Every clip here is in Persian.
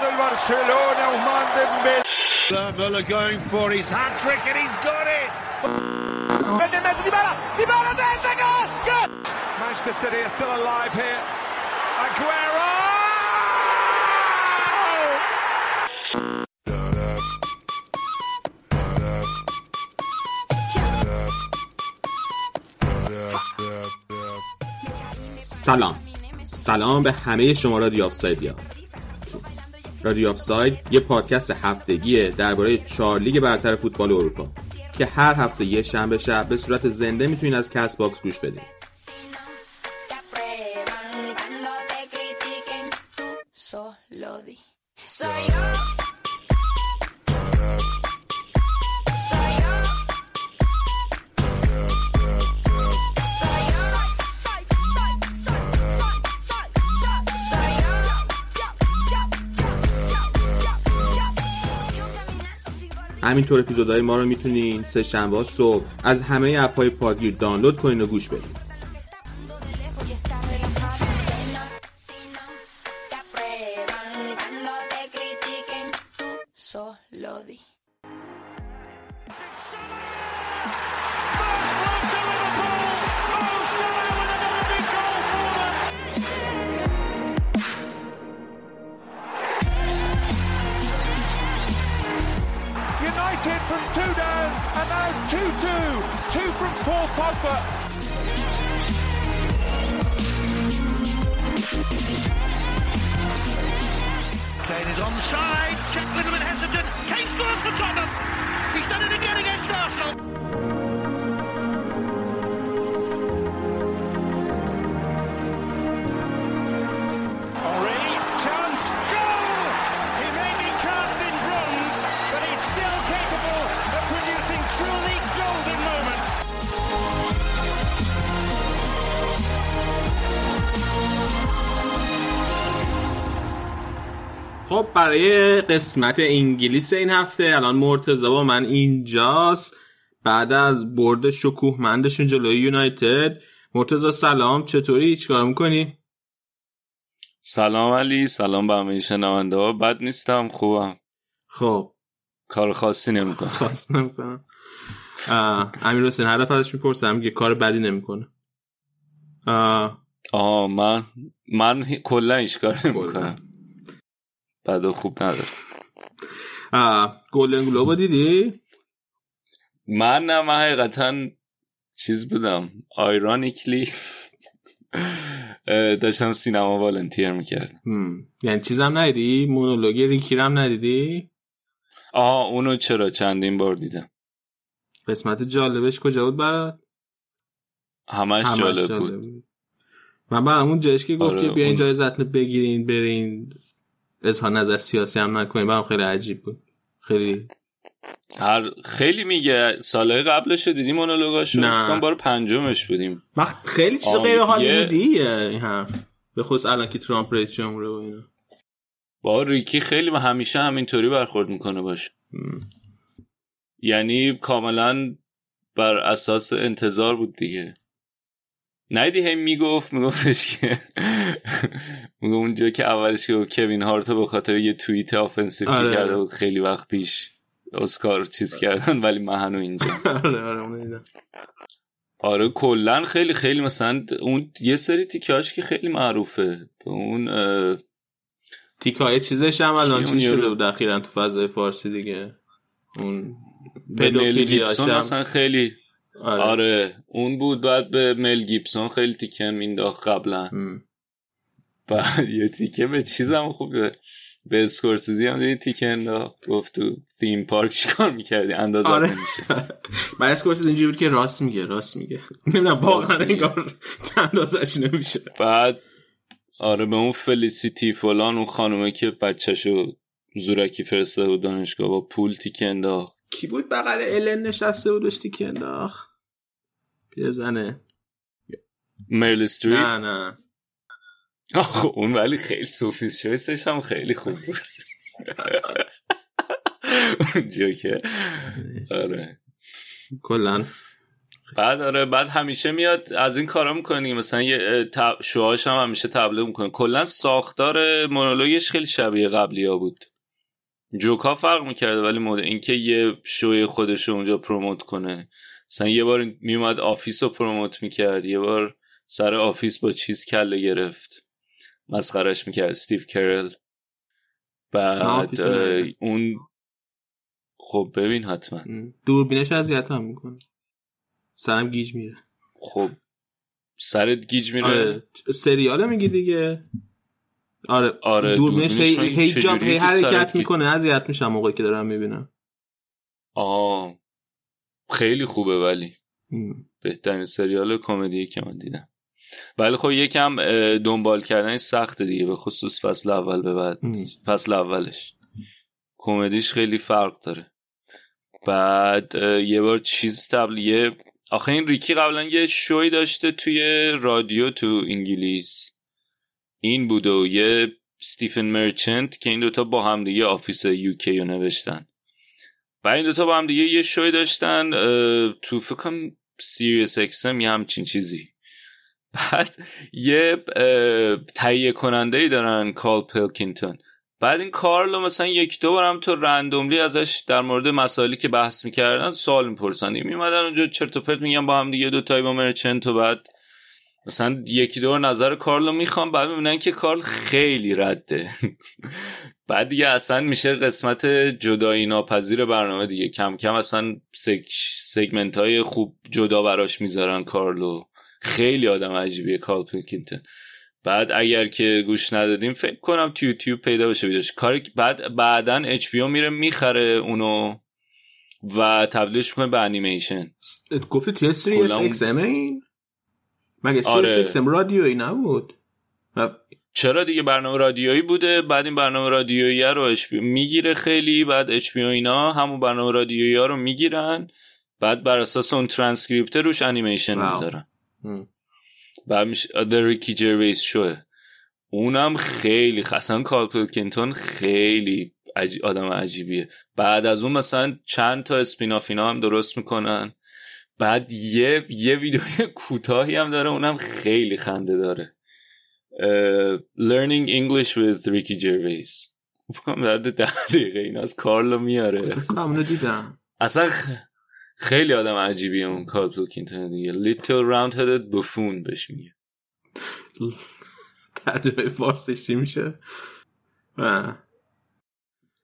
del Barcelona, Ousmane Dembélé. Muller going for his hat trick and he's got it. Manchester City are still alive here. Aguero! سلام سلام به همه شما رادیو آفسایدیا رادیو آفساید یه پادکست هفتگیه درباره چهار لیگ برتر فوتبال اروپا که هر هفته یه شنبه شب به صورت زنده می‌تونید از Castbox گوش بدید همینطور اپیزودهای ما رو می‌تونین سه شنبه صبح از همه اپهای پادگیر دانلود کنین و گوش بدین. قسمت انگلیس این هفته. الان مرتضی با من اینجاست. بعد از برد شکوهمندشون جلوی یونایتد. مرتضی سلام چطوری؟ چیکار می‌کنی؟ سلام علی سلام به همه شنونده ها. بد نیستم خوبم. خب. کار خاصی نمی‌کنم. خواست نمی‌کنم. امیر حسین هر دفعه ازش می‌پرسم میگه کار بدی نمی‌کنه. آها من من هی- کلا هیچ کار نمی‌کنم. و خوب ندارم گلدن گلوبو دیدی؟ من نه من حقیقتا چیز بودم آیرانیکلی داشتم سینما والنتیر می‌کردم. یعنی چیزم ندیدی؟ مونولوگ ریکی رو هم ندیدی؟ آها اونو چرا چندین بار دیدم قسمت جالبش کجا بود برات؟ همش همش جالب بود من برام اون جایش که گفت آره، که بیاین اون- جایزت بگیرین برین اظهار نظر سیاسی هم نکنین برام خیلی عجیب بود. خیلی هر خیلی میگه. سالهای قبلش دیدی مونولوگاشو؟ نه. بار پنجمش بودیم. من خیلی چیز غیر یه- هالیوودی این حرف. به خصوص الان که ترامپ رئیس جمهوره و اینا. با ریکی خیلی همیشه همینطوری برخورد می‌کنه باشه. یعنی کاملا بر اساس انتظار بود دیگه. نیدی هی می‌گفت میگفتش که میگه اونجا که اولش که کوین هارتو به خاطر یه توییت آفنسیو آره. کرده بود خیلی وقت پیش اسکار چیز کردن ولی من هنو اینجا آره آره. آره کلا خیلی خیلی مثلا اون یه سری تیکاش که خیلی معروفه به اون اه، تیکای چیزش هم الان چی شده؟ بود اخیرا تو فضای فارسی دیگه اون پدوفیلیاش هم مثلا خیلی آره, آره. اون بود بعد به مل گیبسون خیلی تیکه مینداخت قبلا. بعد یه تیکه به چیزم خوبه به اسکورسیزی هم دیدی تیکه انداخت. گفت تو theme park چیکار می‌کردی؟ اندازه آره. نمیشه بعد اسکورسیز اینجوری بود که راست میگه راست میگه. نمی‌دونم واقعا. انگار چند ازش نمیشه. بعد آره به اون فلیسیتی فلان اون خانومه که بچهشو زورکی فرستاده بود دانشگاه با پول تیکه انداخت. کی بود بغل الن نشسته بود داشتی که انداخت؟ پیرزنه. میرل استریپ نه نه. آخه اون ولی خیلی سوفیس شویسش هم خیلی خوب بود. اونجا که آره. کلا بعد آره بعد همیشه میاد از این کارا می‌کنه مثلا یه. شوهاش هم همیشه تبلیغ می‌کنه. کلا ساختار مونولوگش خیلی شبیه قبلی ها بود. جوکا فرق می‌کرده ولی mood اینکه یه شوی خودش رو اونجا promote کنه. مثلا یه بار میومد Office رو promote می‌کرد یه بار سر Office با چیز کله گرفت. مسخرش می‌کرد استیو کرل بعد. اون خب ببین حتما. دوربینش اذیت هم می‌کنه. سرم گیج میره. خب سرت گیج میره؟ آره سریاله میگی دیگه. آره آره، دوربینش هی هی هی حرکت می‌کنه اذیت میشم موقعی که دارم می‌بینم. آه خیلی خوبه ولی. بهترین سریال کمدی که من دیدم. ولی خب یکم دنبال کردن سخته دیگه به خصوص فصل اول به بعد. فصل اولش. کمدیش خیلی فرق داره. بعد یه بار چیز تبلیه آخه این ریکی قبلا یه شوی داشته توی رادیو تو انگلیس. این بود و یه ستیفن مرچنت که این دوتا با هم دیگه Office UK رو نوشتن. و این دوتا با هم دیگه یه شوی داشتن تو فکر کنم Sirius XM یه همچین چیزی. بعد یه تهیه کننده ای دارن کارل پیلکینگتون بعد این کارلو مثلا یک دو بارم تو randomly ازش در مورد مسائلی که بحث می‌کردن سوال می‌پرسن. میمدن اونجا چرت و پرت میگن با هم دیگه دو تایی با مرچنت و بعد مثلا یکی دو نظر کارلو می‌خوان بعد می‌بینن که کارل خیلی رده. بعد دیگه اصلا میشه قسمت جدایی ناپذیر برنامه دیگه. کم کم اصلا seg... segment های خوب جدا براش می‌ذارن کارلو. خیلی آدم عجیبیه کارل پیلکینگتون بعد اگر که گوش ندادیم فکر کنم تو یوتیوب پیدا بشه ویدیوش. کاری که بعد بعدا HBO میره می‌خره اونو و تبدیلش می‌کنه به انیمیشن. گفتی XM این مگه آره. XM رادیویی نبود و چرا دیگه برنامه رادیویی بوده بعد این برنامه رادیویی رو HBO می‌گیره خیلی بعد HBO اینا همون برنامه رادیویی ها رو می‌گیرن بعد بر اساس اون ترانسکریپت روش انیمیشن. می‌ذارن. بعد میشه The ریکی جرویس شوه اونم خیلی اصلا کارل پلکینتون خیلی عج... آدم عجیبیه بعد از اون مثلا چند تا اسپیناف اینا هم درست می‌کنن بعد یه یه ویدیوی کوتاهی هم داره اونم خیلی خنده داره. Learning English with Ricky Gervais. فکرم در ده دقیقه این از کارلو میاره. اونو دیدم. اصلا خ- خیلی آدم عجیبیه اون کارل پلکینتون دیگه. Little Round Headed Buffoon بهش میگه. ترجمه فارسیش چی میشه.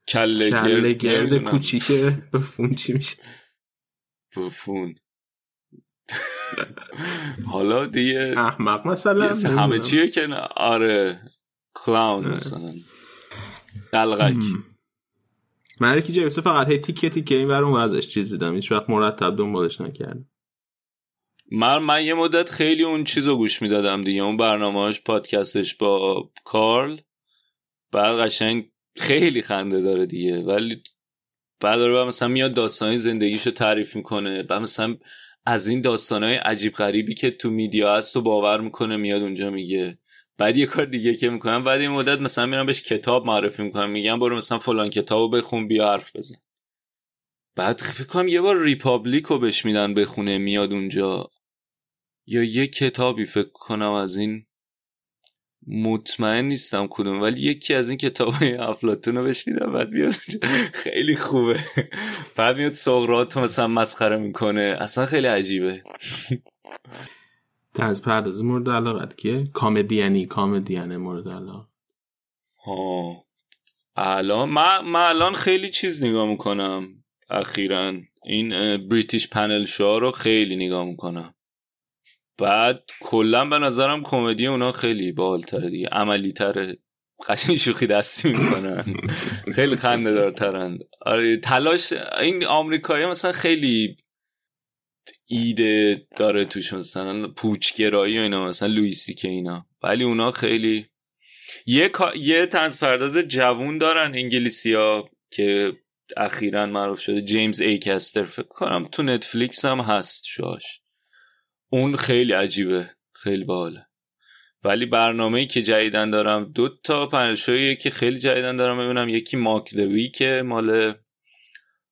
کله گرد گرد نمی‌دونم. کوچیک بفون چی میشه؟ بفون. حالا دیگه احمق مثلا همه. چیه که. آره. کلاون مثلا. دلغک. من ریکی جیویس فقط هی تیکه تیکه این ور ازش چیز دیدم. هیچ وقت مرتب دنبالش نکردم. من من یه مدت خیلی اون چیز رو گوش می‌دادم دیگه. اون برنامهاش پادکستش با کارل. بعد قشنگ خیلی خنده داره دیگه. ولی بعد داره مثلا میاد داستانهای زندگیشو تعریف می‌کنه. بعد مثلا از این داستانهای عجیب غریبی که تو میدیا هست و باور می‌کنه میاد اونجا میگه. بعد یه کار دیگه که می‌کنم بعد یه مدت مثلا میرم بهش کتاب معرفی می‌کنم میگم برو مثلا فلان کتابو بخون بیا حرف بزن. بعد فکر کنم یه بار Republic رو بهش میدن بخونه میاد اونجا. یا یه کتابی فکر کنم از این مطمئن نیستم کدوم ولی یکی از این کتاب های افلاتون رو بهش میدم بعد میاد. خیلی خوبه. بعد میاد سقراط رو مثلا مسخره می‌کنه. اصلا خیلی عجیبه. طنز پرداز مورد علاقت کیه؟ comedian ی comedian ه مورد علاقه. ها. الان من, من الان خیلی چیز نگاه می‌کنم. اخیرا این بریتیش پنل شو رو خیلی نگاه می‌کنم. بعد کلا به نظرم کمدی اونا خیلی باحالتره دیگه. عملی تره قشنگ شوخی دستی می‌کنن. خیلی خنده دارترن آره تلاش این آمریکایی مثلا خیلی ایده داره توش مثلا پوچگرایی و اینا مثلا لویسی که اینا. ولی اونا خیلی یه یه طنز پرداز جوون دارن انگلیسی ها که اخیرا معروف شده جیمز ایکستر. فکر کنم تو نتفلیکس هم هست شوش. اون خیلی عجیبه خیلی باحاله. ولی برنامه ای که جدیدن دارم دو تا panel show یی که خیلی جدیدن دارم ببینم یکی Mock the Week که مال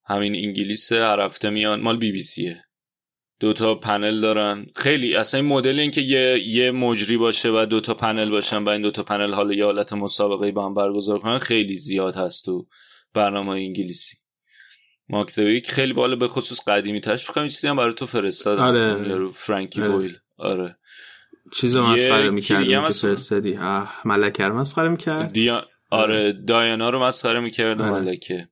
همین انگلیس هر هفته میان مال بی بی سیه. دوتا پنل دارن. خیلی اصلا این مدل این که یه یه مجری باشه و دوتا پنل باشن و این دوتا پنل حالا یه حالت مسابقه با هم برگزار کنن خیلی زیاد هست تو برنامه انگلیسی. ماکتویک خیلی بالا به خصوص قدیمی تاش فکر کنم چیزی هم برای تو فرستادم آره. فرانکی آره. بویل. آره. چیزو مسخره دیگه که؟ فرستادی. ملکه رو مسخره می‌کرد؟ دیا... آره. دایانا رو مسخره می‌کرد آره. ملکه.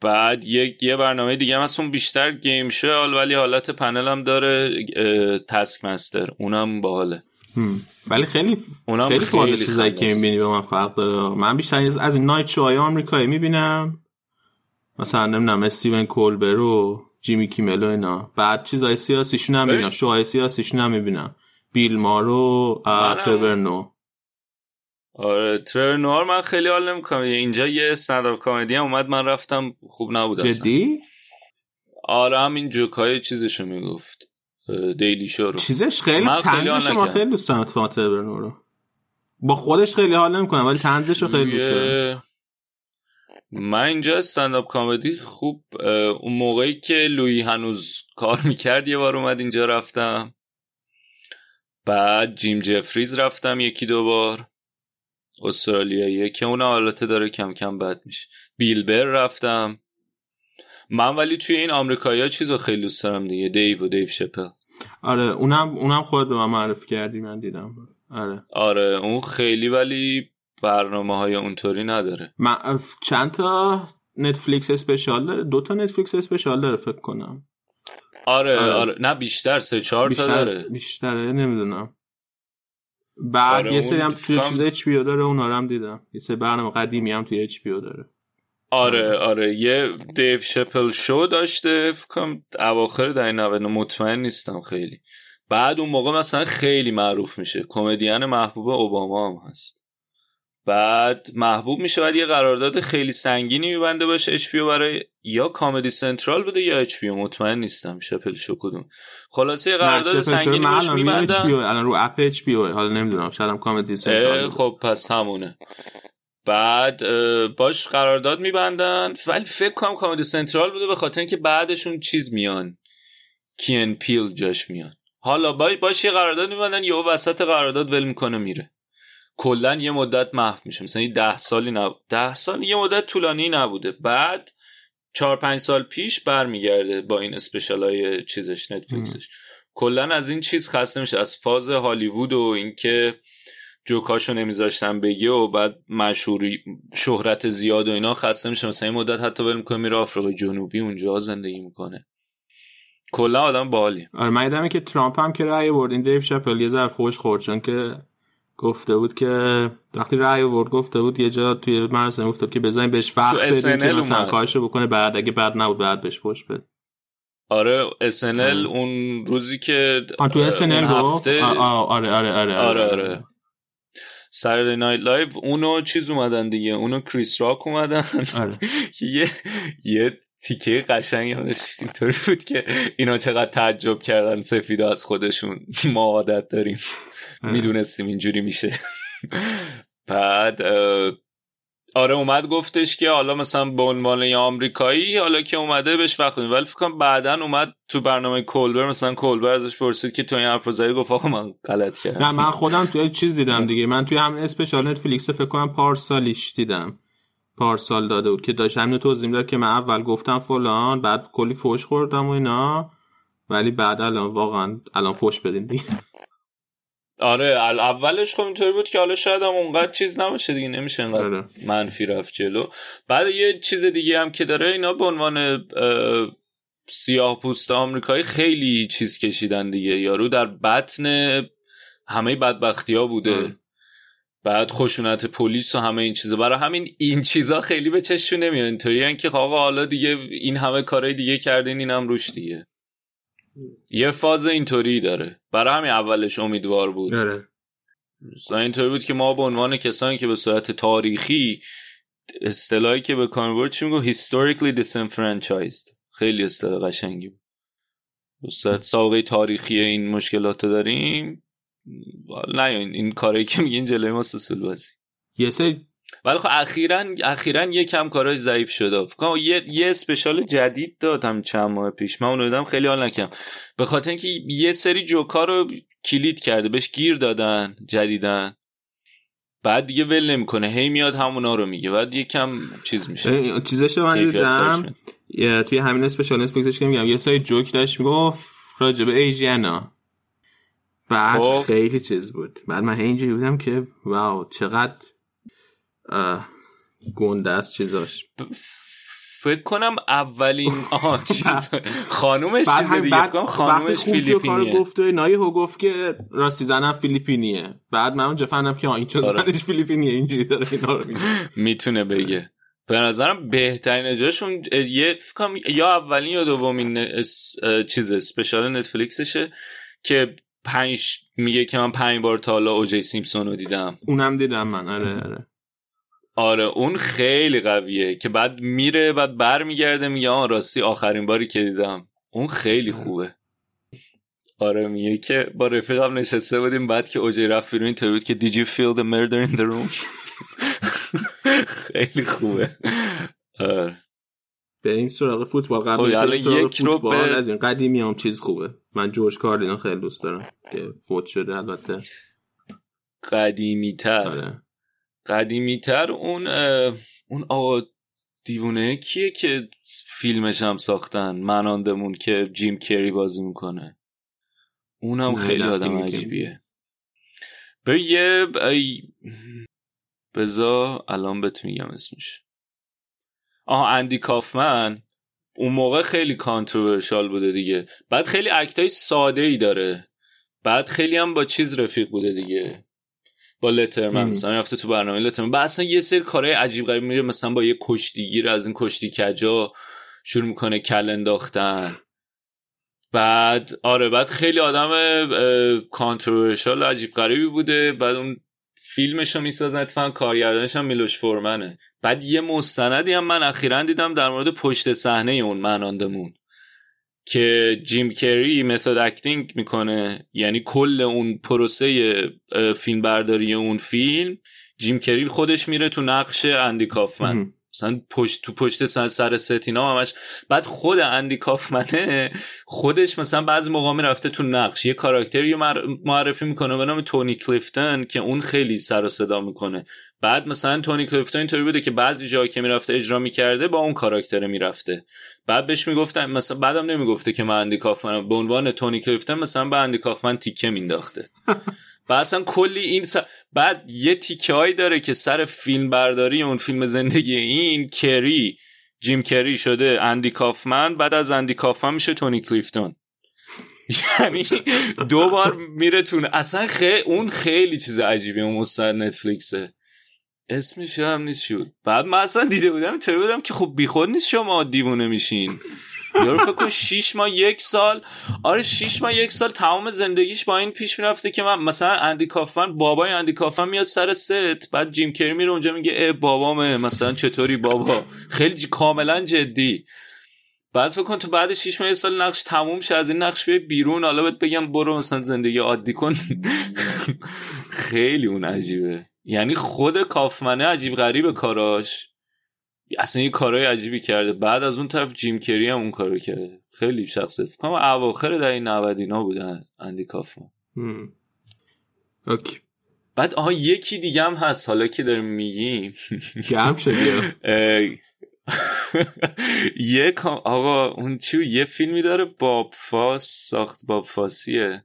بعد یک یه برنامه دیگه هم هست اون بیشتر گیم شو. حال ولی حالت پنل هم داره تسک مستر اونم باحاله. ولی خیلی اونم خیلی خیلی چیزایی که. می‌بینی به من فرق داره. من بیشتر از از این نایت شوهای آمریکایی می‌بینم. مثلا نمی‌دونم استیون کولبر و جیمی کیمل و اینا. بعد چیزای سیاسیشون هم می‌بینم. شوهای سیاسیشون هم می‌بینم بیل مار و منم. ترور آره ترور نوار من خیلی حال نمی‌کنم. اینجا یه استنداپ کمدی هم اومد من رفتم خوب نبود اصلا. جدی؟ آره همین جوکای چیزشو می‌گفت. دیلی شو رو. چیزش خیلی تنزش ما. خیلی دوست دارم اتفاقا ترور نو رو. با خودش خیلی حال نمی‌کنم ولی تنزش رو خیلی دوست دارم. من اینجا استنداپ کامدی خوب اون موقعی که لویی هنوز کار می‌کرد یه بار اومد اینجا رفتم. بعد جیم جفریز رفتم یکی دو بار. استرالیاییه که اون حالت داره کم کم بد میشه. بیلبر رفتم. من ولی توی این آمریکایی ها چیز رو خیلی دوست دارم دیگه دیو و دیو شپل. آره اونم اونم خودت به من معرفی کردی من دیدم. آره. آره اون خیلی ولی برنامه های اونطوری نداره. من چند تا Netflix special داره؟ دو تا Netflix special داره فکر کنم. آره آره. آره, نه بیشتر سه چهار تا داره. بیشتره نمی‌دونم. بعد آره، یه سری هم توی چیز HBO داره اونا رو هم دیدم. یه سری برنامه قدیمی هم توی اچ پی داره. آره آره. یه دیو شپل شو داشته فکر کنم اواخر دهه 90 مطمئن نیستم خیلی. بعد اون موقع مثلا خیلی معروف میشه. کمدین محبوب اوباما هم هست. بعد محبوب میشه بعد یه قرارداد خیلی سنگینی میبنده باشه اچ برای یا کامدی سنترال بوده یا اچ مطمئن نیستم شپل شو کدوم. خلاصه یه قرارداد سنگینی باش HBO الان رو اپ HBO حالا نمی‌دونم شاید هم Comedy Central. خب پس همونه. بعد باش قرارداد میبندن. ولی فکر کنم Comedy Central بوده به خاطر اینکه بعدشون چیز میان. Key and Peele جاش میان. حالا با- باش یه قرارداد میبندن یهو وسط قرارداد ول می‌کنه میره. کلا یه مدت محو میشه. مثلا یه ده سالی نب... ده سال یه مدت طولانی نبوده. بعد چهار پنج سال پیش برمیگرده با این special های چیزش نتفلیکسش. کلا از این چیز خسته میشه. از فاز هالیوود و اینکه جوکاشو نمیذاشتن بگه و بعد مشهوری شهرت زیاد و اینا خسته میشه. مثلا این مدت حتی ول می‌کنه میره آفریقای جنوبی اونجا زندگی می‌کنه. کلا آدم باحالی آره من که ترامپ هم که رأی آورد این دیو شپل یه ذره فوش خورد چون که گفته بود که وقتی رأی آورد گفته بود یه جا توی مراسم گفته بود که بزنین بهش وقت تو بدین که SNL مثلا. کارشو بکنه. بعد اگه بد نبود بعد بهش فوش بده. آره SNL اون روزی که آن تو اون گفت؟ آه، آه، آره آره آره. آره آره. Saturday Night Live اونو چیز اومدن دیگه. اونو کریس راک اومدن. آره. یه یه تیکه قشنگ اینطوری بود که اینا چقدر تعجب کردن سفیدا از خودشون. ما عادت داریم. آره. می‌دونستیم اینجوری میشه. بعد آره اومد گفتش که حالا مثلا به عنوان آمریکایی حالا که اومده بهش وقت. ولی فکر کنم بعدا اومد تو برنامه کولبر مثلا کولبر ازش پرسید که تو این حرف زدی گفت آقا من غلط کردم. نه من خودم توی چیز دیدم دیگه. من توی همین اسپشال نتفلیکس فکر کنم پارسالیش دیدم. پارسال داده بود که داشت همین توضیح داد که من اول گفتم فلان بعد کلی فوش خوردم و اینا. ولی بعد الان واقعا الان فوش بدین دیگه. آره اولش خب اینطوری بود که حالا شاید هم اونقدر چیز نباشه دیگه نمیشه آره. انقدر منفی رفت جلو. بعد یه چیز دیگه هم که داره اینا به عنوان اه، سیاه پوست آمریکایی خیلی چیز کشیدن دیگه. یارو در بطن همه بدبختی ها بوده. آره. بعد خشونت پلیس و همه این چیزا. برای همین این چیزا خیلی به چششون نمیاد. اینطوری که آقا حالا دیگه این همه کارهای دیگه کردین این هم روش دیگه. یه فاز اینطوری داره. برای همین اولش امیدوار بود. آره. اینطوری بود که ما به عنوان کسانی که به صورت تاریخی اصطلاحی که به کار برد چی میگو historically disenfranchised. خیلی اصطلاح قشنگی بود. به صورت سابقه تاریخی این مشکلات داریم. نه این, این کاری که میگین جلوی ما سسول بازی. یه سری ولی خب اخیرا اخیرا یکم کاراش ضعیف شده فکر کنم یه یه اسپشال جدید دادم چند ماه پیش. من اونو دیدم خیلی حال نکردم. به خاطر اینکه یه سری جوکا رو کلید کرده بهش گیر دادن جدیدن بعد دیگه ول نمی‌کنه. هی میاد همونا رو میگه. بعد یکم چیز میشه. چیزش من دیدم. توی همین اسپشال نتفلیکسش که میگم یه سری جوک داشت می‌گفت راجب ایژینا بعد خب. خیلی چیز بود. بعد من اینجوری بودم که واو چقدر گنده است چیزاش. فکر کنم اولین آها چیز خانومش چیز دیگه بعد خانومش فیلیپینیه. گفت و اینا یهو گفت که راستی زنم فیلیپینیه. بعد من اونجا فهمیدم که این چه آره. زنش فیلیپینیه اینجوری داره اینا رو می‌تونه بگه. به نظرم بهترین اجراشون یه یا اولین یا دومین چیز اسپشال نتفلیکسشه که پنج میگه که من پنج بار تا حالا اوجی سیمپسون رو دیدم. اونم دیدم من. آره آره. آره اون خیلی قویه که بعد میره بعد برمیگرده میگه آه راستی آخرین باری که دیدم. اون خیلی خوبه. آره میگه که با رفیقم نشسته بودیم بعد که اوجی رفت بیرون اینطوری بود که did you feel the murder in the room? خیلی خوبه. آره. بریم سراغ فوتبال. قبل خب، حالا یک رو به- از این قدیمی هم چیز خوبه. من جورج کارلینو خیلی دوست دارم که فوت شده البته. قدیمی تر آره. قدیمی تر اون اون آقا دیوونه کیه که فیلمش هم ساختن؟ مناندمون که جیم کری بازی می‌کنه. اونم خیلی آدم عجیبیه. به یه ای... بزا الان بهت میگم اسمش. آها اندی کافمن. اون موقع خیلی کانتروورشال بوده دیگه. بعد خیلی اکتای ساده ای داره. بعد خیلی هم با چیز رفیق بوده دیگه. با لترمن. مثلا رفته تو برنامه لترمن. بعد اصلا یه سری کارهای عجیب غریب میره مثلا با یه کشتیگیر از این کشتی کجا شروع می‌کنه کل انداختن. بعد آره بعد خیلی آدم کانتروورشال عجیب غریبی بوده. بعد اون فیلمش رو می‌سازن اتفاقا کارگردانش هم میلوش فورمنه. بعد یه مستندی هم من اخیرا دیدم در مورد پشت صحنه اون مناندمون که جیم کری method acting می‌کنه. یعنی کل اون پروسه فیلم برداری اون فیلم جیم کری خودش میره تو نقش اندی کافمن. مثلا پشت تو پشت سر, سر ستینا همش. بعد خود اندی کافمنه خودش مثلا بعضی موقع می‌رفته تو نقش. یه کاراکتری معرفی می‌کنه به نام تونی کلیفتن که اون خیلی سر و صدا می‌کنه. بعد مثلا تونی کلیفتن اینطوری بوده که بعضی جایی که می‌رفته اجرا می‌کرده با اون کاراکتر می‌رفته. بعد بهش می‌گفتن مثلا بعدم نمی‌گفته که من اندی کافمنم. به عنوان تونی کلیفتن مثلا به اندی کافمن تیکه مینداخته. و اصلا کلی این س... بعد یه تیکه هایی داره که سر فیلم برداری اون فیلم زندگی این کری جیم کری شده اندی کافمن بعد از اندی کافمن میشه تونی کلیفتون یعنی دو بار میره تون. اصلا خی... اون خیلی چیز عجیبی اون مستند نتفلیکسه. اسمش هم نیست شد. بعد من اصلا دیده بودم اینطوری بودم که خب بیخود نیست شما دیوونه میشین. یارو فکر کن شیش ماه یک سال. آره شیش ماه یک سال تمام زندگیش با این پیش می‌رفته که من مثلا اندی کافن بابای اندی کافن میاد سر ست بعد جیم کری میره اونجا میگه اه بابامه مثلا چطوری بابا؟ خیلی کاملا جدی. بعد فکر کن تو بعد شیش ماه یک سال نقش تموم شه از این نقش بیای بیرون. حالا بهت بگم برو مثلا زندگی عادی کن. خیلی اون عجیبه. یعنی خود کافمنه عجیب غریب کاراش. اصلا یه کارهای عجیبی کرده. بعد از اون طرف جیم کری هم اون کارو کرده. خیلی شخصیت. فکر کنم اواخر در این 90 اینا بودن اندی کافمن. Okay. بعد آها یکی دیگه هم هست. حالا که داریم میگیم. گرم شدی اه، یه com- آقا اون چی یه فیلمی داره. باب فاس ساخت. باب فاسیه.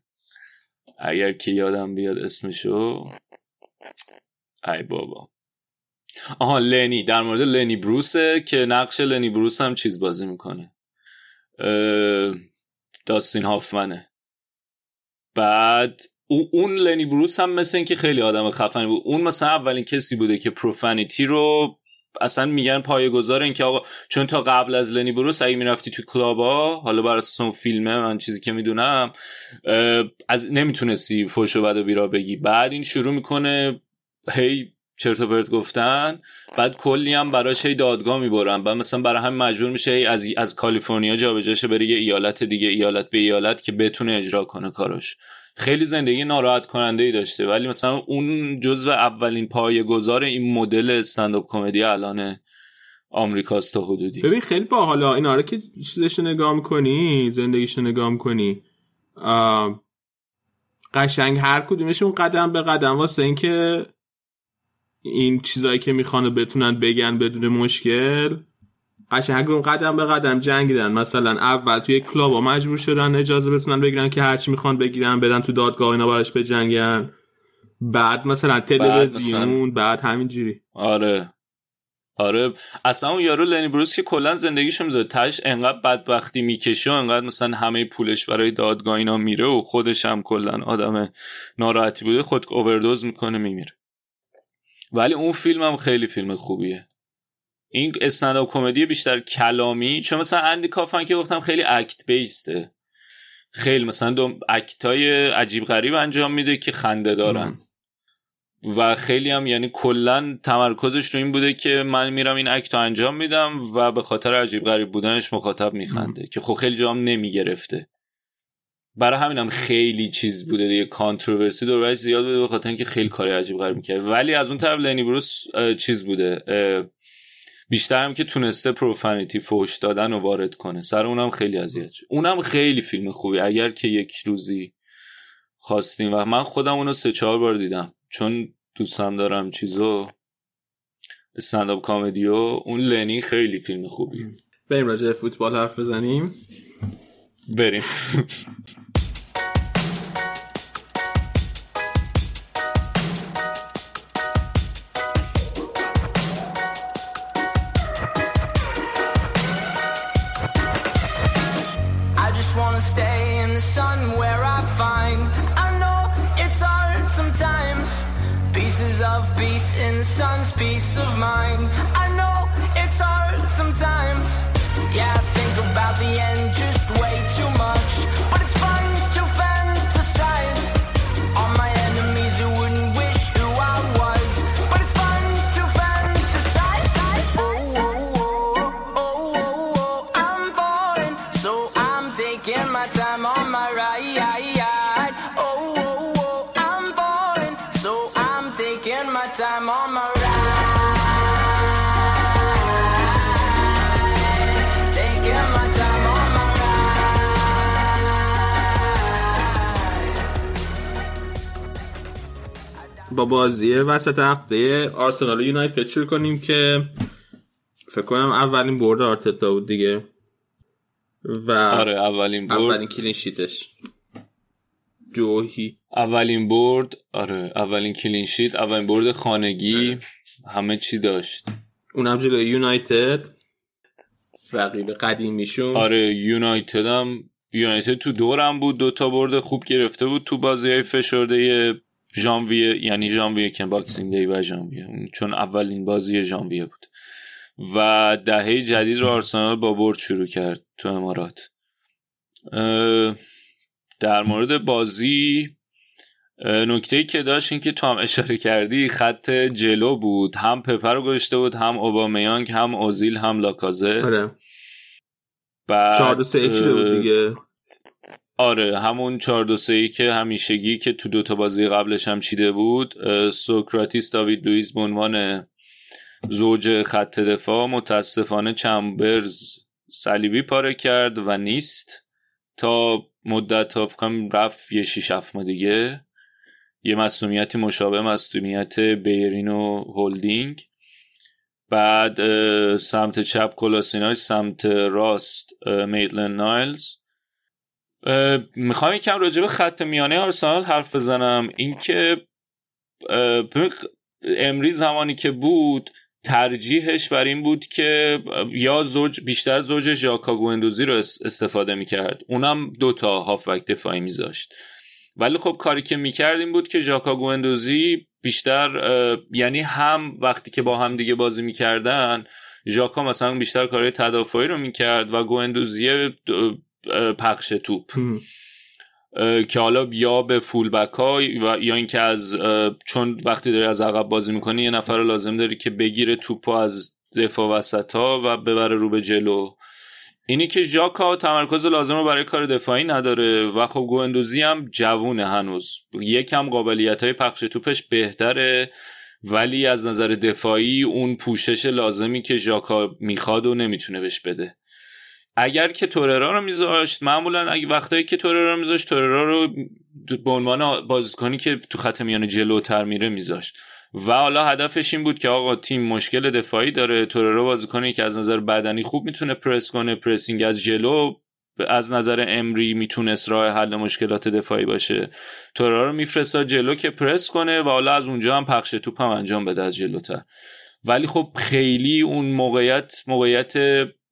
اگر که یادم بیاد اسمشو. ای بابا. آها لنی. در مورد لنی بروسه که نقش لنی بروس هم چیز بازی می‌کنه. داستین هافمنه. بعد او- اون لنی بروس هم مثل این که خیلی آدم خفنی بود. اون مثلا اولین کسی بوده که پروفانیتی رو اصلا میگن پایه‌گذار این که آقا چون تا قبل از لنی بروس اگه می‌رفتی تو کلابا حالا بر اساس فیلمه من چیزی که می‌دونم از نمی‌تونستی فوش و بد و بیرا بگی. بعد این شروع می‌کنه هی چرت و پرت گفتن بعد کلی هم براش هی دادگاه می‌برن. بعد مثلا برای هم مجبور میشه هی از از کالیفرنیا جابجا شه بره یه ایالت دیگه ایالت به ایالت که بتونه اجرا کنه کاراش. خیلی زندگی ناراحت کننده ای داشته. ولی مثلا اون جزو اولین پایه‌گذار این مدل استنداپ کمدی الان آمریکاست تا حدودی. ببین خیلی باحالا اینا رو که چیزش نگاه می‌کنی زندگیش نگاه می‌کنی. قشنگ هر کدومشون قدم به قدم. واسه اینکه این چیزایی که می‌خوانه بتونن بگن بدون مشکل. قشنگ قدم به قدم جنگیدن. مثلا اول توی کلاب ها مجبور شدن اجازه بتونن بگیرن که هرچی می‌خوان بگیرن بدن تو دادگاه اینا براش بجنگن. بعد مثلا تلویزیون بعد همینجوری آره. آره. اصلا اون یارو لنی بروس که کلا زندگیشو می‌ذاره. تاش انقدر بدبختی می‌کشه و انقدر مثلا همه پولش برای دادگاه اینا میره و خودش هم کلا آدم ناراحتی بوده خود اووردوز می‌کنه میمیره. ولی اون فیلم هم خیلی فیلم خوبیه. این استنداپ کمدی بیشتر کلامی چون مثلا اندی کافن که گفتم خیلی اکت بیسته خیلی مثلا دو اکت های عجیب غریب انجام میده که خنده دارن. و خیلی هم یعنی کلا تمرکزش رو این بوده که من میرم این اکت رو انجام میدم و به خاطر عجیب غریب بودنش مخاطب میخنده که خب خیلی جام نمی‌گرفته. برای همینم خیلی چیز بوده دیگه کانتروورسی دورش زیاد بوده به خاطر اینکه خیلی کاری عجیب غریب می‌کرد. ولی از اون طرف لنی بروس چیز بوده بیشتر هم که تونسته پروفانیتی فوش دادن و وارد کنه. سر اونم خیلی اذیت شد. اونم خیلی فیلم خوبی. اگر که یک روزی خواستیم و من خودم اونو سه چهار بار دیدم. چون دوستم دارم چیزو استنداپ کامدی و اون لنی خیلی فیلم خوبی بریم راجع فوتبال حرف بزنیم. بریم. Peace of mind با بازی وسط هفته آرسنال و یونایتد شروع کنیم که فکر کنم اولین برد آرتتا بود دیگه. و آره اولین برد. اولین کلین شیتش. جوهی. اولین برد آره اولین کلین شیت اولین برد خانگی همه چی داشت. اونم جلوی یونایتد. رقیب قدیمیشون. آره یونایتد هم یونایتد تو دورم بود دوتا برد خوب گرفته بود تو بازی های فشرده ژانویه یعنی ژانویه که Boxing Day و ژانویه. چون اولین بازی ژانویه بود. و دهه جدید رو آرسنال با برد شروع کرد تو امارات. در مورد بازی نکته که داشت این که تو هم اشاره کردی خط جلو بود. هم پپه رو گذاشته بود هم اوبامیانگ هم اوزیل هم لاکازت. آره. بعد 4 2 3 چیده بود دیگه. آره همون 4 2 3 که همیشگی که تو دوتا بازی قبلش هم چیده بود سوکراتیس داوید لوئیس به عنوان زوج خط دفاع متاسفانه چمبرز صلیبی پاره کرد و نیست. تا مدت ها فکر کنم رفت یه 6 7 ماه دیگه. یه مصدومیتی مشابه مصدومیت بیرین و هولدینگ. بعد سمت چپ کولاشیناچ سمت راست اه، میتلند نایلز. می‌خوام یکم راجع به خط میانه آرسنال حرف بزنم. اینکه امری زمانی که بود ترجیحش بر این بود که یا زوج بیشتر زوج ژاکا گوندوزی رو اس- استفاده می‌کرد. اونم دوتا هافبک دفاعی میذاشت. ولی خب کاری که می‌کرد این بود که ژاکا گوندوزی بیشتر یعنی هم وقتی که با هم دیگه بازی می‌کردن ژاکا مثلا بیشتر کارهای تدافعی رو می‌کرد و گوندوزی اه، اه، پخش توپ. که حالا یا به فول بک ها و یا اینکه از چون وقتی داری از عقب بازی می‌کنی یه نفر رو لازم داری که بگیره توپو از دفاع وسط ها و ببره رو به جلو. اینی که ژاکا تمرکز لازم رو برای کار دفاعی نداره و خب گوندوزی هم جوونه هنوز. یکم قابلیت های پخش توپش بهتره ولی از نظر دفاعی اون پوشش لازمی که ژاکا می‌خواد و نمی‌تونه بهش بده. اگر که توررا رو میذاشت معمولا اگه وقتایی که توررا رو میذاشت توررا رو به عنوان بازیکنی که تو خط میانه جلوتر میره میذاشت. و حالا هدفش این بود که آقا تیم مشکل دفاعی داره توررا بازیکنی که از نظر بدنی خوب می‌تونه پرس کنه پرسینگ از جلو از نظر امری می‌تونست راه حل مشکلات دفاعی باشه. توررا رو میفرستاد جلو که پرس کنه و حالا از اونجا هم پخش توپ هم انجام بده از جلوتر. ولی خب خیلی اون موقعیت موقعیت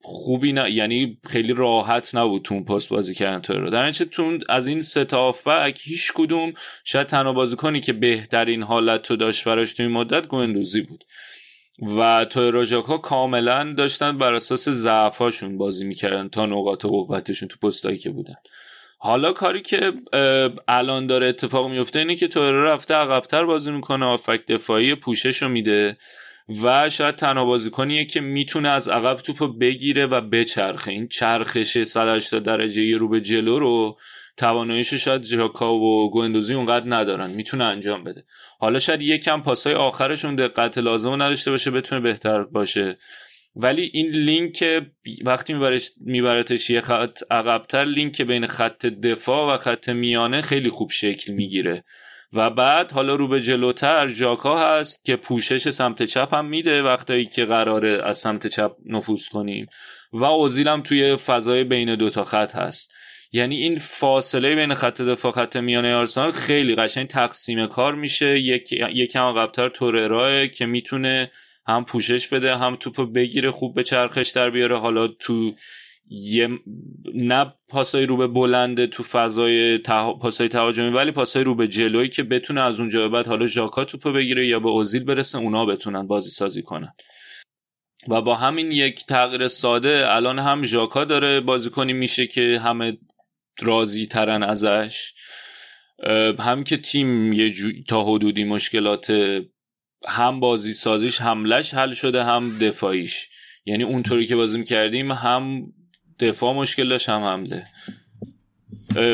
خوبی نه یعنی خیلی راحت نبود تو اون پست بازی کردن تو رو. در تو از این سه تا بک هیچ کدوم شاید تنها بازیکنی که بهترین حالت رو داشت براش تو مدت گوندوزی بود. و تو ژاکا کاملا داشتن بر اساس ضعفاشون بازی می‌کردن تا نقاط قوتشون تو پستایی که بودن. حالا کاری که الان داره اتفاق میفته اینه که تو رفته عقبتر بازی می‌کنه آفک دفاعی پوشش رو میده. و شاید تنها بازیکنیه که می‌تونه از عقب توپ بگیره و بچرخه. این چرخش 180 درجه رو به جلو رو تواناییش شاید جاکا و گوندوزی اونقدر ندارن. می‌تونه انجام بده. حالا شاید یکم پاسای آخرشون دقت لازم نداشته باشه بتونه بهتر باشه. ولی این لینک وقتی میبرتش یه خط عقبتر لینک بین خط دفاع و خط میانه خیلی خوب شکل می‌گیره. و بعد حالا رو به جلوتر ژاکا هست که پوشش سمت چپ هم میده وقتایی که قراره از سمت چپ نفوذ کنیم. و اوزیل هم توی فضای بین دوتا خط هست. یعنی این فاصله بین خط دفاع خط میانه آرسنال خیلی قشنگ تقسیم کار میشه. یک یکم عقبتر تورراه که می‌تونه هم پوشش بده هم توپ بگیره خوب به چرخش در بیاره. حالا تو یه نه پاسای رو به بلنده تو فضای ته... پاسای تهاجمی ولی پاسای رو به جلویی که بتونه از اونجا به بعد حالا ژاکا توپو بگیره یا به اوزیل برسه اونا بتونن بازی سازی کنن. و با همین یک تغییر ساده الان هم ژاکا داره بازیکنی میشه که همه راضی ترن ازش هم که تیم یه جو... تا حدودی مشکلات هم بازی سازیش حملش حل شده هم دفاعیش. یعنی اونطوری که بازی کردیم هم دفاع مشکل داشت هم حمله.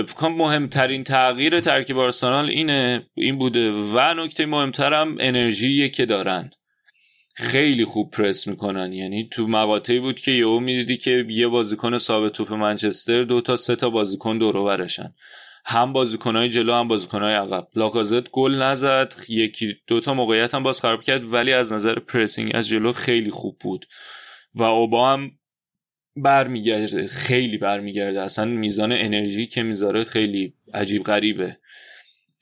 فکرم مهمترین تغییر ترکیب آرسنال اینه این بوده. و نکته مهمترم انرژی که دارن. خیلی خوب پرس می‌کنن. یعنی تو مقاطعی بود که یهو می‌دیدی که یه بازیکن ثابت توپ منچستر دو تا سه تا بازیکن دور برشن. هم بازیکنهای جلو هم بازیکنهای عقب. لاکازت گل نزد یکی دو تا موقعیت هم باز خراب کرد ولی از نظر پرسینگ از جلو خیلی خوب بود. و اوبا هم برمیگرده خیلی برمیگرده. اصلا میزان انرژی که می‌ذاره خیلی عجیب غریبه.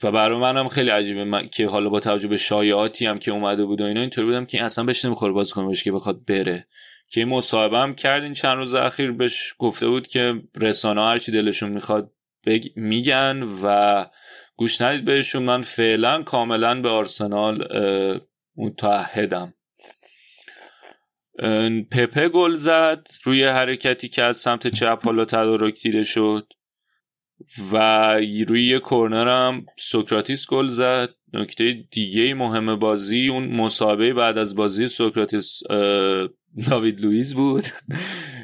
و برای منم خیلی عجیبه. من... که حالا با توجه به شایعاتی هم که اومده بود و اینا اینطوری بودم که اصلا بهش نمی‌خوره بازیکن باشه که بخواد بره. که این مصاحبه هم کرد این چند روز اخیر بهش گفته بود که رسانه هرچی دلشون می‌خواد بگ... میگن و گوش ندید بهشون. من فعلا کاملا به آرسنال متحدم. پپه گل زد روی حرکتی که از سمت چپ حالا تدارک دیده شد و روی یه کورنر هم سوکراتیس گل زد. نکته دیگه مهم بازی اون مسابقه بعد از بازی سوکراتیس داوید لوئیس بود.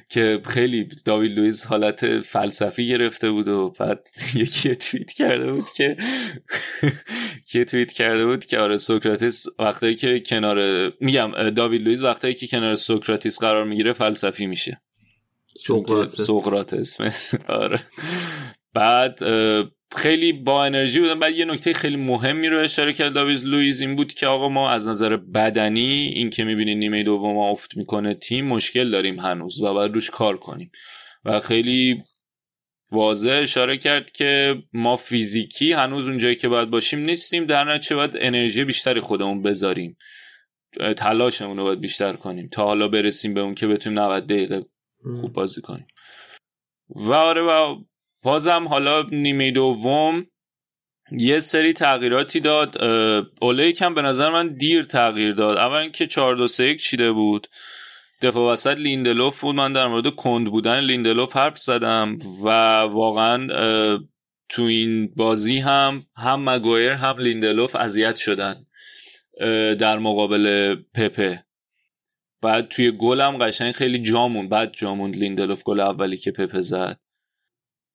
که خیلی داوید لوئیس حالت فلسفی گرفته بود و بعد یکی توییت کرده بود که که توییت کرده بود که آره سوکراتیس وقتی که کنار میگم داوید لوئیس وقتی که کنار سوکراتیس قرار می‌گیره فلسفی میشه. سقراط. اسمش آره. بعد خیلی با انرژی بودن بعد یه نکته خیلی مهمی رو اشاره کرد داوید لوئیز این بود که آقا ما از نظر بدنی این که می‌بینید نیمه دوم افت می‌کنه تیم مشکل داریم هنوز و باید روش کار کنیم. و خیلی واضح اشاره کرد که ما فیزیکی هنوز اونجایی که باید باشیم نیستیم. در نتیجه باید انرژی بیشتری خودمون بذاریم. تلاشمون رو باید بیشتر کنیم تا حالا برسیم به اون که بتونیم 90 دقیقه خوب بازی کنیم. و آره و بازم حالا نیمه دوم یه سری تغییراتی داد اوله کم به نظر من دیر تغییر داد. اول اینکه 4 2 3 چیده بود. دفاع وسط لیندلوف بود. من در مورد کند بودن لیندلوف حرف زدم و واقعا تو این بازی هم هم مگویر هم لیندلوف اذیت شدن در مقابل پپه. بعد توی گل هم قشنگ خیلی جا موند بعد جا موند لیندلوف گل اولی که پپه زد.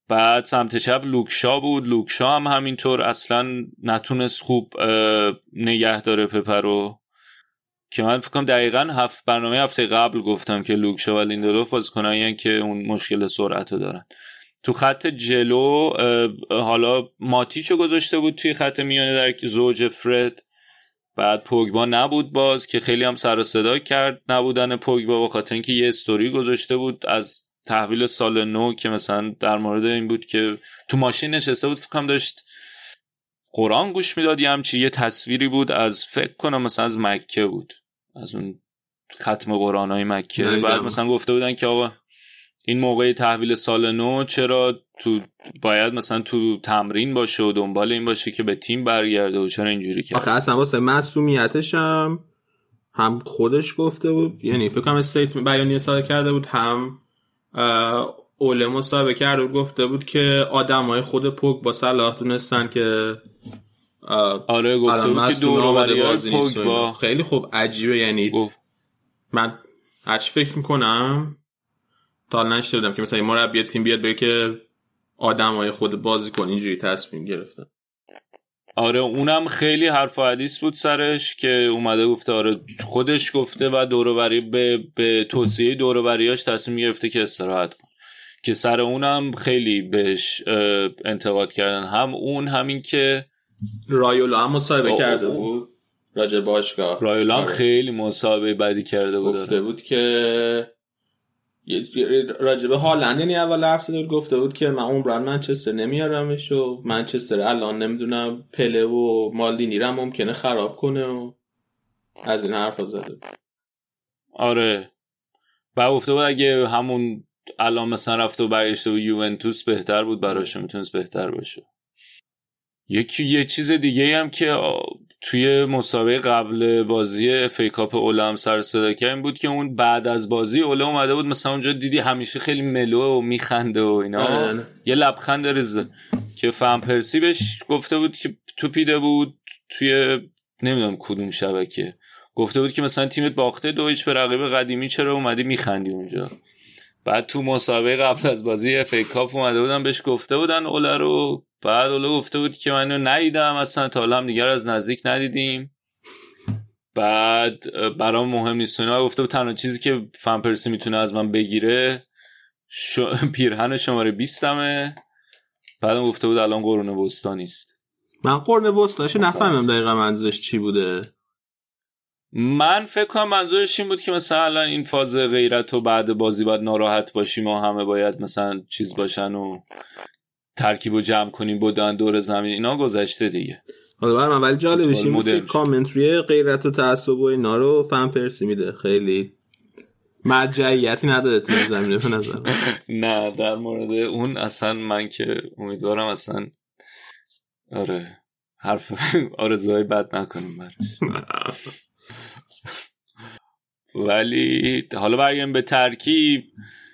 بعد سمت چپ لوک شا بود. لوک شا هم همینطور اصلا نتونست خوب نگه داره پپه رو. که من فکرم دقیقا هفت برنامه هفته قبل گفتم که لوک شا و لیندلوف بازیکنایی که اون مشکل سرعت دارن. تو خط جلو حالا ماتیچو گذاشته بود توی خط میانه در زوج فرد. بعد پوگبا نبود باز که خیلی هم سر و صدا کرد نبودن پوگبا به خاطر اینکه یه استوری گذاشته بود از تحویل سال نو که مثلا در مورد این بود که تو ماشین نشسته بود فکرم داشت قرآن گوش می‌داد یه همچی یه تصویری بود از فکر کنم مثلا از مکه بود از اون ختم قرآن های مکه بعد مثلا گفته بودن که آقا این موقع تحویل سال نو چرا تو باید مثلا تو تمرین باشه و دنبال این باشه که به تیم برگرده و چرا اینجوری کرد؟ آخه اصلا واسه مسئولیتش هم هم خودش گفته بود یعنی فکر کنم استیت بیانیه صادر کرده بود هم اوله مصاحبه کرده و گفته بود که آدمای خود پوک با صلاح دونستن که آره گفته بود که دور با خیلی خوب عجیبه. یعنی گفت. من هرچی فکر می‌کنم تا نشده که مثلا مربی تیم بیاد بگه که آدمای خود بازیکن اینجوری تصمیم گرفتن آره اونم خیلی حرف و حدیث بود سرش که اومده گفته آره خودش گفته و دوروبری به, به توصیه دوروبریاش تصمیم گرفته که استراحت کن که سر اونم خیلی بهش انتقاد کردن. هم اون همین که رایولا هم مصاحبه کرده بود. راجع باشگاه. رایولا هم آره. خیلی مصاحبه بدی کرده بود گفته بود که راجبه هالند یعنی اول حرف زده گفته بود که من برند منچستر نمیارمش و منچستر الان نمی‌دونم پله و مالدینی رو ممکنه خراب کنه و از این حرف زده. آره. و گفته بود اگه همون الان مثلا رفته و برگشته و یوونتوس بهتر بود براش می‌تونست بهتر باشه. یکی یه چیز دیگه هم که توی مسابقه قبل بازی فیکاپ اوله هم سر صدا این بود که اون بعد از بازی اوله اومده بود مثلا اونجا دیدی همیشه خیلی ملو و میخنده و اینا. یه لبخند ریزه که فهم پرسی بهش گفته بود که تو پیده بود توی نمی‌دونم کدوم شبکه. گفته بود که مثلا تیمت باخته دو هیچ به رقیب قدیمی چرا اومدی میخندی اونجا. بعد تو مسابقه قبل از بازی اف ای کاپ اومده بودن بهش گفته بودن اوله رو. بعد اوله گفته بود که من ندیدم اصلا تا حالا هم دیگر از نزدیک ندیدیم. بعد برام مهم نیست اینا. گفته بود تنها چیزی که فن پرسی می‌تونه از من بگیره شو... پیرهن شماره 20 همه بعدم گفته بود الان قرون وسطا نیست. من قرون وسطاش نفهمم دقیقا منظورش چی بوده. من فکر کنم منظورش این بود که مثلا الان این فاز غیرت و بعد بازی باید ناراحت باشیم و همه باید مثلا چیز باشن و ترکیب و جمع کنیم بودن دور زمین اینا گذشته دیگه. حالا برای من ولی جالبش این که کامنتری غیرت و تعصب و اینا رو فهم پرسی میده. خیلی مرجعیتی نداره تو زمینه به نظر نه در مورد اون اصلا من که امیدوارم اصلا آره حرف آرزوهای بد نکنیم براش ولی حالا برگردیم به ترکیب.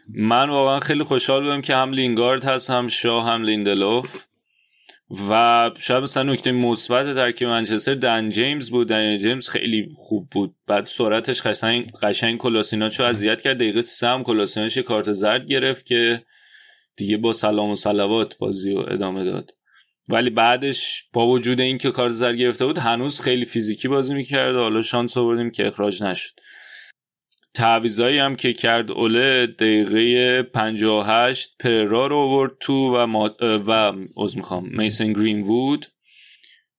من واقعا خیلی خوشحال بودم که هم لینگارد هست هم شاه هم لیندلوف. و شاید مثلا نکته مثبت ترکیب منچستر دن جیمز بود. دن جیمز خیلی خوب بود. بعد سرعتش قشنگ قشنگ کلاسیناچو اذیت کرد. دقیقه سه هم کلاسیناچ کارت زرد گرفت که دیگه با سلام و صلوات بازی رو ادامه داد. ولی بعدش با وجود اینکه کارت زرد گرفته بود هنوز خیلی فیزیکی بازی می‌کرد حالا شانس آوردیم که اخراج نشد. تعویضایی هم که کرد اوله دقیقه 58 پررا رو آورد تو و ما و از می‌خوام میسن گرین وود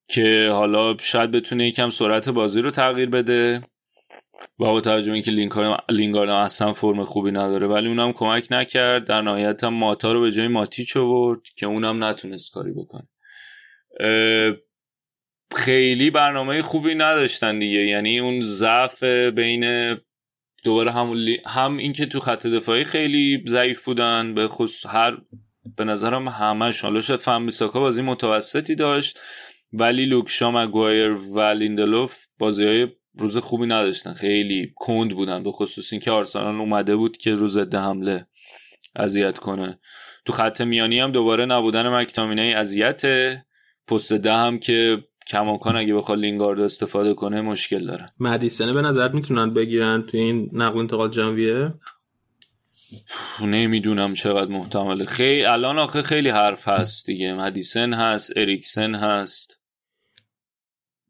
که حالا شاید بتونه یکم سرعت بازی رو تغییر بده و با توجه اینکه لینگارد هم اصلا فرم خوبی نداره ولی اونم کمک نکرد. در نهایت هم ماتا رو به جای ماتیچ آورد که اونم نتونست کاری بکنه. خیلی برنامه خوبی نداشتن دیگه. یعنی اون ضعف بین دوباره هم هم اینکه تو خط دفاعی خیلی ضعیف بودن به خصوص هر به نظرم همش حالا شاید فهم بیساکا بازی متوسطی داشت ولی لوکشا مگوایر و لیندلوف بازی های روز خوبی نداشتن. خیلی کند بودن به خصوص اینکه آرسنال اومده بود که روز ضد حمله اذیت کنه. تو خط میانی هم دوباره نبودن مکتامینه اذیت پست ده هم که کماکان اگه بخواد لینگارد استفاده کنه مشکل دارن مدیسنه به نظر می‌تونن بگیرن تو این نقل انتقال ژانویه نمی‌دونم چقدر محتمله. خیلی الان آخه خیلی حرف هست دیگه. مدیسن هست اریکسن هست.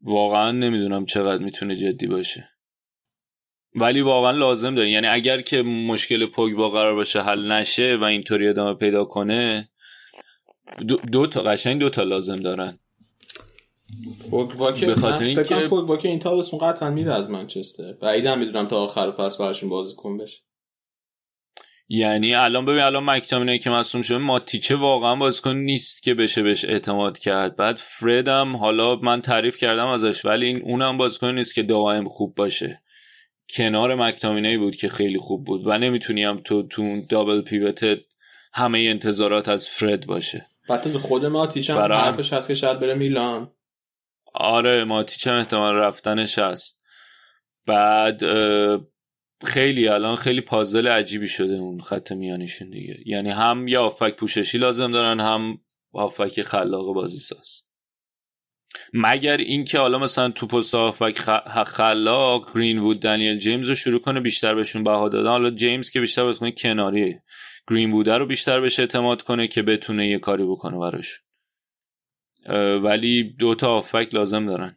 واقعا نمی‌دونم چقدر می‌تونه جدی باشه. ولی واقعا لازم داره. یعنی اگر که مشکل پوگبا قرار باشه حل نشه و اینطوری ادامه پیدا کنه دو, دو تا قشنگ دو تا لازم دارن. پوگبا که فکر کنم پوگبا که این تابستون قطعا میره از منچستر. بعیدم می‌دونم تا آخر فصل براشون بازیکن بشه. یعنی الان ببین الان مکتامینه که مصوم شده ماتیچه واقعا بازیکن نیست که بشه بهش اعتماد کرد. بعد فردم حالا من تعریف کردم ازش ولی این اونم بازیکن نیست که دائم خوب باشه. کنار مکتامینه بود که خیلی خوب بود و نمی‌تونیم تو تو دابل پیوت همه انتظارات از فرد باشه. بعد خود ماتیچ هم برام. حرفش هست که شاید بره میلان. آره ماتیچ هم احتمال رفتنش هست بعد خیلی الان خیلی پازل عجیبی شده اون خط میانیشون دیگه. یعنی هم یه آفک پوششی لازم دارن هم آفک خلاق بازی ساز. مگر اینکه حالا مثلا تو پست آفک خلاق گرین وود دنیل جیمز رو شروع کنه بیشتر بهشون بها دادن. حالا جیمز که بیشتر بازیکن کناریه. گرین وود رو بیشتر بهش اعتماد کنه که بتونه یه کاری بکنه براش. ولی دو تا آفک لازم دارن.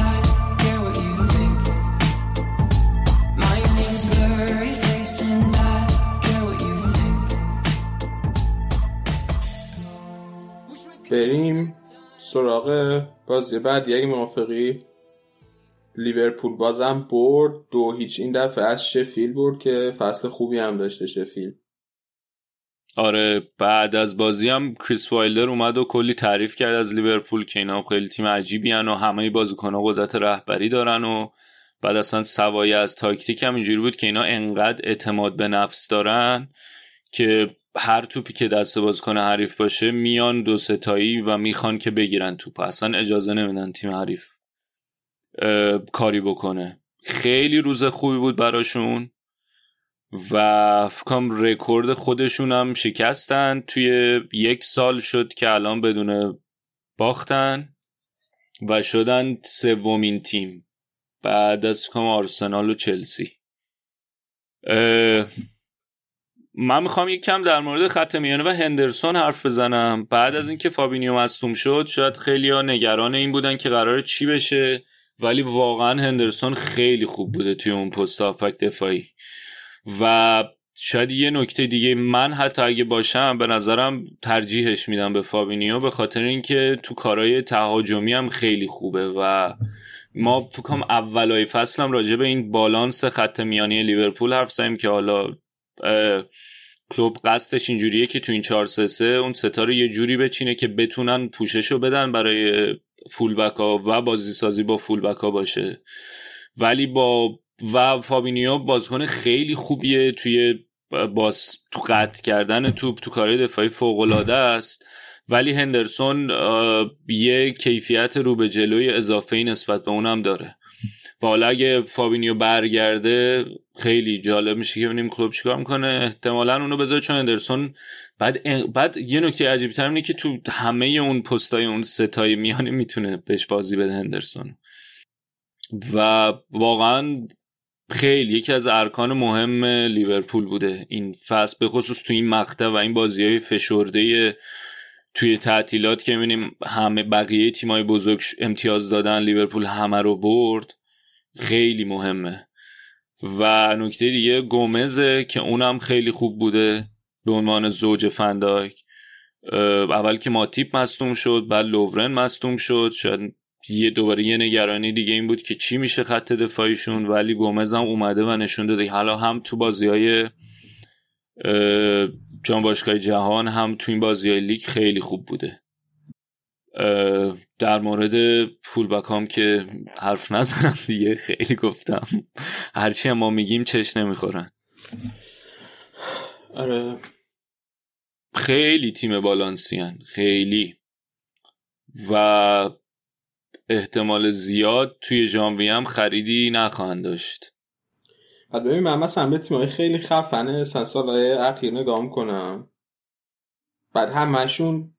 بریم سراغ بازی بعدی. اگه موافقی لیورپول بازم برد دو هیچ. این دفعه از شفیلد برد که فصل خوبی هم داشته شفیلد آره بعد از بازی هم کریس وایلدر اومد و کلی تعریف کرد از لیورپول که اینا خیلی تیم عجیبی‌ان و همه بازیکن‌ها قدرت رهبری دارن و بعد اصلا سوای از تاکتیک هم اینجوری بود که اینا انقدر اعتماد به نفس دارن که هر توپی که دست بازیکن حریف باشه میان دو ستایی و می‌خوان که بگیرن توپ. اصلا اجازه نمیدن تیم حریف کاری بکنه. خیلی روز خوبی بود براشون و فکرم رکورد خودشون هم شکستن. توی یک سال شد که الان بدون باختن و شدن سومین تیم. بعد از فکرم آرسنال و چلسی. من می‌خوام یک کم در مورد خط میانه و هندرسون حرف بزنم. بعد از اینکه فابینیو مصدوم شد شاید خیلی ها نگران این بودن که قراره چی بشه ولی واقعا هندرسون خیلی خوب بوده توی اون پست هافبک دفاعی. و شاید یه نکته دیگه من حتی اگه باشم به نظرم ترجیحش میدم به فابینیو به خاطر اینکه تو کارهای تهاجمی هم خیلی خوبه و ما فکرم اولای فصل هم راجع به این بالانس خط میانی لیورپول حرف زدیم که حالا کلوب قصدش اینجوریه که تو این 4 3 3 اون سه تا رو یه جوری بچینه که بتونن پوشش رو بدن برای فولبک ها و بازی سازی با فولبک ها باشه. ولی با و فابینیو بازیکن خیلی خوبیه توی باز تو قطع کردن توپ تو کارهای دفاعی فوق العاده است. ولی هندرسون یه کیفیت رو به جلوی اضافه نسبت به اونم داره. و حالا اگه فابینیو برگرده خیلی جالب میشه که ببینیم کلوب چیکار می‌کنه. احتمالا اونو بذاره چون هندرسون بعد بعد یه نکته عجیبی تر اینه که تو همه اون پستای اون ستای میانه می‌تونه بهش بازی بده هندرسون و واقعا خیلی یکی از ارکان مهم لیورپول بوده این فصل به خصوص تو این مقطع و این بازی های فشرده توی تعطیلات که می‌بینیم همه بقیه تیمای بزرگ امتیاز دادن لیورپول همه رو برد خیلی مهمه. و نکته دیگه گومزه که اونم خیلی خوب بوده به عنوان زوج فنداک اول که ماتیپ مصدوم شد بعد لوورن مصدوم شد. شاید یه دوباره یه نگرانی دیگه این بود که چی میشه خط دفاعیشون ولی گومز هم اومده و نشون داده. حالا هم تو بازی های جام باشگاه جهان هم تو این بازی های لیگ خیلی خوب بوده. در مورد فولبک هم که حرف نزنم دیگه خیلی گفتم. هرچی هم ما میگیم چش نمی‌خورن. آره. خیلی تیم بالانسی خیلی. و احتمال زیاد توی ژانویه هم خریدی نخواهند داشت. بعد ببین من مثلا به تیمای خیلی خفنه مثلا سالهای اخیر نگاه کنم بعد همشون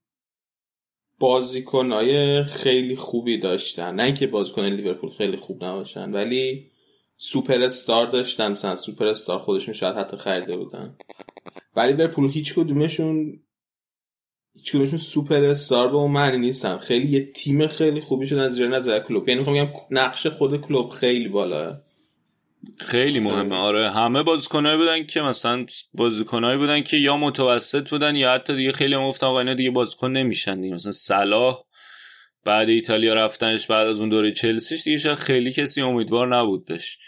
بازیکنهای خیلی خوبی داشتن. نه اینکه بازیکن لیورپول خیلی خوب نباشن ولی سوپر استار داشتن. مثلا سوپر استار خودشون شاید حتی خریده بودن. ولی لیورپول هیچ کدومشون هیچ کدومشون سوپر استار به اون معنی نیستن. خیلی یه تیم خیلی خوبی شدن زیر نظر کلوب. یعنی می‌خوام بگم نقش خود کلوب خیلی بالاه خیلی مهمه. آره. همه بازیکنایی بودن که مثلا بازیکنایی بودن که یا متوسط بودن یا حتی دیگه خیلی هم گفتن آقا اینا دیگه بازیکن نمیشن دیگه. مثلا صلاح بعد ایتالیا رفتنش بعد از اون دوره چلسیش دیگه شاید خیلی کسی امیدوار نبود بهش.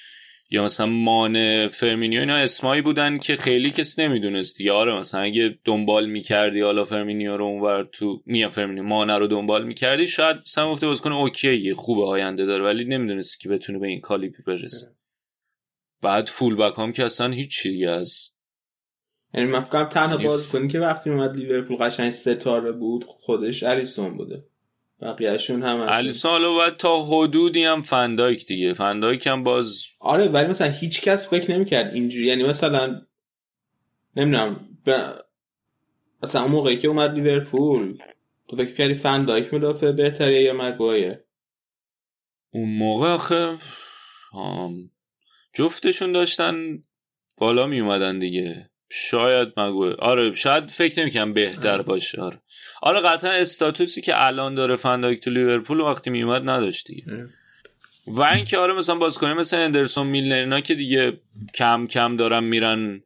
یا مثلا مان فرمینیو اینا اسمایی بودن که خیلی کسی نمی‌دونست دیگه. آره مثلا اگه دنبال می‌کردی حالا فرمینیو رو اونور تو میا فرمینیو مانه رو دنبال می‌کردی شاید مثلا گفته بازیکن okay ه خوبه آینده داره ولی نمی‌دونستی که بتونه به این caliber برسه. بعد فول بک هم که اصلا هیچ دیگه از یعنی من فکرم تنها بازیکنی که وقتی اومد لیورپول قشنگ ستاره بود خودش الیسون بوده. بقیهشون هم الیسون حالا باید تا حدودی هم فندایک دیگه. فندایک هم باز آره ولی مثلا هیچ کس فکر نمی‌کرد اینجوری. یعنی مثلا نمی‌دونم ب... مثلا اون موقعی که اومد لیورپول تو فکر کردی فندایک مدافع بهتریه یا مگوایر اون موقع آخه جفتشون داشتن بالا می اومدن دیگه. شاید مگوه آره شاید فکر نمی‌کنم بهتر باشه آره. آره قطعا استاتوسی که الان داره فنداک تو لیورپول وقتی می اومد نداشت دیگه. و اینکه آره مثلا بازیکن مثل اندرسون میلنر که دیگه کم کم دارن میرن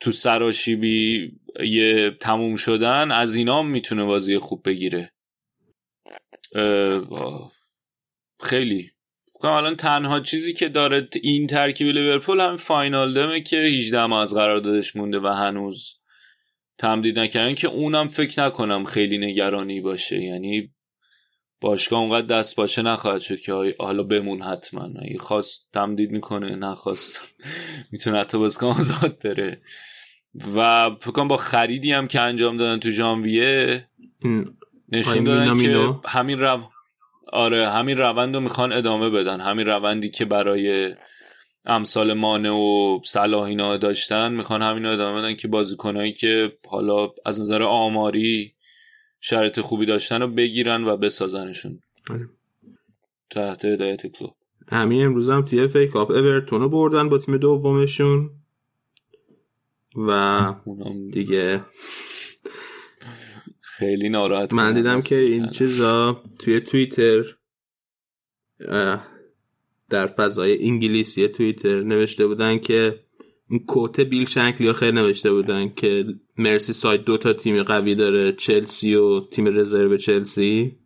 تو سراشیبی یه تموم شدن از اینا می‌تونه بازی خوب بگیره. خیلی. کنم الان تنها چیزی که داره این ترکیب لیورپول هم فاینال دمه که 18 ماه از قراردادش مونده و هنوز تمدید نکردن که اونم فکر نکنم خیلی نگرانی باشه. یعنی باشگاه اونقدر دست باشه نخواهد شد که حالا بمون حتما. اگه خواست تمدید می‌کنه نخواست. می‌تونه حتی بازیکن آزاد بره. و فکر با خریدی هم که انجام دادن تو ژانویه نشون دادن که همین رو آره همین روند رو می‌خوان ادامه بدن. همین روندی که برای امثال مانه و صلاح اینا داشتن می‌خوان همین رو ادامه بدن که بازیکنایی که حالا از نظر آماری شرط خوبی داشتن رو بگیرن و بسازنشون. آره. تحت هدایت کلوب. همین امروز هم توی فیک آپ اورتون رو بردن با تیم دومشون. و دیگه خیلی ناراحت من دیدم که این چیزا توی توییتر در فضای انگلیسی توییتر نوشته بودن که این quote بیل شنکلی خیلی نوشته بودن که مرسی ساید دو تا تیم قوی داره چلسی و تیم رزرو چلسی.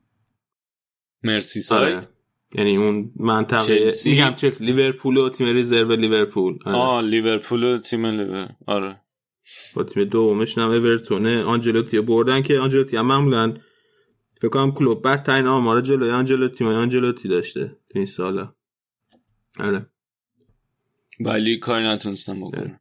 مرسی ساید یعنی اون منطقه چلسی. میگم چلسی لیورپول و تیم رزرو لیورپول. آه لیورپول و تیم لیور آره. با تیم دومش هم اورتونه. آنجلوتی بردن که آنجلوتی هم معمولا فکر کنم کلوب بدترین آمار جلوی آنجلوتی ما آنجلوتی داشته تو این سالا. آره. ولی کاری نتونستم بکنم.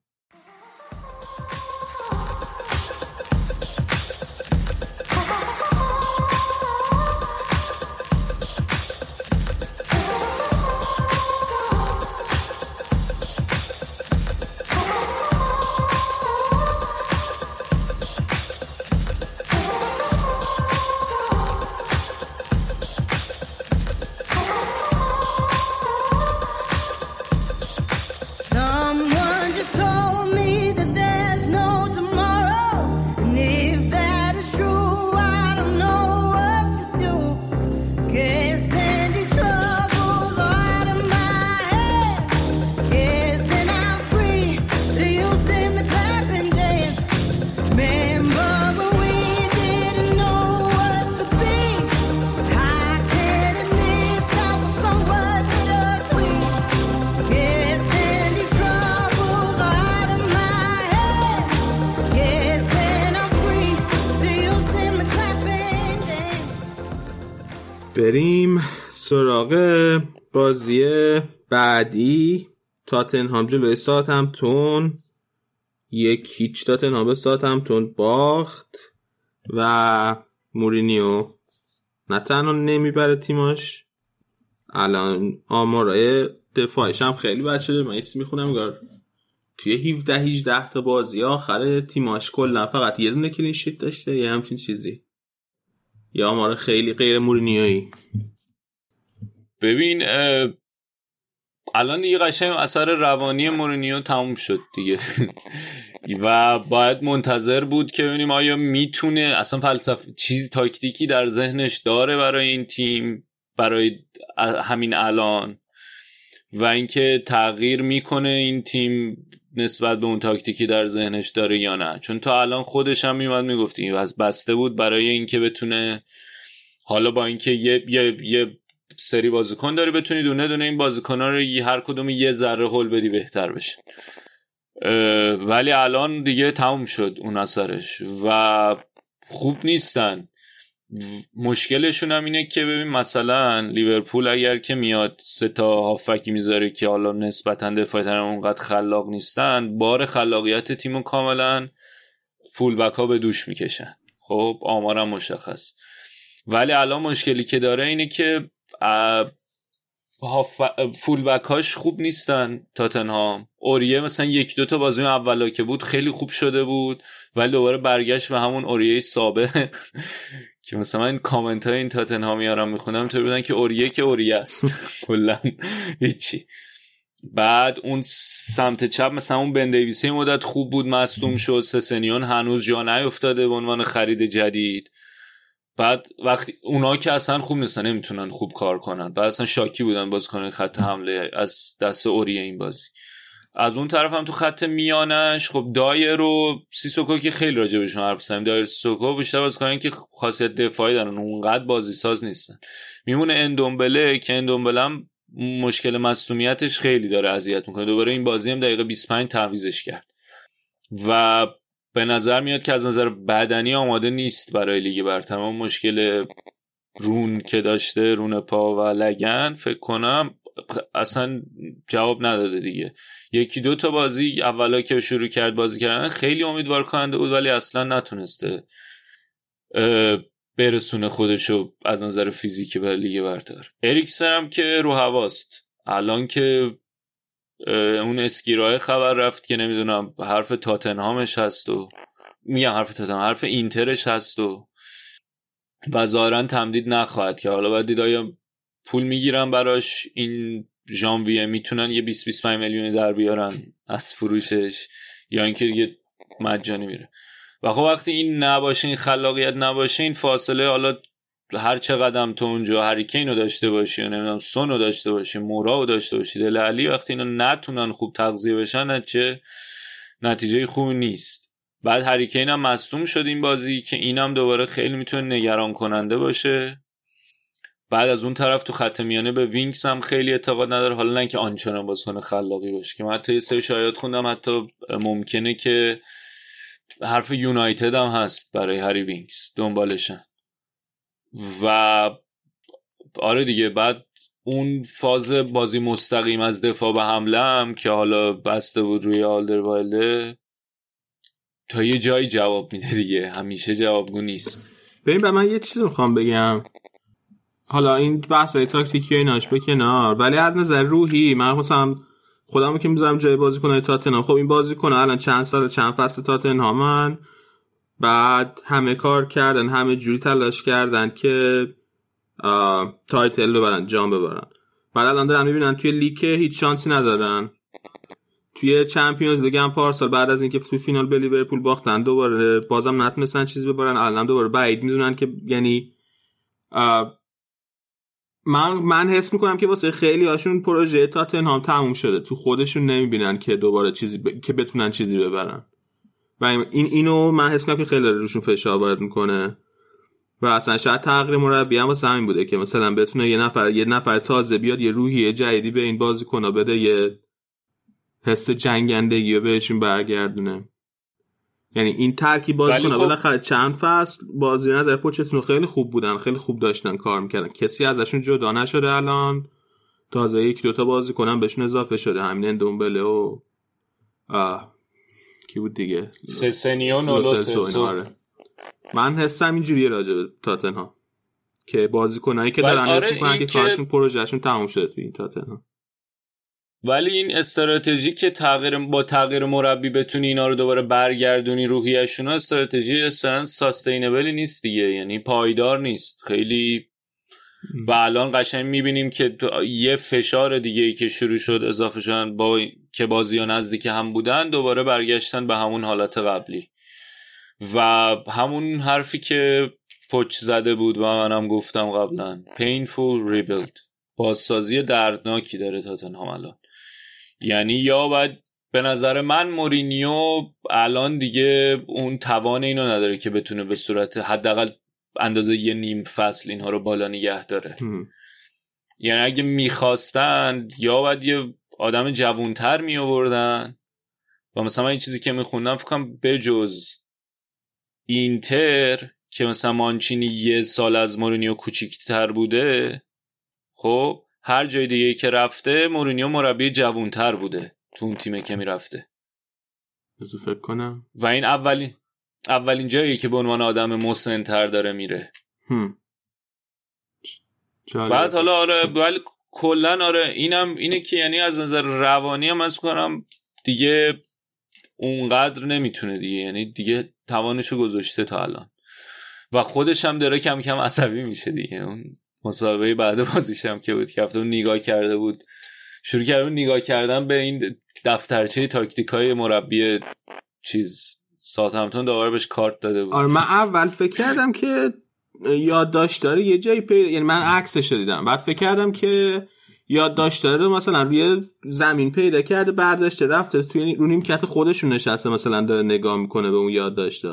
تاتنهام جلوی ساوثهمپتون یک هیچ تاتنهام به ساوثهمپتون باخت و مورینیو نه تنها نمی‌بره تیماش الان آمارای دفاعش هم خیلی بد شده من یه stat ی می‌خوندم انگار توی 17 18 تا بازی آخر تیماش کلا فقط یه دونه clean sheet داشته یه همچین چیزی. یا آمار خیلی غیر مورینیویی ببین الان دیگه قشنگ اثر روانی مورینیو تموم شد دیگه. و باید منتظر بود که ببینیم آیا می‌تونه اصلا فلسفه چیز تاکتیکی در ذهنش داره برای این تیم برای همین الان. و اینکه تغییر می‌کنه این تیم نسبت به اون تاکتیکی در ذهنش داره یا نه. چون تا الان خودش هم میومد می‌گفتی از بسته بود برای اینکه بتونه حالا با اینکه یه, یه, یه سری بازیکن داری بتونی دونه دونه این بازیکن‌ها رو هر کدوم یه ذره هول بدی بهتر بشه. ولی الان دیگه تموم شد اون اثرش و خوب نیستن. مشکلشون هم اینه که ببین مثلا لیورپول اگر که میاد سه تا هافکی می‌ذاره که حالا نسبتا دفاعی اونقدر خلاق نیستن بار خلاقیت تیمو کاملا فول بک ها به دوش می‌کشن. خب آمارم مشخص. ولی الان مشکلی که داره اینه که فول هاش خوب نیستن تاتنهام. اوریه مثلا یک دو تا بازی اولا که بود خیلی خوب شده بود ولی دوباره برگشت به همون اوریه سابق. که مثلا من کامنت های این تاتنهام میارم می‌خونم تو بودن که اوریه که اوریه است. کلا هیچی. بعد اون سمت چپ مثلا اون بن مدت خوب بود مصدوم شد سسنیون هنوز جا نیفتاده به عنوان خرید جدید. بعد وقتی اونا که اصلا خوب نیستن نمی‌تونن خوب کار کنن. بعد اصلا شاکی بودن بازیکنای خط حمله از دست اوریه این بازی. از اون طرف هم تو خط میانش خب دایر و سیسوکو که خیلی راجع بهشون حرف زدیم دایر سیسوکو بیشتر بازیکنن که خاصیت دفاعی دارن اونقدر بازی ساز نیستن. میمونه اندومبله که اندومبله هم مشکل مصونیتش خیلی داره اذیت می‌کنه. دوباره این بازی هم دقیقه 25 تعویزش کرد. و به نظر میاد که از نظر بدنی آماده نیست برای لیگ برتر مشکل رون که داشته رون پا و لگن فکر کنم اصلا جواب نداده دیگه. یکی دو تا بازی اولا که شروع کرد بازی کردن خیلی امیدوار کننده بود ولی اصلا نتونسته برسونه خودشو از نظر فیزیکی به لیگ برتر. اریکسن هم که رو هواست. الان که اون اسکیرای خبر رفت که نمی‌دونم حرف تاتنهامش هست و میگم حرف تاتنهام حرف اینترش هست و و ظاهرا تمدید نخواهد که حالا باید دید آیا پول می‌گیرن براش این ژانویه می‌تونن یه 20 25 میلیونی در بیارن از فروشش یا اینکه دیگه مجانی میره. و خب وقتی این نباشه این خلاقیت نباشه این فاصله حالا هر چقدرم تو اونجا هریکین رو داشته باشی و نمی‌دونم سون رو داشته باشی مورا رو داشته باشی دل علی وقتی اینا نتونن خوب تغذیه بشن چه نتیجه خوبی نیست. بعد هریکین هم مصدوم شد این بازی که اینم دوباره خیلی می‌تونه نگران کننده باشه. بعد از اون طرف تو خط میانه به وینکس هم خیلی اعتقاد نداره. حالا نه که آنچنان بازیکن خلاقی باشه که من حتی یه سری شایعات خوندم حتی ممکنه که حرف یونایتد هم هست برای هری وینکس. دنبالشن. و آره دیگه بعد اون فاز بازی مستقیم از دفاع به حمله هم که حالا بسته بود روی آلدروایلده تا یه جایی جواب میده دیگه. همیشه جوابگو نیست. ببین به من یه چیز می‌خوام بگم. حالا این بحث های تاکتیکی و ایناش به کنار. ولی از نظر روحی من مثلا خودمو که می‌ذارم جای بازیکنای تاتنهام. خب این بازیکن الان چند سال چند فصل تاتنهامن. بعد همه کار کردن همه جوری تلاش کردن که title ببرن جام ببرن. بعد الان دارن می‌بینن توی لیگ هیچ شانسی ندارن. توی Champions League هم پارسال بعد از اینکه تو فینال به لیورپول باختن دوباره بازم نتونستن چیز ببرن. الان دوباره بعید می‌دونن که یعنی من من حس می‌کنم که واسه خیلی هاشون پروژه تاتنهام تموم شده. تو خودشون نمی‌بینن که دوباره چیزی ب... که بتونن چیزی ببرن. و این اینو من حس می‌کنم که خیلی روشون فشار وارد می‌کنه. و اصلا شاید تغییر مربی هم واسه همین بوده که مثلا بتونه یه نفر یه نفر تازه بیاد یه روحیه جدیدی به این بازیکن‌ها بده یه حس جنگندگی رو بهشون برگردونه. یعنی این ترکیب بازی ولی کنه. خب- بالاخره چند فصل بازی نظر پوچتونو خیلی خوب بودن خیلی خوب داشتن کار می‌کردن. کسی ازشون جدا نشده الان. تازه یک دوتا بازی کنن بهشون اضافه شده. همین دومبله و آه. کی بود دیگه سسنیون و لو سلسو لوسلسو. اینا، آره. من حسم اینجوریه راجع به تاتنهام که بازیکنایی که دارن آره می‌کنن که که- کارشون پروژهشون تموم شده تو این تاتنهام ولی این استراتژی که تغییر با تغییر مربی بتونی اینا رو دوباره برگردونی روحیشون استراتژی اصلا ساستینبلی نیست دیگه یعنی پایدار نیست خیلی و الان قشنگ می‌بینیم که یه فشار دیگه ای که شروع شد اضافه شدن با که بازی ها نزدیک هم بودن دوباره برگشتن به همون حالت قبلی. و همون حرفی که پچ زده بود و منم گفتم قبلا painful rebuild بازسازی دردناکی داره تاتنهام الان. یعنی یا باید به نظر من مورینیو الان دیگه اون توان اینو نداره که بتونه به صورت حداقل اندازه یه نیم فصل اینها رو بالا نگه داره. هم. یعنی اگه می‌خواستن یا باید یه آدم جوونتر می آوردن و مثلا من این چیزی که میخوندم فکر کنم بجز اینتر که مثلا مانچینی یه سال از مورینیو کوچیکتر بوده خب هر جای دیگه که رفته مورینیو مربی جوونتر بوده تو اون تیمه که می‌رفته. بذار فکر کنم. و این اولین اولین جایی که به عنوان آدم مسنتر داره میره. هم. بعد حالا آره ولی کلا آره اینم اینه که یعنی از نظر روانی هم از کنم دیگه اونقدر نمی‌تونه دیگه یعنی دیگه توانشو گذاشته تا الان. و خودش هم داره کم کم عصبی میشه دیگه. اون مسابقه بعد بازیش هم که بود که هفته نگاه کرده بود. شروع کرده نگاه کردن به این دفترچه تاکتیک های مربی چیز. ساعتمتون دوباره بهش کارت داده بود. آره من اول فکر کردم که یادداشت داره یه جایی پیدا یعنی من عکسش رو دیدم. بعد فکر کردم که یادداشت داره مثلا روی زمین پیدا کرده برداشته رفته توی رو نیمکت خودشون نشسته مثلا داره نگاه می‌کنه به اون یادداشته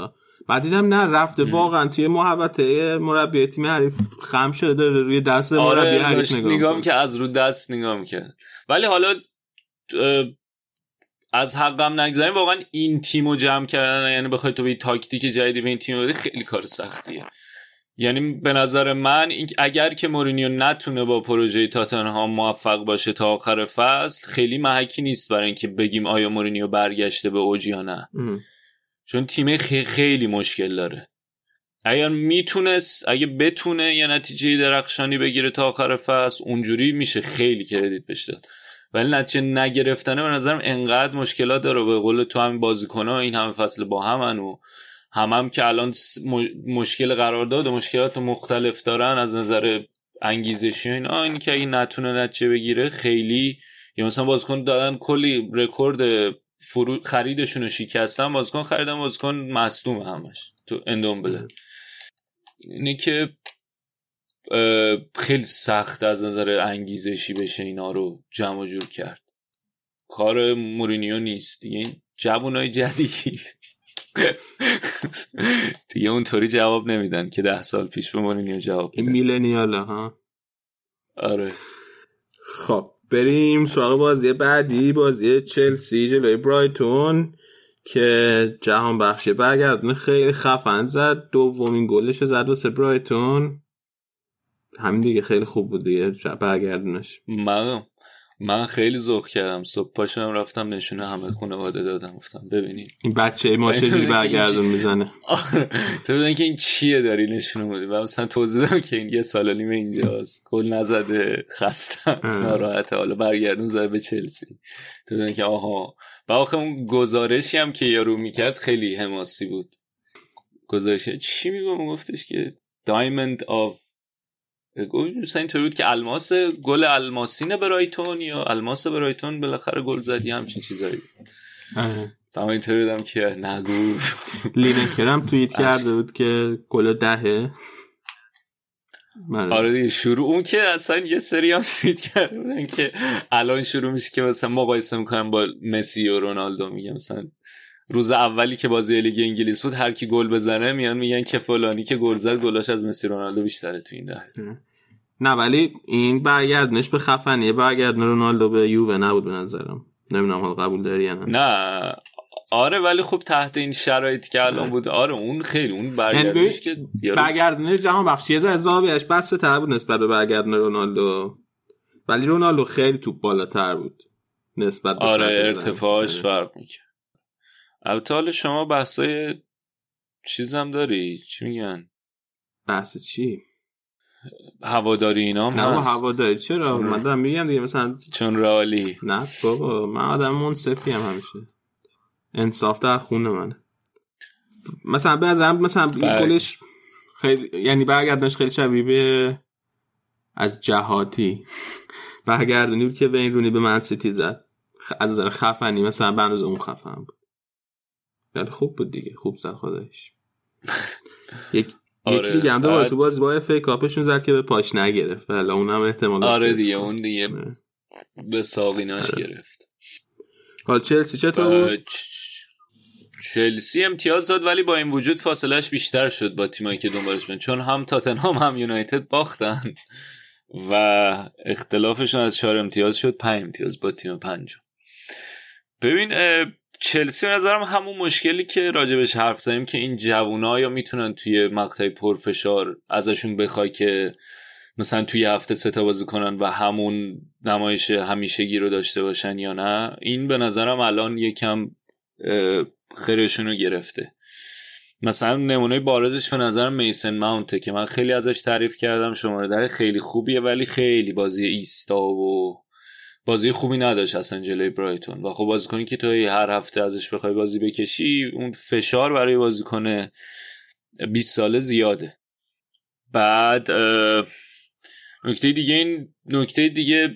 بعد دیدم نه رفته واقعا توی محوطه مربی تیم حریف خم شده داره روی دست مربی آره حریف داشت نگاه نگاه که از رو دست نگاه می‌کرد. ولی حالا از حقم نگذاریم واقعا این تیم رو جمع کردن یعنی بخوای تو به تاکتیک جدیدی به این تیم بدی خیلی کار سختیه. یعنی به نظر من اگر که مورینیو نتونه با پروژه تاتنهام موفق باشه تا آخر فصل خیلی محکی نیست برای اینکه بگیم آیا مورینیو برگشته به اوج یا نه. ام. چون تیم خی- خیلی مشکل داره. اگر می‌تونست اگه بتونه یه نتیجه درخشانی بگیره تا آخر فصل اونجوری میشه خیلی کردیت داد. ولی نتیجه نگرفتنه به نظرم انقدر مشکلات داره. به قول تو همین بازیکن این همه فصل با همن و هم هم که الان مشکل قرار داد و مشکلات مختلف دارن از نظر انگیزشی و اینا. این که اگه نتونه نتیجه بگیره خیلی یا مثلا بازیکن دادن کلی رکورد فرو خریدشون رو شکستن بازیکن خریدن بازیکن مصدوم همش تو اندومبله. اینه که خیلی سخت از نظر انگیزشی بشه اینا رو جمع جور کرد. کار مورینیو نیست. دیگه این جوانای جدید دیگه اونطوری جواب نمیدن که ده سال پیش به مورینیو جواب این میدن. میلنیاله ها؟ آره. خب بریم سراغ بازی بعدی بازی چلسی جلوی برایتون که جهان بخشی برگردونه خیلی خفن زد. دومین گلش زد واسه برایتون. همین دیگه خیلی خوب بود دیگه. برگردونش. من من خیلی ذوق کردم. صبح پاشم رفتم نشونه همه خانواده دادم. گفتم ببینید این بچه ما چجوری برگردون می‌زنه؟ تو بدون که این چیه داری نشونه میدی. و مثلا توضیح دادم که این یه سال و نیم اینجاست. گل نزده خسته است. ناراحته. حالا برگردون زده به چلسی. تو بدون که آها. و آخه اون گزارشی هم که یارو می‌کرد خیلی حماسی بود. گزارش چی میگم گفتش که دایموند آف مثلا اینطوری بود که الماس گل الماسینه برایتون یا الماس برایتون بالاخره گل زدی همچین چیزایی. تمام اینطوری بودم که نگو. لینکر هم توییت کرده بود که گل دهه. آره دیگه شروع اون که اصلا یه سری هم توییت کرده بودن که الان شروع میشه که مثلا مقایسه می‌کنم با مسی و رونالدو میگه مثلا روز اولی که بازی لیگ انگلیس بود هر کی گل بزنه میان میگن که فلانی که گل زد گلاش از مسی رونالدو بیشتره تو این دهه. نه ولی این برگردنش به خفنیه. برگردن رونالدو به یووه نبود به نظرم. نمی‌دونم حال قبول داری نه؟ نه. آره ولی خب تحت این شرایطی که الان بود آره اون خیلی اون یعنی برگردش که برگردونه جهان بخش. یه ذره بسته تر بود نسبت به برگردونه رونالدو. ولی رونالدو خیلی توپ بالاتر بود نسبت به آره ارتفاعش آره. فرق می‌کنه البته حالا شما بحثای چیزم داری؟ چی میگن؟ بحث چی؟ هواداری اینا هم نه با هست هوا داری چرا؟ چون- من دارم میگم دیگه مثلا چون رالی. نه بابا من آدم منصفی هم همیشه. انصاف در خونه منه مثلا به نظرم مثلا بله. گلش خیلی یعنی برگردنش خیلی شبیه به از جهاتی برگردونی بود که وین رونی به من سیتی زد. از نظر خفنی مثلا به اون خفن بود. ولی خوب بود دیگه. خوب زد خودش. یک آره، یکی دیگه هم بعد- تو بازی با ای کاپشون زد که به پاش نگرفت. ولی اونم احتمال آره دیگه اون دیگه آره. به ساقیناش گرفت. حالا چلسی چطور بود؟ چلسی امتیاز داد ولی با این وجود فاصلهش بیشتر شد با تیمایی که دنبالش بودن. چون هم تاتنهام هم یونایتد باختن و اختلافشون از چهار امتیاز شد پنج امتیاز با تیم پنجم. ببین چلسی نظرم همون مشکلی که راجبش حرف زدیم که این جوونا یا می‌تونن توی مقطع پرفشار ازشون بخوای که مثلا توی هفته سه تا بازی کنن و همون نمایش همیشگی رو داشته باشن یا نه این به نظرم الان یکم خیرشون رو گرفته. مثلا نمونه بارزش به نظرم میسن ماونته که من خیلی ازش تعریف کردم شماره در خیلی خوبیه ولی خیلی بازی ایستا و بازی خوبی نداشت اصلا جلوی برایتون. و خب بازیکنی که توی هر هفته ازش بخوای بازی بکشی اون فشار برای بازیکن 20 ساله زیاده. بعد نکته دیگه این نکته دیگه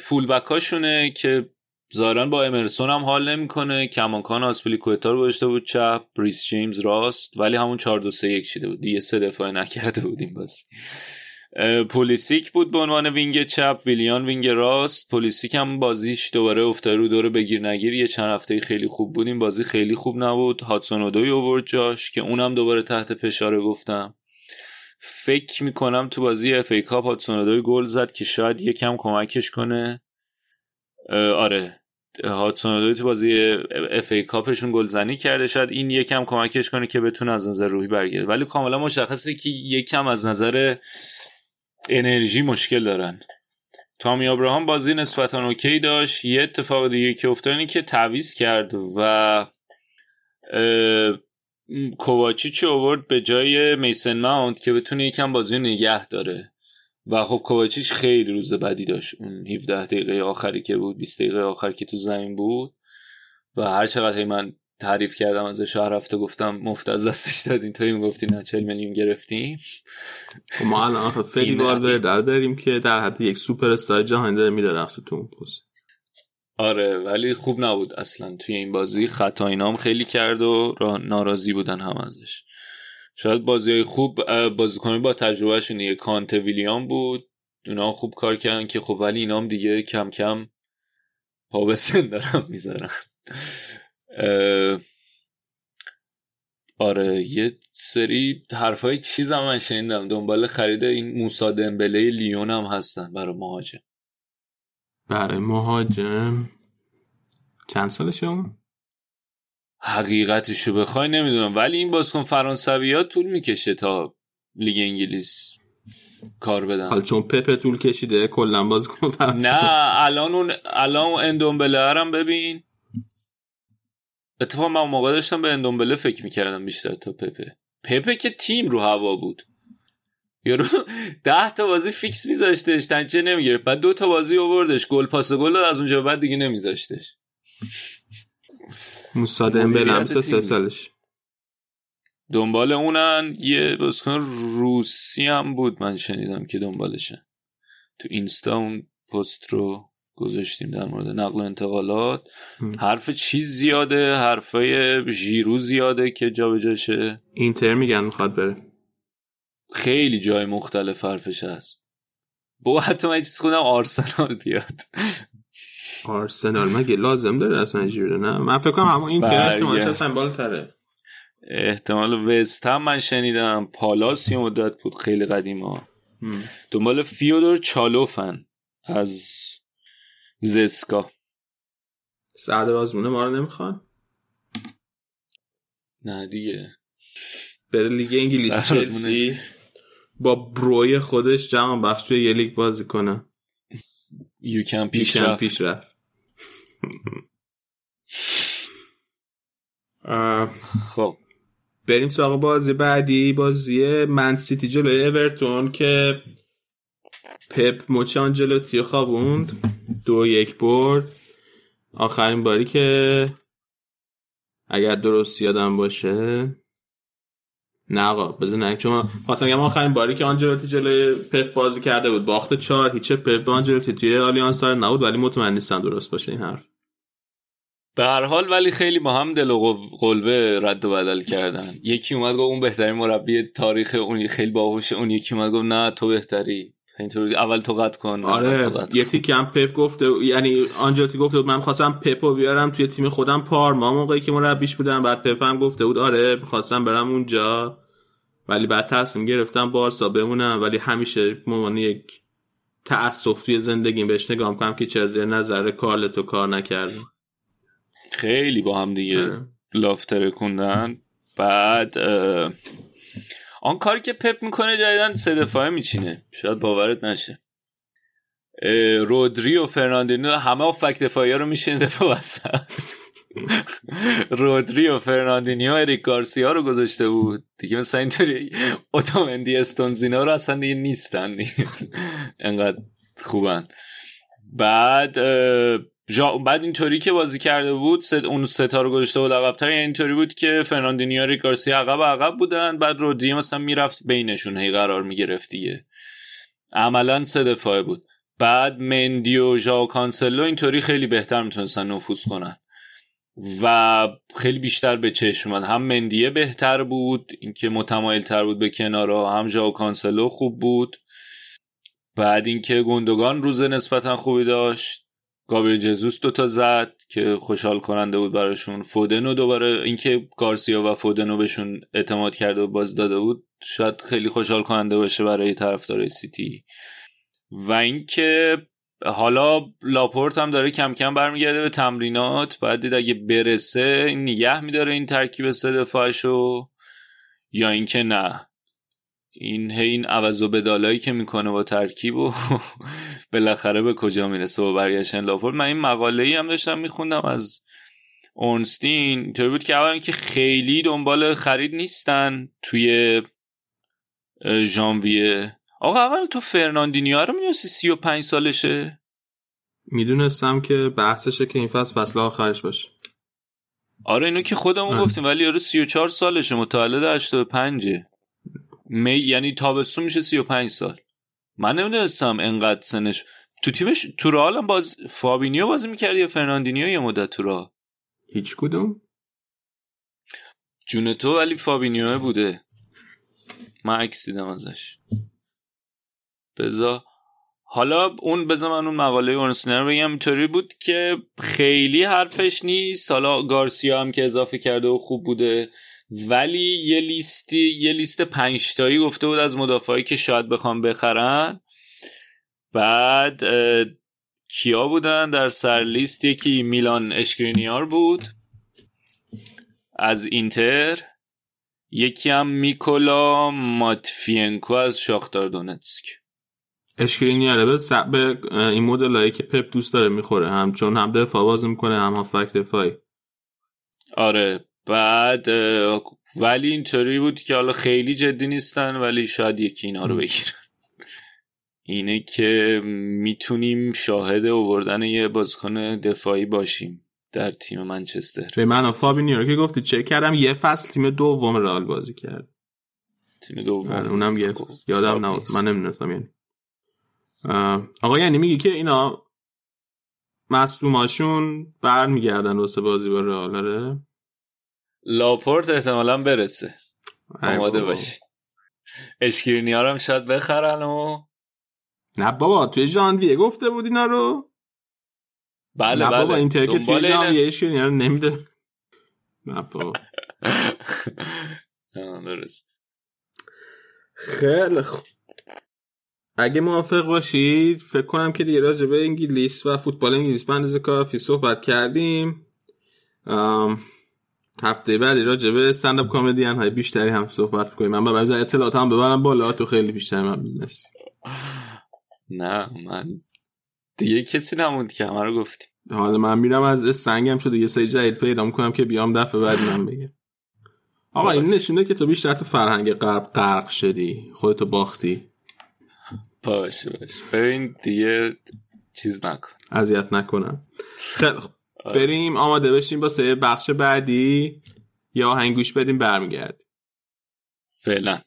فول بکاشونه که ظاهرا با امرسون هم حال نمی‌کنه. کماکان آسپلیکوتا رو گذاشته بود چپ ریس جیمز راست ولی همون 4 2 3 1 شده بود. دیگه سه دفاع نکرده بودیم بس. پولیسیک بود به عنوان وینگ چپ ویلیان وینگ راست. پولیسیک هم بازیش دوباره افتاد رو دور بگیر نگیر. یه چند هفته خیلی خوب بود. این بازی خیلی خوب نبود. هادسون اودوی آورد جاش که اونم دوباره تحت فشار گفتم. فکر می‌کنم تو بازی FA Cup هادسون اودوی گل زد که شاید یکم کمکش کنه. آره. هاتسون اودوی تو بازی اف ای کاپشون گلزنی کرده. شاید این یکم کمکش کنه که بتونه از نظر روحی برگرده. ولی کاملا مشخصه که یکم از نظر انرژی مشکل دارن تامی ابراهام بازی نسبتا اوکی داشت. یه اتفاق دیگه که افتاد اینه که تعویض کرد و کوواچیچ رو آورد به جای میسن ماونت که بتونه یکم بازی نگه داره. و خب کوواچیچ خیلی روز بدی داشت. اون 17 دقیقه آخری که بود 20 دقیقه آخر که تو زمین بود. و هر چقدر من تعریف کردم ازش هر هفته گفتم مفت از دستش دادین. تو گفتی نه 40 میلیون گرفتیم؟ خب ما الان این- والورده رو داریم که در حد یک سوپر استار جهانی داره میره رفت تو اون پست. آره ولی خوب نبود اصلا. توی این بازی خطا اینام خیلی کرد و را- ناراضی بودن هم ازش. شاید بازی خوب اه، بازیکنی با تجربهشون یه کانت ویلیام بود. اونا خوب کار کردن که خب ولی اینام دیگه کم کم پا به سن دارن می‌ذارن. آره یه سری حرفای چیز هم من شنیدم. دنبال خرید این موسا دمبله لیون هم هستن برای مهاجم. برای مهاجم؟ چند سالشه اون؟ حقیقتشو بخوای نمی‌دونم. ولی این بازیکن فرانسوی ها طول می‌کشه تا لیگ انگلیس کار بدن. حالا چون پپه طول کشیده کلا بازیکن فرانسه نه الان اون الان اون اندومبله هم ببین. اتفاقا من موقع داشتم به اندومبله فکر می‌کردم بیشتر تا پپه. پپه که تیم رو هوا بود. یارو ده تا بازی فیکس میذاشتش نتیجه نمی‌گرفت. بعد دو تا بازی آوردش. گل پاس گل از اونجا بعد دیگه نمیذاشتش. موسا دمبله هم مدیریت سه. سالش. دنبال اونن. یه بازیکن روسی هم بود. من شنیدم که دنبالشه. تو اینستا اون پست رو گذاشتیم در مورد نقل و انتقالات. هم. حرف چیز زیاده؟ حرفای ژیرو زیاده که جابجا شه اینتر میگن می‌خواد بره. خیلی جای مختلف حرفش هست. با حتی من چیز خودم آرسنال بیاد. آرسنال مگه لازم داره اصلا جوره نه من فکر کنم همون برگرد. احتمالش اصلا بالاتره. احتمال وست هم من شنیدم. پالاس یه مدت بود خیلی قدیما. دنبال فیودور چالوفن از زسکا. سعد آزمونه ما رو نمی‌خوان؟ نه دیگه. بره لیگ انگلیس. چلسی. با بروی خودش جهان بخش توی یه لیگ بازی کنه. یکم پیش پیشرفت رفت. پیش رفت. خب. بریم سراغ بازی بعدی بازی من سیتی جلوی اورتون که پپ مچ آنچلوتی خوابوند. دو یک برد. آخرین باری که اگر درست یادم باشه. نه آقا بذار نه چون خواستم بگم آخرین باری که آنچلوتی جلوی پپ بازی کرده بود. باخت چهار هیچ پپ آنچلوتی توی آلیانز آره‌نا بود ولی مطمئن نیستم درست باشه این حرف. به هر حال ولی خیلی با هم دل و قلبه رد و بدل کردن. یکی اومد گفت اون بهترین مربی تاریخ اون خیلی باهوشه اون یکی اومد گفت نه تو بهتری. اینطوری اول تو قطع کن آره. یه تیکم پپ گفته یعنی آنجلوتی گفته بود من خواستم پپو بیارم توی تیم خودم پارما موقعی که مربیش بودم بعد پپ هم گفته بود آره خواستم برم اونجا. ولی بعد تصمیم گرفتم بارسا بمونم. ولی همیشه عنوان یک تأسف توی زندگیم بهش نگاه کنم که چه زیر نظر کارلتو کار نکردم خیلی با هم دیگه آره. love ترکوندن بعد اه، آن کاری که پپ می‌کنه جدیدا سه دفاعه میچینه. شاید باورت نشه. رودری و فرناندینو هافبک دفاعی ها رو میچینه دفاع وسط. رودری و فرناندینیو اریک گارسیا رو گذاشته بود. دیگه مثلا اینطوری اوتامندی استونز اینا رو اصلا دیگه نیستن. دیگه. انقدر خوبن. بعد جا... بعد اینطوری که بازی کرده بود سه تا... اون سه تا رو گذاشته بود عقب‌تر یعنی اینطوری بود که فرناندینیو گارسیا عقب عقب بودن بعد رودری مثلا می‌رفت بینشون هی قرار می‌گرفت دیگه. عملا سه دفاعه بود. بعد مندی و ژائو کانسلو اینطوری خیلی بهتر می‌تونستن نفوذ کنن. و خیلی بیشتر به چشم اومد. هم مندیه بهتر بود اینکه متمایل تر بود به کنارا هم ژائو کانسلو خوب بود. بعد اینکه گندگان روز نسبتا خوبی داشت. گابریل جزوس دوتا زد که خوشحال کننده بود براشون. فودنو دوباره اینکه گارسیا و فودنو بهشون اعتماد کرده و باز داده بود شاید خیلی خوشحال کننده باشه برای طرفدارای سیتی. و اینکه حالا لاپورت هم داره کم کم برمیگرده به تمرینات. بعد دید اگه برسه این نگه میداره این ترکیب سه دفاعشو یا اینکه نه. این هی این عوض و بدلایی که می‌کنه با ترکیب و بالاخره به کجا می‌رسه با برگشتن لاپورت من این مقاله ای هم داشتم میخوندم از اورنستین اینطوری بود که اولا که خیلی دنبال خرید نیستن توی ژانویه. آقا اول تو فرناندینیو رو می‌دونستی 35 سالشه؟ می‌دونستم که بحثشه که این فصل فصل آخرش باشه. آره اینو که خودمون آره. گفتیم ولی یارو 34 سالشه متولد 85 می یعنی تابستون میشه 35 سال. من نمی‌دونستم انقدر سنش تو تیمش تو رئال هم باز فابینیو بازی می‌کرد یا فرناندینیو یه مدت تو رئال؟ هیچ کدوم. جون تو ولی فابینیو بوده. من عکس دیدم ازش. بذا حالا اون بذار من اون مقاله اورنستین رو بگم. اینطوری بود که خیلی حرفش نیست. حالا گارسیا هم که اضافه کرده و خوب بوده. ولی یه لیستی یه لیست پنج تایی گفته بود از مدافعایی که شاید بخوام بخرن. بعد کیا بودن در سر لیست؟ یکی میلان اشکرینیار بود از اینتر. یکی هم میکولا ماتفینکو از شاختار دونتسک. اشکرینیاره. به س- به این مدلایی که پپ دوست داره می‌خوره. هم چون هم دفاع بازی می‌کنه هم هافبک دفاعی. آره. بعد ولی اینطوری بود که حالا خیلی جدی نیستن ولی شاید یکی اینا رو بگیرن. اینه که می‌تونیم شاهد اووردن یه بازیکن دفاعی باشیم در تیم منچستر. به من و فابینیو که گفتی چک کردم یه فصل تیم دوم رئال بازی کرد. تیم دوم. آره، اونم یه خب، یادم نبود. من نمی‌دونستم یعنی. آقا یعنی میگی که اینا مصدوماشون برمیگردن واسه بازی با رئال آره؟ لاپورت احتمالا برسه. آماده. باشید. اشکرینیار هم شاید بخرن و نه بابا توی ژانویه گفته بود اینا رو. بله نه بله. بابا اینتر که توی. ژانویه اشکرینیار رو نمیده نه بابا. درست. خیلی خوب اگه موافق باشید فکر کنم که دیگه راجع به انگلیس و فوتبال انگلیس به اندازه کافی صحبت کردیم. هفته بعدی راجع به استنداپ کمدین های بیشتری هم صحبت کنیم. من ببرم اطلاعات هم ببرم بالا تو خیلی بیشتر من می‌دونستی نه من دیگه کسی نموند که همه رو گفتیم حالا من میرم از سنگم شده یه سری جدید پیدا می‌کنم که بیام دفعه بعد من بگم. آقا این. نشونه که تو بیشتر تو فرهنگ غرب غرق شدی خودتو باختی. باشه باشه ببین دیگه چیز نکن. اذیت نکنم. خیلی خب. بریم آماده بشیم با سه بخش بعدی یا آهنگ گوش بدیم برمیگرد فعلا.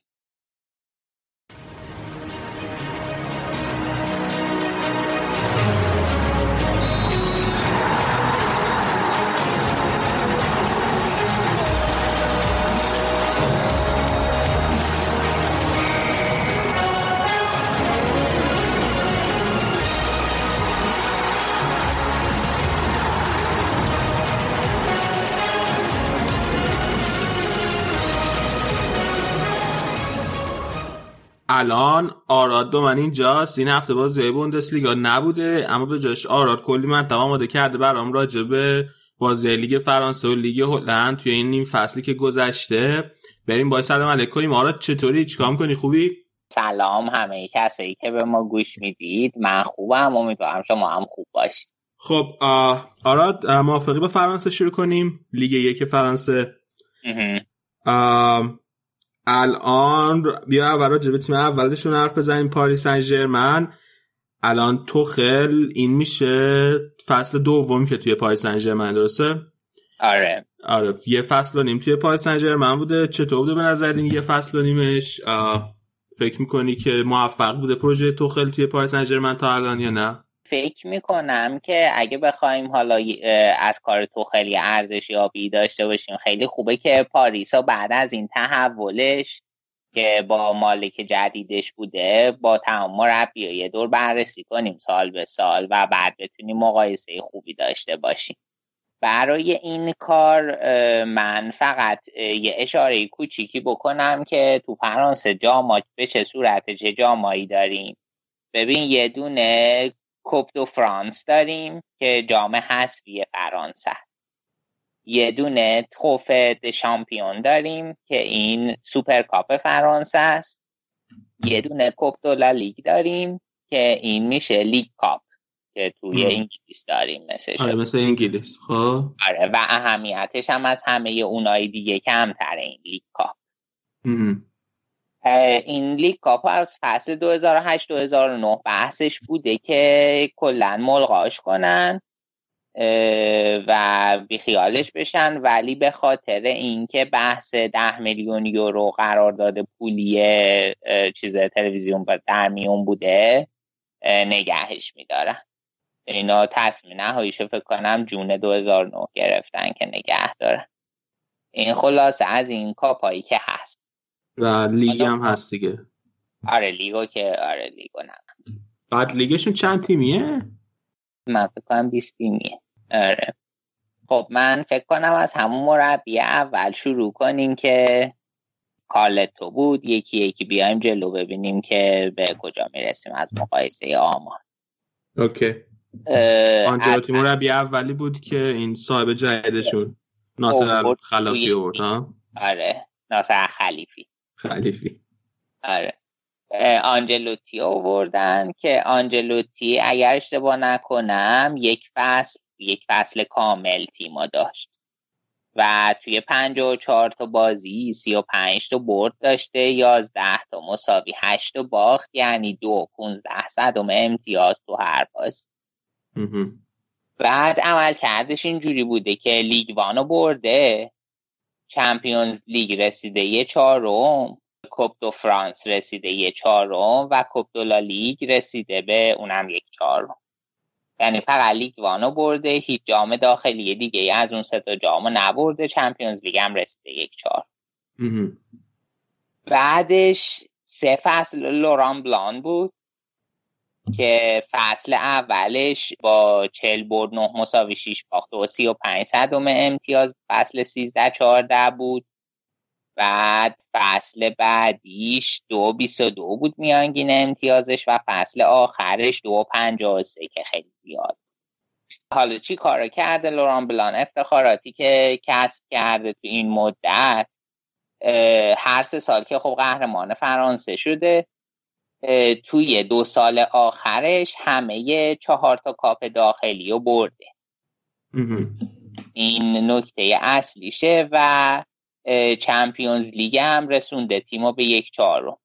الان آراد دو من اینجاست این هفته بازی بوندسلیگا نبوده اما به جاش آراد کلی منطقه آماده کرده برام راجع به بازی لیگ فرانسه و لیگ هلند توی این نیم فصلی که گذشته. بریم با سلام علیک کنیم. آراد چطوری؟ چیکار کنی خوبی؟ سلام همه کسایی که به ما گوش می‌دید. من خوبم. امیدوارم شما هم خوب باشید. خب آراد موافقی با فرانسه شروع کنیم؟ لیگ یک فرانسه. الان بیا اول راجع به تیم اولشون حرف بزنیم. پاریس سن ژرمن الان توخل این میشه فصل دوم که توی پاریس سن ژرمن درسته؟ آره. آره یه فصل و نیم توی پاریس سن ژرمن بوده. چطور بوده به نظر این یه فصل و نیمش؟ فکر می‌کنی که موفق بوده پروژه توخل توی پاریس سن ژرمن تا الان یا نه؟ فکر می‌کنم که اگه بخوایم حالا از کار توخلی ارزیابی داشته باشیم خیلی خوبه که پاریسا بعد از این تحولش که با مالک جدیدش بوده با تمام مربی یه دور بررسی کنیم سال به سال و بعد بتونیم مقایسه خوبی داشته باشیم. برای این کار من فقط یه اشاره کوچیکی بکنم که تو فرانسه جاما به چه صورت چه جامایی داریم. ببین یه دونه کوپ دو فرانس داریم که جام حذفی فرانسه. یه دونه Trophée des Champions داریم که این Super Cup فرانسه است یه دونه Coupe de la Ligue داریم که این میشه League Cup که توی مم. انگلیس داریم مثل آره مثل انگلیس خب آره و اهمیتش هم از همه اونای دیگه کمتره این League Cup مهم. این League Cup از فصل 2008-2009 بحثش بوده که کلا ملغاش کنن و بیخیالش بشن ولی به خاطر اینکه بحث ده میلیون یورو قرارداد پولی چیز تلویزیون در میون بوده نگهش میدارن اینا تصمیم نهاییشو فکر کنم جون 2009 گرفتن که نگه دارن این خلاصه از این کاپایی که هست. و لیگ هم هست دیگه. آره لیگو که آره لیگو نه. بعد لیگشون چند تیمیه؟ من فکر کنم 20 تیمیه. آره. خب من فکر کنم از همون مربی اول شروع کنیم که کارلتو بود. یکی یکی بیایم جلو ببینیم که به کجا می‌رسیم از مقایسه آمار. اوکی. آنجلوتی مربی اولی بود که این صاحب جدیدشون ناصر خلافی ها؟ آره. ناصر خلیفی. خلیفی آره. آنجلوتی آوردن که آنجلوتی اگر اشتباه نکنم یک فصل یک فصل کامل تیما داشت. و توی 54 تا بازی 35 تا برد داشته 11 تا مساوی 8 تا باخت یعنی دو 15 صدم امتیاز تو هر بازی. بعد عمل کردش اینجوری بوده که لیگ وانو برده. Champions League رسیده یه چهارم Coupe de France رسیده یه چهارم و Coupe de la Ligue رسیده به اونم یک چهارم. یعنی فقط League One و برده هیچ جام داخلی دیگه از اون سه تا جامو نبرده Champions League هم رسیده یک چهارم. بعدش سه فصل لوران بلان بود. که فصل اولش با چل برد نه مساوی شیش باخت و سی و پنج صدم امتیاز. فصل سیزده چهارده بود. بعد فصل بعدیش دو بیست و دو بود میانگین امتیازش و فصل آخرش دو پنجاه سه که خیلی زیاد حالا چی کار کرده لوران بلان؟ افتخاراتی که کسب کرده تو این مدت هر سه سال که خب قهرمان فرانسه شده توی دو سال آخرش همه چهار تا کاپ داخلی رو برده این نکته اصلیشه و چمپیونز لیگ هم رسونده تیمو به یک چهارم.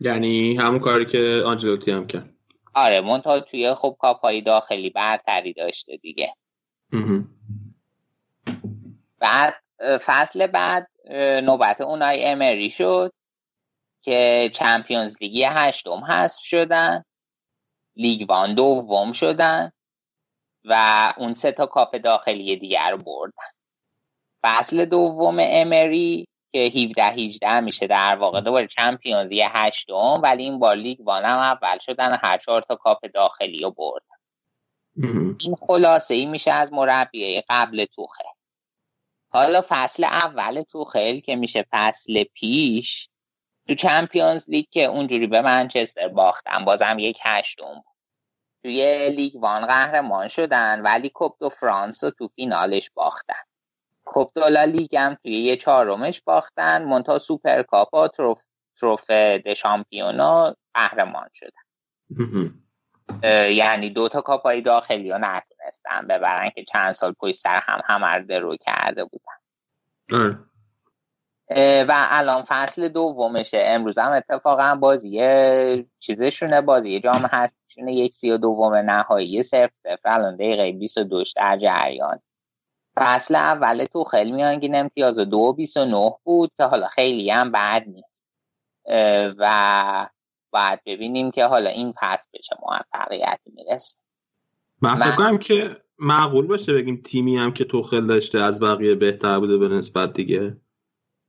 یعنی همون کاری که آنجلوتی هم کرد. آره منتها توی خب کاپای داخلی برتری داشته دیگه. بعد فصل بعد نوبت اونای امری شد. که چمپیونز لیگی هشتم حذف شدن League One دوم شدن و اون سه تا کاپ داخلی دیگر رو بردن. فصل دوم امری که 17 18 میشه در واقع دوباره Champions یک هشتم ولی این بار League One هم اول شدن هر چهار تا کاپ داخلی رو بردن. این خلاصه ای میشه از مربی قبل توخل. حالا فصل اول توخل که فصل فصل پیش تو Champions League که اونجوری به منچستر باختن بازم یک هشتم بود. توی League One قهرمان شدن ولی Coupe de France رو تو فینالش باختن. Coupe de la Ligue هم توی یه چهارمش باختن منتها Super Cup آ Trophée Trophée des Champions آ قهرمان شدن. یعنی دو تا کاپای داخلی رو نتونستن ببرن که چند سال پشت سر هم همه رو برده بودن. و الان فصل دومشه. امروز هم اتفاقا بازی چیزشونه. بازی جام هستشونه. یک سی و دوم نهایی صرف صفر. الان دقیقه 22 در جریان. فصل اول تو خیلی میانگین امتیاز دو و 29 بود که حالا خیلی هم بد نیست. و باید ببینیم که حالا این پس به چه موفقیتی می‌رسه. من فکر که معقول باشه بگیم تیمی هم که توخل داشته از بقیه بهتر بوده به نسبت دیگه.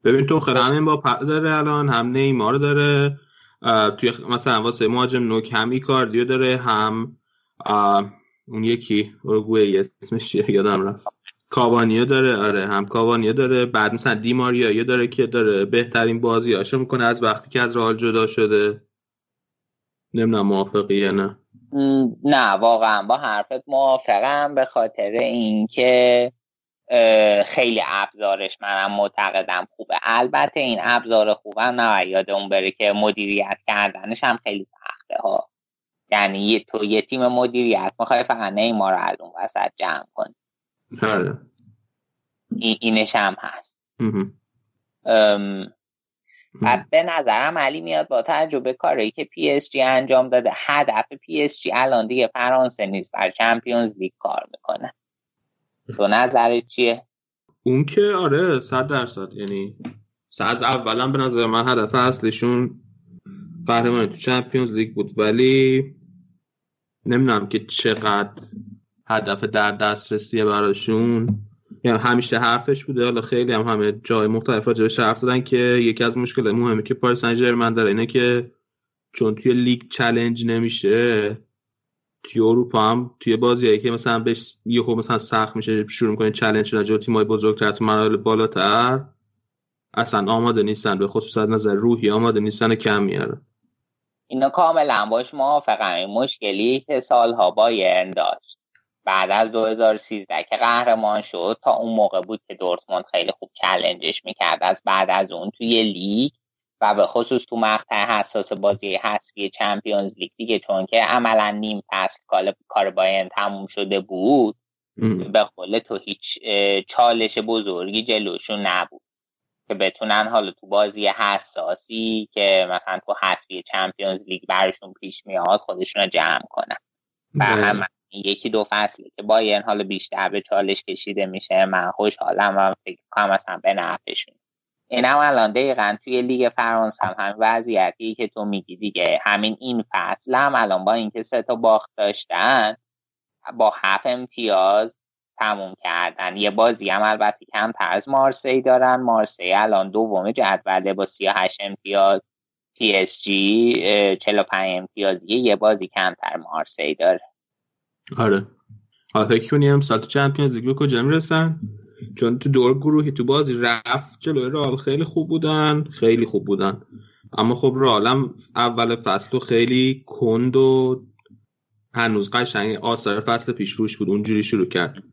ببین توخل همین با پر داره الان هم نیمار داره توی مثلا واسه مهاجم نوک هم ایکاردیو داره هم اون یکی اروگوئه اسمش یادم رفت. کاوانیو داره آره هم کاوانیو داره. بعد مثلا دیماریا داره که داره بهترین بازی هاشو می‌کنه از وقتی که از رئال جدا شده. نمی‌دونم موافقی یا نه. نه واقعا با حرفت موافقم به خاطر اینکه خیلی ابزارش منم معتقدم خوبه. البته این ابزار خوبم یادمون نره که مدیریت کردنش هم خیلی سخته ها. یعنی تو یه تیم مدیریت می‌خوای فقط نیما رو از اون وسط جمع کنی. آره. اینش هم هست. و به نظرم علی میاد با تجربه کاری که PSG انجام داده. هدف PSG الان دیگه فرانسه نیست برا Champions League کار می‌کنه. تو نظر چیه؟ اون که آره صد درصد. یعنی از اولا به نظر من هدف اصلیشون قهرمانی تو Champions League بود. ولی نمی‌دونم که چقدر هدف در دسترسیه براشون. یعنی همیشه حرفش بوده. حالا خیلی هم همه جای مختلف راجبش حرف زدن که یکی از مشکل مهمی که پاریس سن ژرمن داره اینه که چون توی لیگ challenge نمیشه توی اروپا هم توی بازیایی که مثلا بهش یهو مثلا سخت میشه شروع می‌کنه challenge شدن جلوی تیمای بزرگتر تو مراحل بالاتر اصلا آماده نیستن به خصوص از نظر روحی آماده نیستن و کم میاره اینا کاملا باش موافقم. مشکلی که سالها بایرن داشت. بعد از 2013 که قهرمان شد تا اون موقع بود که دورتموند خیلی خوب challenge ش می‌کرد. از بعد از اون توی لیگ و به خصوص تو مقطع حساس بازی حذفی Champions League دیگه چون که عملا نیم فصل کار باین تموم شده بود به قول تو هیچ چالش بزرگی جلوشون نبود که بتونن حالا تو بازی حساسی که مثلا تو حذفی چمپیونز لیگ برشون پیش میاد خودشون رو جمع کنن. و هم یکی دو فصله که باین حالا بیشتر به چالش کشیده میشه من خوشحالم و فکر کنم مثلا به نفعشون. این هم الان دقیقا توی لیگ فرانسه هم همین وضعیتی که تو میگی دیگه. همین این فصل هم الان با اینکه سه تا باخت داشتن با هفت امتیاز تموم کردن. یه بازی هم البته کمتر از مارسی دارن. مارسی الان دوم جدوله با 38 امتیاز. PSG 45 امتیازیه یه بازی کمتر مارسی داره. آره. حالا فکر کنیم سال Champions League کجا می‌رسن؟ چون تو دور گروهی تو بازی رفت جلوی رئال خیلی خوب بودن خیلی خوب بودن. اما خب رئال هم اول فصل خیلی کند و هنوز قشنگ آثار فصل پیش روش بود اونجوری شروع کرد.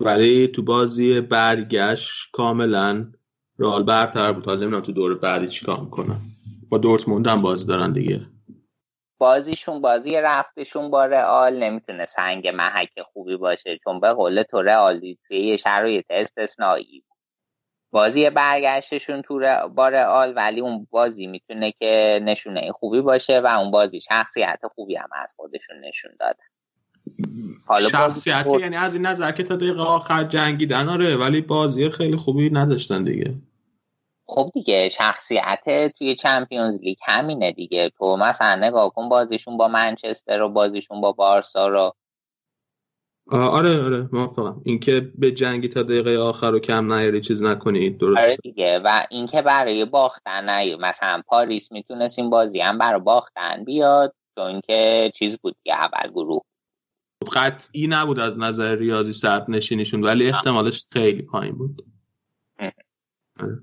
ولی تو بازی برگشت کاملا رئال برتر بود. حالا نمی‌دونم تو دور بعدی چیکار می‌کنن. با دورتموند هم بازی دارن دیگه. بازیشون بازی رفتشون با رئال نمی‌تونه سنگ محک خوبی باشه چون به قول تو رئال توی یه شرایط استثنایی بود. بازی برگشتشون تو ر- با رئال ولی اون بازی می‌تونه که نشونه خوبی باشه و اون بازی شخصیت خوبی هم از خودشون نشون دادن حالا شخصیت یعنی از این نظر که تا دقیقه آخر جنگیدن آره ولی بازی خیلی خوبی نداشتن دیگه. خب دیگه شخصیت توی چمپیونز لیگ همینه دیگه. تو مثلا نگاه کن بازیشون با منچستر و بازیشون با بارسا رو. آره آره موافقم. اینکه به جنگی تا دقیقه آخر رو کم نیاری چیز نکنید. درست. آره دیگه. و اینکه برای باختن نه مثلا پاریس می‌تونست این بازی هم برای باختن بیاد. چون که چیز بود که اول گروه. قطعی نبود از نظر ریاضی صدر نشینیشون ولی احتمالش خیلی پایین بود.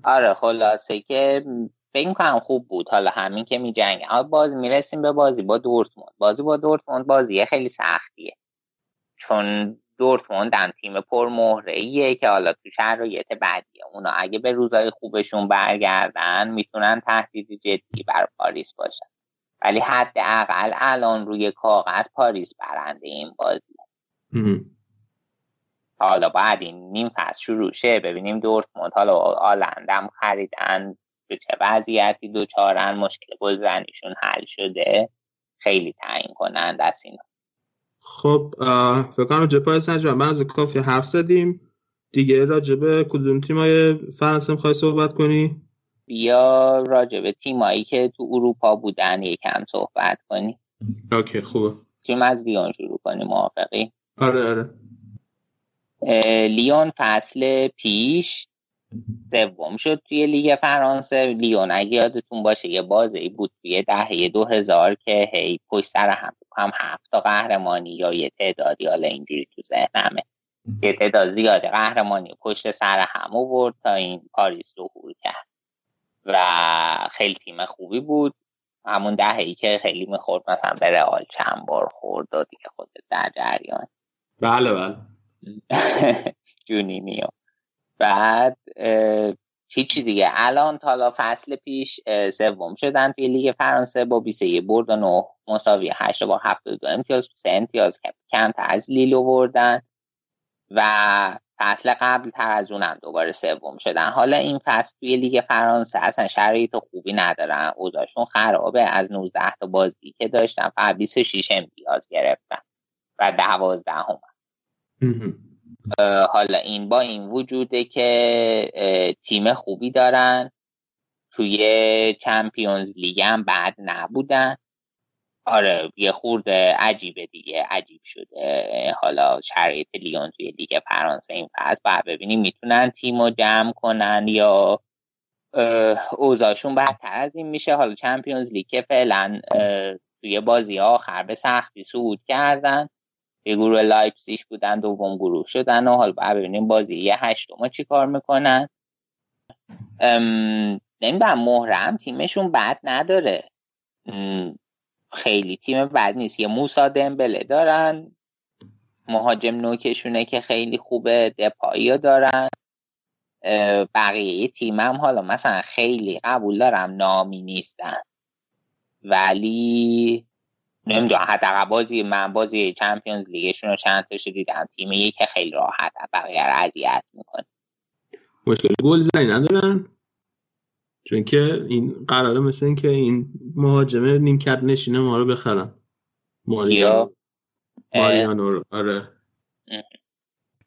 آره خلاصه که فکر می‌کنم خوب بود. حالا همین که می جنگ. باز می‌رسیم به بازی با دورتموند. بازی با دورتموند بازی خیلی سختیه. چون دورتموند هم تیم پر مهره که حالا تو شرایط بعدیه. اونا اگه به روزای خوبشون برگردن می‌تونن تهدید جدی بر پاریس باشن. ولی حداقل الان روی کاغذ پاریس برنده این بازی. حالا بعد این نیم فصل شروع شه. ببینیم دورتموند حالا آلندم خریدن به چه وضعیتی دوچارن مشکل گلزنیشون حل شده. خیلی تعیین کنند از اینا. خب فکر کنم راجع پاریس سن من از کافی حرف زدیم. دیگه راجع به کدوم تیمای فرانسه می‌خوای صحبت کنی؟ بیا راجع به تیمایی که تو اروپا بودن یکم صحبت کنیم okay خوبه. تیم از لیون شروع کنیم موافقی؟ آره آره. لیون فصل پیش سوم شد توی لیگ فرانسه. لیون اگه یادتون باشه یه بازه‌ای بود توی دهه دو هزار که هی پشت سر هم هم هفت تا قهرمانی یا یه تعدادی حالا اینجوری تو ذهنمه. یه تعداد زیاد قهرمانی پشت سر هم آورد تا این پاریس ظهور کرد. و خیلی تیم خوبی بود. همون دهه که خیلی می‌خورد مثلا به رئال چند بار خورد و دیگه خودت در جریان. بله بله. جونینیو بعد هیچی دیگه. الان تا فصل پیش سوم شدن توی لیگ فرانسه با 21 برد و 9 مساوی. 8 با 72 امتیاز سه امتیاز کم- از لیل آوردن و فصل قبل تر از اونم دوباره سوم شدن. حالا این فصل توی لیگ فرانسه اصلا شرایط خوبی ندارن. اوضاعشون خرابه. از 19 تا بازی که داشتن فقط 26 امتیاز گرفتن. و 12 هم. حالا این با این وجوده که تیم خوبی دارن. توی چمپیونز لیگ هم بعد نبودن. آره یه خورده عجیبه دیگه عجیب شده. حالا شرایط لیون توی لیگ فرانسه این فصل. بعد ببینیم می‌تونن تیم رو جمع کنن یا اه، اوضاعشون بدتر از این میشه. حالا چمپیونز لیگ که فعلا توی بازی آخر به سختی صعود کردن. یه گروه لایپسیش بودن دوم گروه شدن و حالا ببینیم بازی یه هشتم چی کار می‌کنن نمی‌دونم مهرم تیمشون بد نداره. خیلی تیم بد نیست. یه موسا دمبله دارن مهاجم نوکشونه که خیلی خوبه دپایی دارن. بقیه تیمم حالا مثلا خیلی قبول دارم نامی نیستن. ولی نمی‌دونم حداقل بازی من بازی چمپیونز لیگشون رو چند تاشو دیدم. تیمی که خیلی راحت بقیه رو اذیت می‌کنه. مشکل گل زنی ندارن؟ چون که این قراره مثل این که این مهاجمه نیمکت نشینه ما رو بخرن. ماریانو. ماریانو رو آره.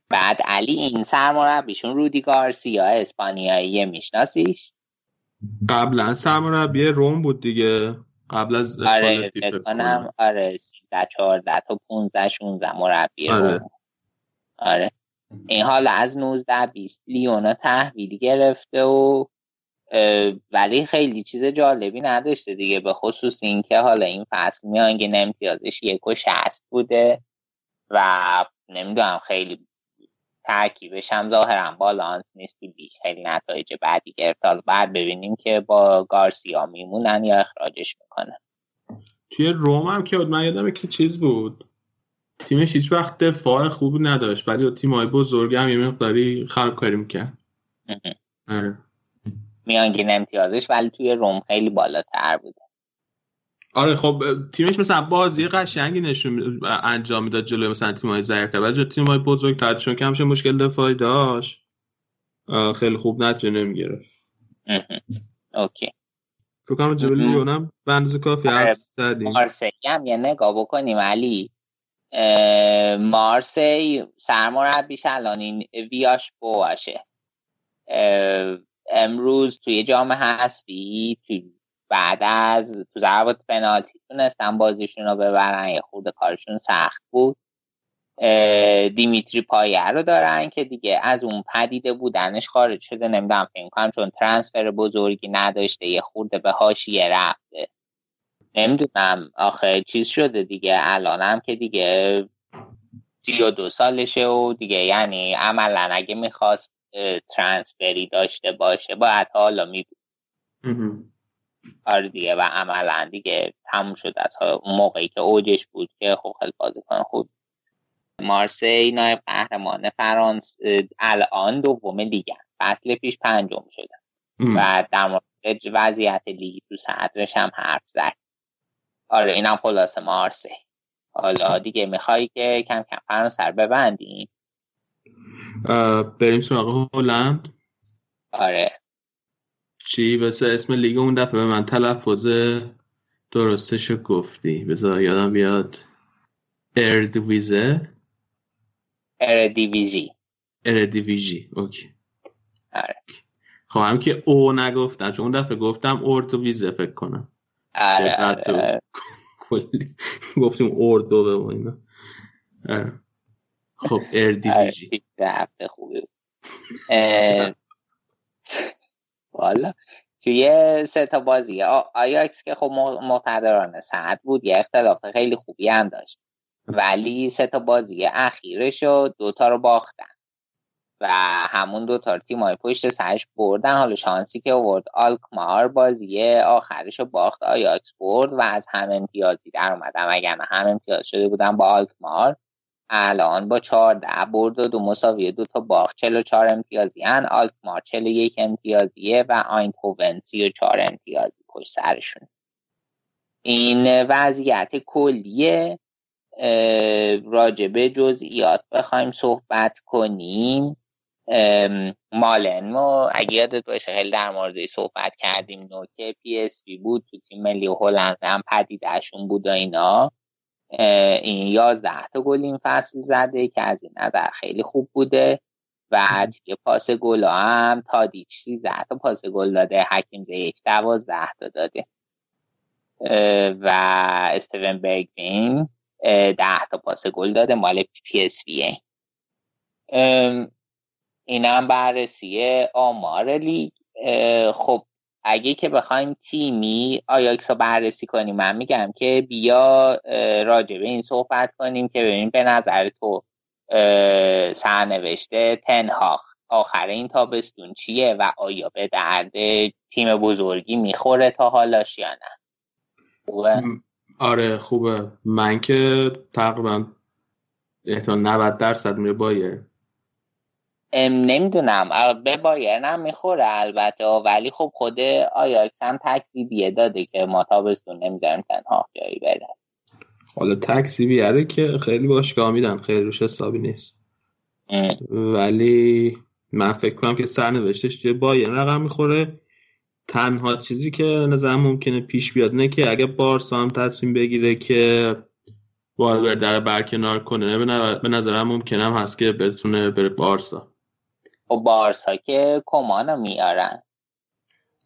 بعد علی این سرمربیشون رودی گارسیا اسپانیایی میشناسیش؟ قبلا سرمربی روم بود دیگه. قبل از آره کنم آره 13 14 تا 15 16 مربی آره. آره. این حالا از 19 20 لیونا تحویل گرفته و ولی خیلی چیز جالبی نداشته دیگه به خصوص اینکه حالا این فصل میانگین امتیازش یک و شست بوده و نمی‌دونم خیلی ترکیبش هم ظاهرا بالانس نیست لیگ خیلی نتایج بعدی گرفت. حالا بعد ببینیم که با گارسیا میمونن یا اخراجش می‌کنن. توی روم هم که بود من یادمه که چیز بود؟ تیمش هیچ وقت دفاع خوبی نداشت ولی تیم های بزرگ هم یه مقداری خرابکاری می‌کرد. آره. میانگین امتیازش ولی توی روم خیلی بالاتر بوده آره خب تیمش مثلا بازی قشنگی نشون انجام می‌داد جلوی مثلا تیم های ضعیف ولی جلوی تیم های بزرگ تا چون که همشه مشکل دفاعی داشت. خیلی خوب نتیجه نمی‌گرفت. اوکی. فکر کنم جلوی. لیونم بنز کافی آره، حرف مارسی هم یه نگاه بکنیم علی. مارسی سرمربیش الان این ویاش بواشه امروز توی جام حذفی تو بعد از تو ضربات پنالتی تونستن بازیشون رو ببرن یه خورده کارشون سخت بود. دیمیتری پایه رو دارن که دیگه از اون پدیده بودنش خارج شده. نمی‌دونم فکر کنم چون ترانسفر بزرگی نداشته یه خورده به حاشیه رفته. نمی‌دونم آخه چیز شده دیگه. الانم که دیگه سی و دو سالشه و دیگه یعنی عملا اگه می‌خواست ترانسفری داشته باشه باید حالا می مهم. آره دیگه و عملا دیگه تموم شد از اون موقعی که اوجش بود که خب خیلی بازیکن خوب مارسی نایب قهرمان فرانسه الان دوم لیگن فصل پیش پنجم شدن. و در مورد وضعیت لیگ تو صدرش هم حرف زد. آره اینم خلاصه مارسی. حالا دیگه می‌خوای که کم کم فرانسه رو ببندیم بریم سراغ هلند. آره. چی؟ واسه اسم لیگ اون دفعه به من تلفظ درستشو گفتی. بذار یادم بیاد. اردویزه اردیویژی اردیویژی اوکی. آره. خب هم که او نگفتم چون اون دفعه گفتم اردویزه فکر کنم. آره آره, آره. کلی گفتیم اردو به ما اینا. آره. خب. اردیویژی هفته خوبی والا. توی سه تا بازی. آیاکس که خب مقتدرانه ساعت بود یه اختلاف خیلی خوبی هم داشت. ولی سه تا بازی اخیرش رو دوتا رو باختن. و همون دوتا رو تیمای پشت سرش بردن. حالا شانسی که آورد آلکمار بازی آخرش رو باخت آیاکس برد و از هم امتیازی در اومدن وگرنه هم امتیاز شده بودن با آلکمار. الان با چهارده برد و دو مساوی دو تا باخت. چلو چهار امتیازی هن آلکمار چلو یک امتیازیه و و چهار امتیازی پشت سرشون. این وضعیت کلیه راجبه جزئیات بخوایم صحبت کنیم. مالن ما اگه یادت باشه خیلی در موردش صحبت کردیم نوک PSV بود تو تیم ملی هلند هم پدیدهشون بود و اینا. این یازده تا گل این فصل زده که از این نظر خیلی خوب بوده و توی پاس گل هم تادیچ سیزده تا پاس گل داده حکیم زیچ دوازده تا داده. و استیون برگوین ده تا پاس گل داده مال PSV. این هم بررسی آمار لیگ. خب اگه که بخوایم تیم آیاکس رو بررسی کنیم من میگم که بیا راجع به این صحبت کنیم که ببین به نظر تو سرنوشت تن‌هاخ آخر این تابستون چیه و آیا به درد تیم بزرگی می‌خوره تا حالاش یا نه؟ خوبه؟ آره خوبه. من که تقریبا احتمال 90 درصد میره نمی‌دونم. به بایرن هم می‌خوره البته. ولی خب خود آیاکس هم تکذیبیه داده که ما تابستون نمی‌ذاریم تنها جایی بره. حالا تکسی بیاره که خیلی باشگاه میدن خیلی روش حسابی نیست. ام. ولی من فکر کنم که سرنوشتش توی بایرن رقم می‌خوره. تنها چیزی که نظرم ممکنه پیش بیاد نه که اگه بارسا هم تصمیم بگیره که والورده رو برکنار کنه به نظر- به نظرم ممکنه هم هست که بتونه بره بارسا. بارسا که کمانو میارن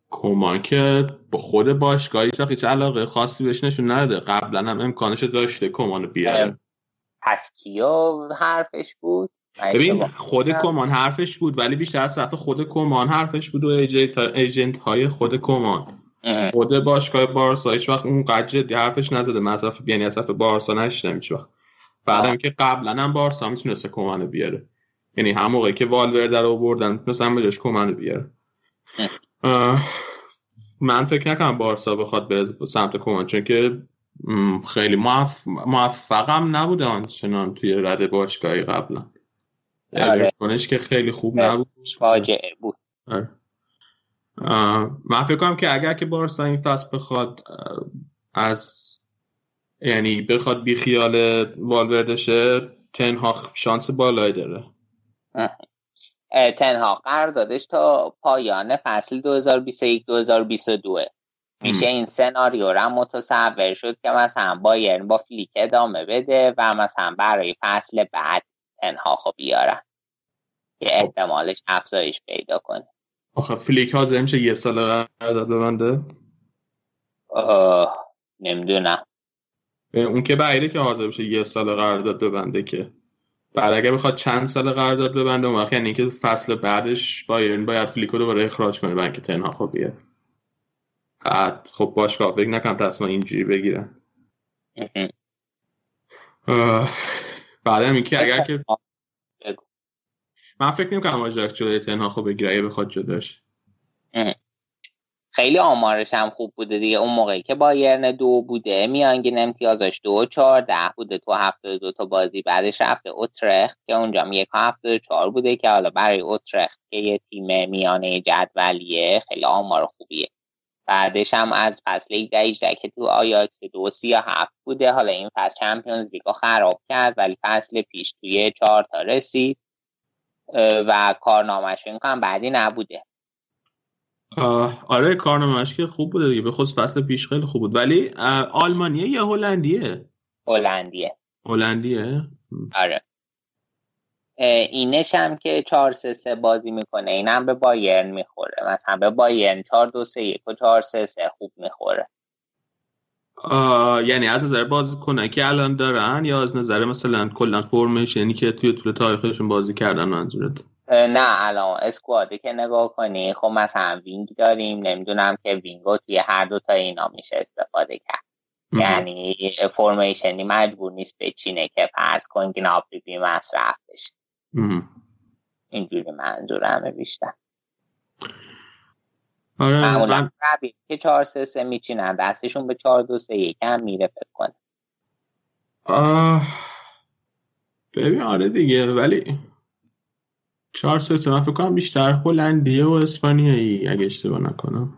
کمان که با خود باشگاهی هیچ علاقه خاصی بهش نشون نداده قبلا هم امکانش داشته کمانو بیاره. پس کیو حرفش بود ببین خود؟ کمان حرفش بود ولی بیشتر از طرف خود کمان حرفش بود و ایجنت, ایجنت های خود کمان. خود باشگاه بارسا هیچ وقت اون قد جدی حرفش نزده من یعنی از طرف بارسا نشیدم هیچ وقت بعدم. که قبلا هم بارسا می‌تونسته کمانو بیاره یعنی هم موقعی که والورده رو بردن می‌تونستن به جاش کمانو بیاره ام. اه، من فکر نکنم بارسا بخواد به سمت کمان چون که خیلی موف... موفقم نبود آنچنان توی رده باشگاهی قبلا آره. اورتونش که خیلی خوب نبود فاجعه بود آره. من فکر کنم که اگر که بارسا این فصل بخواد از یعنی بخواد بی خیال والورده شه تنها شانس بالایی داره تنها قراردادش تا پایان فصل 2021-2022 میشه این سناریو را متصور شد که مثلا بایرن با فلیک ادامه بده و مثلا برای فصل بعد تنها خب بیارن که احتمالش افزایش پیدا کنه. آخه فلیک حاضر میشه یه سال قرارداد ببنده؟ نمی‌دونم. اون که بعیده که حاضر بشه یه سال قرارداد ببنده که. بعد اگه بخواد چند سال قرارداد ببنده اون یعنی که فصل بعدش بایرن باید فلیکو دوباره اخراج کنه. برای اینکه تنها خب بیاد بعد خب باشگاه فکر نکنم تصمیم اینجوری بگیرن بعد هم اینکه اگر که. من فکر نمی‌کنم آژاکس جلوی تنها خب بگیره اگه بخواد جداش خیلی آمارش هم خوب بوده دیگه. اون موقعی که بایرن دو بوده میانگین امتیازش دو و چهارده بوده تو هفته دو تا بازی. بعدش رفته اوترخت که اونجا یک هفته چهار بوده که حالا برای اوترخت که یه تیم میانه جدولیه خیلی آمار خوبیه. بعدش هم از فصل 18 که تو آیاکس دو سی و هفت بوده حالا این فصل چمپیونز لیگو خراب کرد ولی فصل پیش توی چهار تا رسید. و کارنامهش کنم بعدی نبوده. آره کارنامه‌اش که خوب بوده دیگه. به خصوص فصل پیش خیلی خوب بود. ولی آلمانیه یا هلندیه؟ هلندیه. هلندیه؟ آره. اینش هم که 4 3 3 بازی می‌کنه. اینم به بایرن می‌خوره. مثلا به بایرن 4 2 3 1 و 4 3 3 خوب می‌خوره. یعنی از نظر بازیکنه که الان دارن یا از نظر مثلا کلا فرمش یعنی که توی طول تاریخشون بازی کردن منظورت؟ نه الان squad ه که نگاه کنی خب مثلا wing داریم نمی‌دونم که wing و توی هر دو تا اینا میشه استفاده کرد. یعنی formation ی مجبور نیست بچینه که فرض کن گنابری بی مصرف بشه. اینجوری منظورمه بیشتر. آره معمولا من که 4 3 3 میچینن دستشون به 4 2 3 1 هم میره فکر کنم. آه، ببین آره دیگه ولی چهار سه سه من فکر کنم بیشتر هلندیه و اسپانیایی اگه اشتباه نکنم.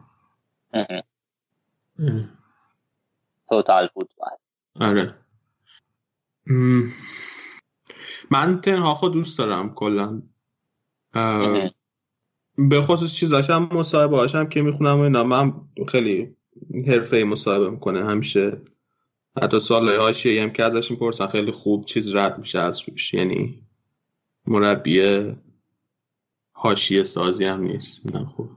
توتال فوتبال. آره. من تنها خود دوست دارم کلا. به خصوص چیزاش هم مصاحبه هاشم که می‌خونم و اینا من خیلی حرفه مصاحبه می‌کنه همیشه. حتی سال هاشی هم که ازش می‌پرسن خیلی خوب چیز رد میشه از روش. یعنی مربی حاشیه سازی هم نیست. اینم خوب.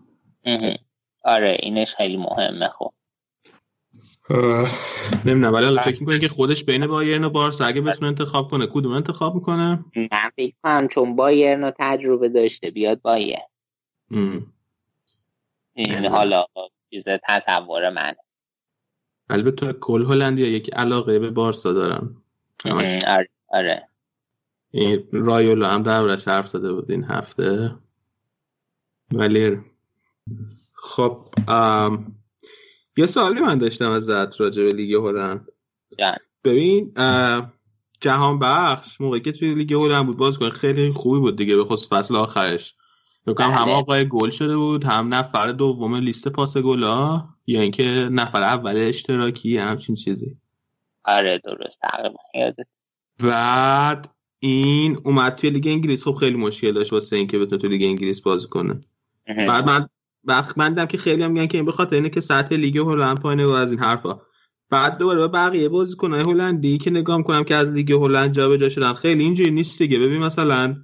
آره اینش خیلی مهمه خب. نمی‌دونم ولی فکر می‌کنه که خودش بین بایرن و بارسا اگه بتونه انتخاب کنه کدوم انتخاب می‌کنه؟ من فکر کنم چون بایرن رو تجربه داشته بیاد بایرن. این حالا چیز تصور من البته کل هلندیا یک علاقه به بارسا دارن. همش. آره آره. این رایولا هم دربارش حرف زده بود این هفته. ولی خب ام، یه سوالی من داشتم ازت راجع به لیگ هلند. جان ببین جهان بخش موقعی که توی لیگ هلند بود باز خیلی خوبی بود دیگه به خصوص فصل آخرش. فکر کنم هم بله. آقای گل شده بود هم نفر دوم لیست پاس گلا یا اینکه نفر اول اشتراکی همچین چیزی. آره درست. تقریبا یادت. بعد این اومد توی لیگ انگلیس. خب خیلی مشکل داشت واسه اینکه بتونه توی لیگ انگلیس بازی کنه. بعد من بخمندم که خیلی هم میگن که این به خاطر اینه که سطح لیگ هلند پایینه و از این حرفا. بعد دوباره به بقیه بازیکن‌های هلندی که نگاه می‌کنم که از لیگ هلند جابجا شدن خیلی اینجوری نیست دیگه. ببین مثلا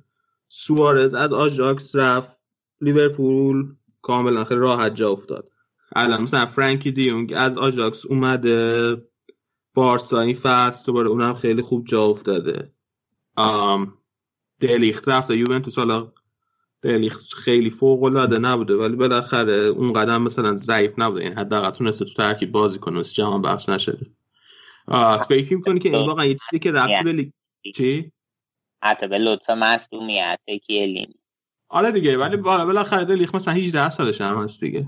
سوارز از آژاکس رفت لیورپول کاملا خیلی راحت جا افتاد. الان مثلا فرانکی دیونگ از آژاکس اومده بارسا این فصل دوباره اونم خیلی خوب جا افتاده. دلیخت رفت یوونتوس حالا دلیخت خیلی فوق العاده نبوده ولی بالاخره اون قدم مثلا ضعیف نبوده. یعنی حداقل تونسته تو ترکیب بازی کنه مثل جهان بخش نشده. فکر می‌کنی که این واقعا یه چیزی که ربطی به لیگ چی؟ حتی به لطف مصدومیت آره دیگه ولی بالا بالاخره دلیخت مثلا 18 سالش هم هست دیگه.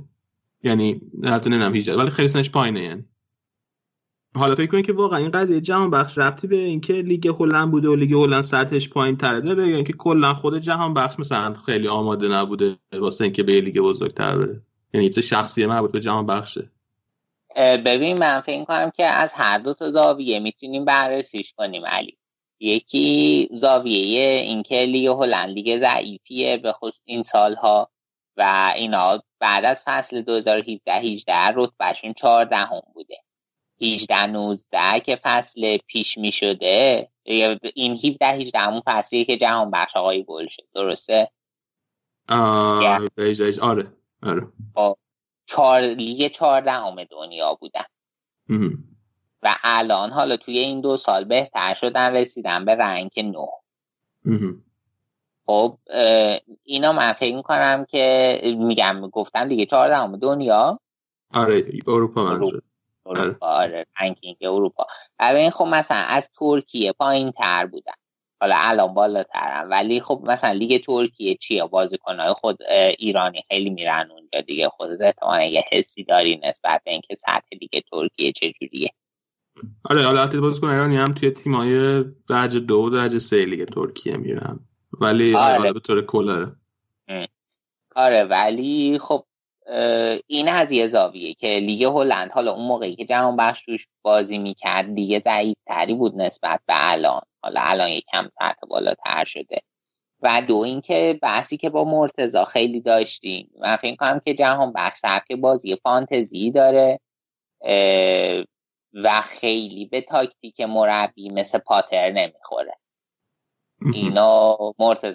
یعنی حتی نمی‌دونم 18 ولی خیلی سنش پایینه یعنی. حالا فکر کنید که واقعا این قضیه جهان بخش ربطی به اینکه لیگ هلند بوده و لیگ هلند سطحش پایین تره داره یا اینکه کلا خود جهان بخش مثلا خیلی آماده نبوده واسه اینکه به لیگ بزرگتر بره؟ یعنی چه شخصیه مربوط به جهان بخشه؟ ببین من فکر کنم که از هر دو تا زاویه می‌تونیم بررسیش کنیم علی. یکی زاویه اینکه لیگ هلند لیگ ضعیفیه به خود این سالها و اینا بعد از فصل 2017 18 رتبهشون 14 هم بوده. 18 19 که فصل پیش می شده این 17 18 همون فصلیه که جهان بخش آقای گل شد. درسته؟ آه Yeah. آره آره. چهار لیگ 14 هم دنیا بودن. و الان حالا توی این دو سال بهتر شدن رسیدن به rank 9 هم. خب اینا من فکر می‌کنم که میگم گفتم دیگه 14 هم دنیا. آره اروپا منظور اروپا آره. ranking اروپا. ببین خب مثلا از ترکیه پایین تر بودن. حالا الان بالاترن. ولی خب مثلا لیگ ترکیه چیه؟ بازیکنهای خود ایرانی خیلی میرن اونجا دیگه. خودت احتمالا یه حسی داری نسبت به اینکه سطح لیگ ترکیه چجوریه. آره حالا حتی بازیکن ایرانی هم توی تیمای درجه دو و درجه سه لیگ ترکیه میرن. ولی آره. آره به طور کل آره. آره ولی خب این از یه زاویه که لیگ هلند حالا اون موقعی که جهان بخش توش بازی می‌کرد لیگ ضعیف تری بود نسبت به الان. حالا الان یکم سطح بالاتر شده. و دو اینکه بحثی که با مرتزا خیلی داشتیم. من فکر کنم که جهان بخش سبک بازی فانتزی داره و خیلی به تاکتیک مربی مثل پاتر نمی‌خوره. اینا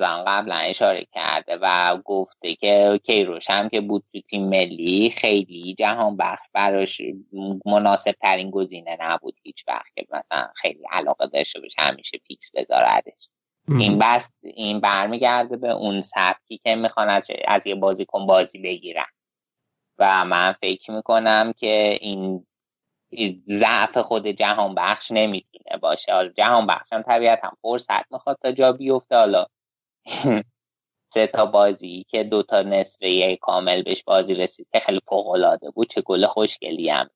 هم قبلا اشاره کرده و گفته که کیروش هم که بود تو تیم ملی خیلی جهان بخش براش مناسب ترین گزینه نبود هیچ وقت که مثلا خیلی علاقه داشته باشه همیشه پیکس بذاردش. این بس این برمیگرده به اون سبکی که می‌خوان از, از یه بازیکن بازی بگیرن. و من فکر می‌کنم که این این ضعف خود جهان بخش نمی‌تونه باشه. حالا جهان بخش هم طبیعتا فرصت می‌خواد تا جا بیفته. حالا سه تا بازی که دو تا نصفه کامل بهش بازی رسید که خیلی فوق العاده بود. چه گل خوشگلی هم.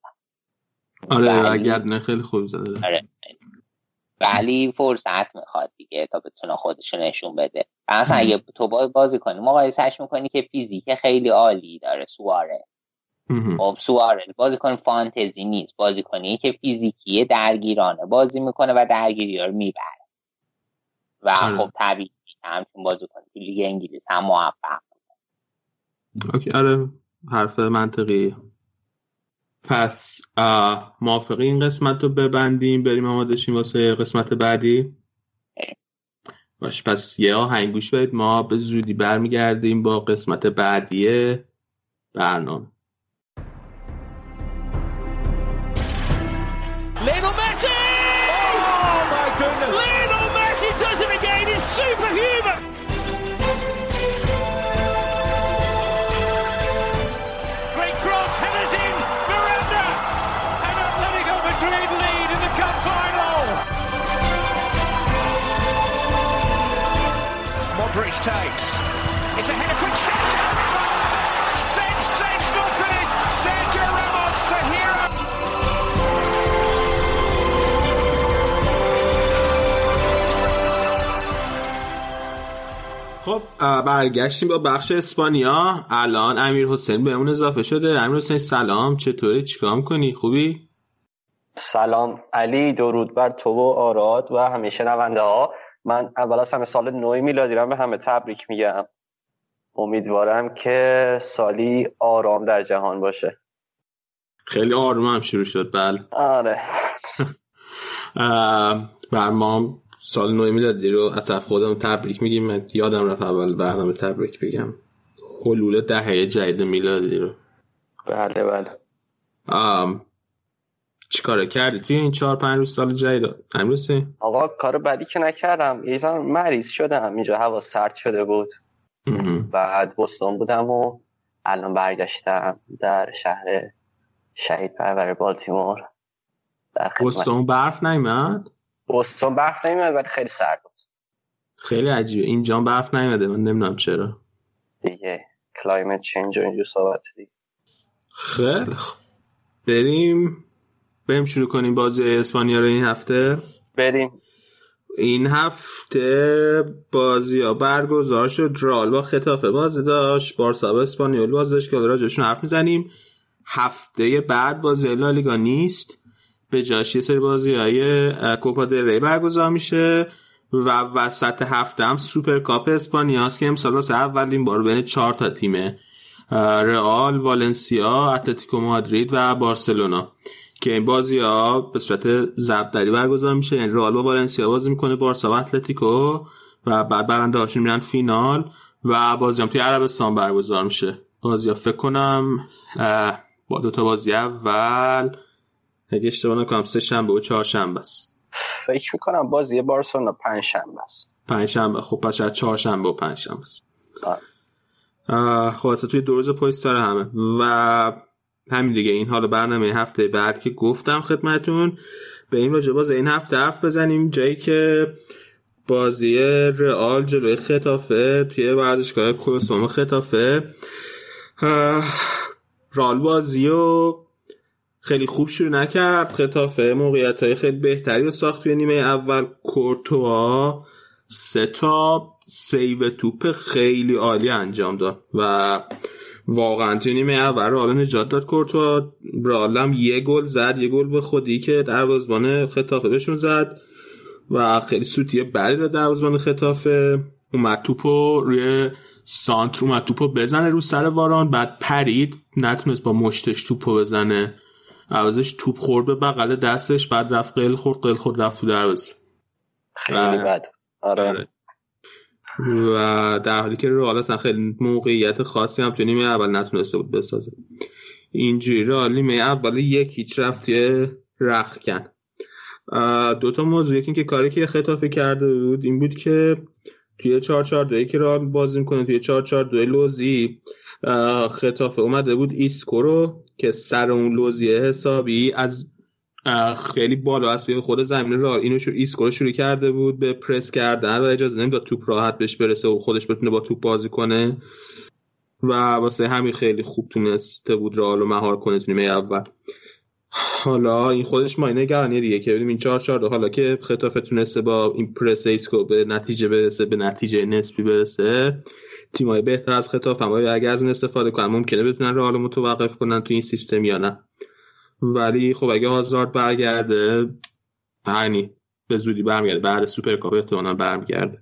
آره ولی- گردنه خیلی خوب زده. آره. ولی فرصت می‌خواد دیگه تا بتونه خودشو نشون بده. مثلا اگه تو با- بازی کنی مقایسهش می‌کنی که فیزیک خیلی عالی داره سواره. خب سوارز بازیکن فانتزی نیست. بازیکنی که فیزیکی درگیرانه. بازی می‌کنه و درگیری رو می‌بره. و آره. خب طبیعی همچون بازیکن تو لیگ انگلیس هم موفق اوکی آره. حرف منطقی. پس موافقی این قسمت رو ببندیم بریم آماده شیم واسه قسمت بعدی؟ باش پس یه آهنگ گوش بدید. ما به زودی برمیگردیم با قسمت بعدی برنامه. Takes. It's a header from Sergio Ramos. Sensational finish. Sergio Ramos, the hero. خب برگشتیم با بخش اسپانیا الان امیر حسین به اون اضافه شده امیر حسین سلام چطوری چیکار کنی خوبی سلام علی درود بر تو و آراد و همه شنونده ها من اول از همه سال نو میلادی رو به همه تبریک میگم. امیدوارم که سالی آرام در جهان باشه. خیلی آروم هم شروع شد بله. آره. بر ما سال نو میلادی رو از طرف خودمون تبریک میگیم. من یادم رفت اول برنامه تبریک بگم. حلول دهه جدید میلادی رو. بله بله. آم، چیکار کردی؟ توی این چهار پنج روز سال جدید. حسین آقا کار بدی که نکردم. یه زمان مریض شدم. اینجا هوا سرد شده بود. بعد بوستون بودم و الان برگشتم در شهر شهید پرور بالتیمور. در برف نیمد بوستون برف نمیاد ولی خیلی سرد بود. خیلی عجیبه. اینجا برف نیومده. من نمی‌دونم چرا. دیگه climate change و اینجور صحبت. دیگه خیلی بریم. بریم شروع کنیم بازی اسپانیا رو این هفته؟ بریم. این هفته بازی ها برگزار شد. رال با خطافه بازی داشت. بارسا با اسپانیول بازی داشت که راجعشون حرف می‌زنیم. هفته بعد بازی لالیگا نیست. به جاش یه سری بازی های کوپا دل ری برگزار میشه و وسط هفته هم سوپر کاپ اسپانیاست که امسال واسه اولین بار بین چهار تا تیمه رئال، والنسیا، اتلتیکو مادرید و بارسلونا. که این بازی ها به صورت ضبطری برگزار میشه. یعنی رئال با والنسیا بازی می‌کنه بارسا و اتلتیکو و بعد برنده هاشون میرن فینال و بازی هم توی عربستان برگزار میشه. بازی ها فکر کنم با دوتا بازی اول اگه اشتباه نکنم سه شنبه و چهار شنبه است. فکر می‌کنم بازی بارسلونا پنج شنبه است. پنج شنبه. خب پس شاید چهار شنبه و پنج شنبه است. خلاصه توی دو روز پشت سر همه. و همین دیگه. این حالا برنامه هفته بعد که گفتم خدمتون به این راجع باز این هفته حرف بزنیم. جایی که بازی رئال جلوی خطافه توی ورزشگاه کلوسوم خطافه. رئال بازی و خیلی خوب شروع نکرد. خطافه موقعیت های خیلی بهتری رو ساخت توی نیمه اول. کورتوا سه تا سیو توپ خیلی عالی انجام داد. و واقعا توی نیمه اول حالا نجات داد. کورتوا رالم یه گل زد یه گل به خودی که دروازه‌بان خطافه بهشون زد و خیلی سوتی بعدی داد دروازه‌بان خطافه. اومد توپو روی سانتر اومد توپو بزنه رو سر واران بعد پرید. نتونست با مشتش توپو بزنه. عوضش توپ خورد به بغل دستش بعد رفت قل خورد قل خورد رفت تو دروازه. خیلی بد. آره. و در حالی که رئال اصلا خیلی موقعیت خاصی هم تو نیمه اول نتونسته بود بسازه. اینجوری رئال نیمه اول یک هیچ رفت رختکن. دو تا موضوع یکی که کاری که ختافه کرده بود این بود که توی 4 4 2 که رئال بازی می‌کنه توی 4 4 2 لوزی ختافه اومده بود ایسکو رو که سر اون لوزیه حسابی از خیلی بالا از توی خود زمین را اینو شو ایسکو رو شروع کرده بود به پرس کردن و اجازه نمی‌داد توپ راحت بهش برسه و خودش بتونه با توپ بازی کنه. و واسه همین خیلی خوب تونسته بود رئال رو مهار کنه تو نیمه اول. حالا این خودش ما نگرانی دیگه که ببینیم این 4 4 حالا که ختافه تونسته با این پرس ایسکو به نتیجه برسه به نتیجه نسبی برسه تیمای بهتر از ختافه هم. اگه از این استفاده کنن ممکنه بتونن رئال متوقف کنن تو این سیستم یا نه؟ ولی خب اگه هازارد برگرده یعنی به زودی برمیگرده. بعد سوپرکاپ احتمالاً برمیگرده.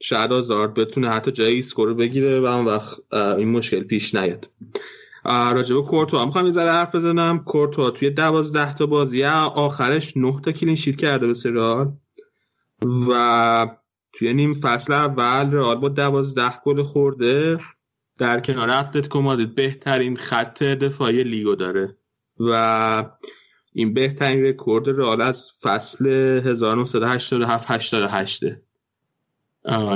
شاید هازارد بتونه حتی جای ایسکو رو بگیره و اون وقت این مشکل پیش نیاد. راجب کورتوا هم می‌خوام یه ذره حرف بزنم. کورتوا توی دوازده تا بازی آخرش نه تا clean sheet کرده واسه رئال و توی نیم فصل اول رئال با دوازده گل خورده. در کنار اتلتیکو مادرید بهترین خط دفاعی لیگو داره و این بهترین رکورد رئال از فصل 1987 88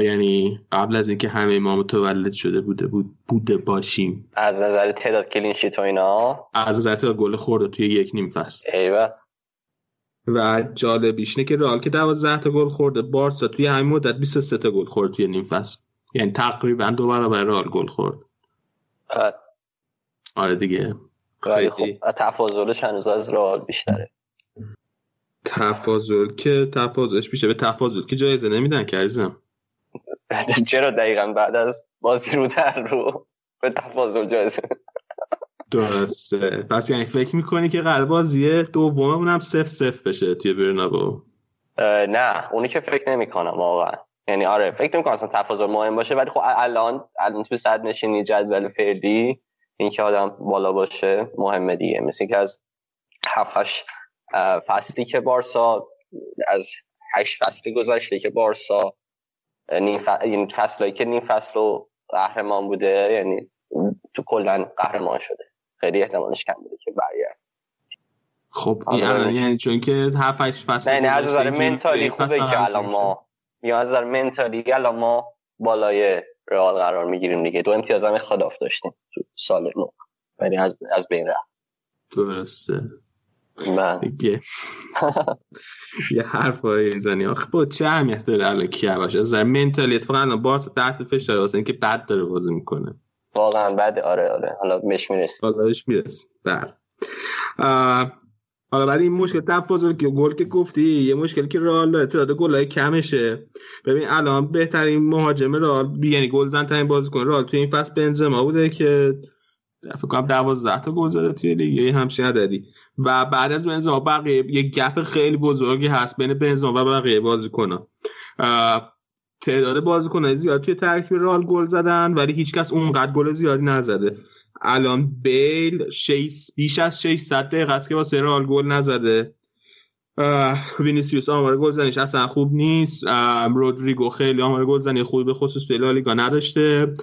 یعنی قبل از اینکه همه ما متولد شده بوده بود بوده باشیم. از نظر تعداد clean sheet و اینا؟ از نظر تعداد گل خورده توی یک نیم فصل. ایوه. و جالبیش اینه که رئال که 12 تا گل خورده بارسا توی همین مدت 23 تا گل خورد توی نیم فصل. یعنی تقریبا دو برابر رئال گل خورد. آره دیگه. خیلی. خب تفاضلش هنوز از رئال بیشتره. تفاضل که تفاضلش بیشتره به تفاضل که جایزه نمیدن که عزیزم. چرا دقیقا بعد از بازی رو در رو به تفاضل جایزه؟ درسته. پس یعنی فکر می‌کنی که قرار بازی دوممون هم سف سف بشه توی برنابو؟ نه. اونی که فکر نمی‌کنم واقعا. یعنی آره فکر نمی‌کنم اصلا تفاضل مهم باشه ولی خب الان الان تو صد نشینی جدول فعلی این که آدم بالا باشه مهمه دیگه. مثل که از هفتش فصلی که بارسا از هشت فصلی گذشته که بارسا نیم ف... یعنی فصلایی که نیم فصل رو قهرمان بوده یعنی تو کلا قهرمان شده. خیلی احتمالش کم بوده که برگرد خب این یعنی چون که هفت هشت فصل نه نه از نظر منتالی خوبه که الان ما یا از نظر منتالی الان ما بالای رئال قرار می‌گیریم دیگه. دو امتیاز هم اختلاف داشتیم تو سال نو. یعنی از از بین رفت. درسته. من دیگه یه حرف های می‌زنی. آخه با چه اهمیت داره الان کیه باشه از نظر منتالی اتفاقا الان بارسا تحت فشار واسه اینکه بد داره بازی می‌کنه. واقعا بده. آره آره. حالا مش می‌رسیم. حالا بهش می‌رسیم. بله. حالا ولی این مشکل تفاضل که گل که گفتی یه مشکل که رئال داره تعداد گلای کمشه. ببین الان بهترین مهاجم رئال یعنی گل زن ترین بازیکن رئال توی این فصل بنزما بوده که فکر کنم 12 تا گل زده توی لیگ یه همچین عددی. و بعد از بنزما بقیه یه گپ خیلی بزرگی هست بین بنزما و بقیه بازیکن‌ها. تعداد بازیکن‌های زیاد توی ترکیب رئال گل زدن ولی هیچکس اونقدر گل زیادی نزده. الان بیل شیس بیش از 600 دقیقه است که واسه رئال گل نزده. وینیسیوس آمار گلزنیش اصلا خوب نیست. رودریگو خیلی آمار گلزنی خوبی به خصوص به لالیگا نداشته.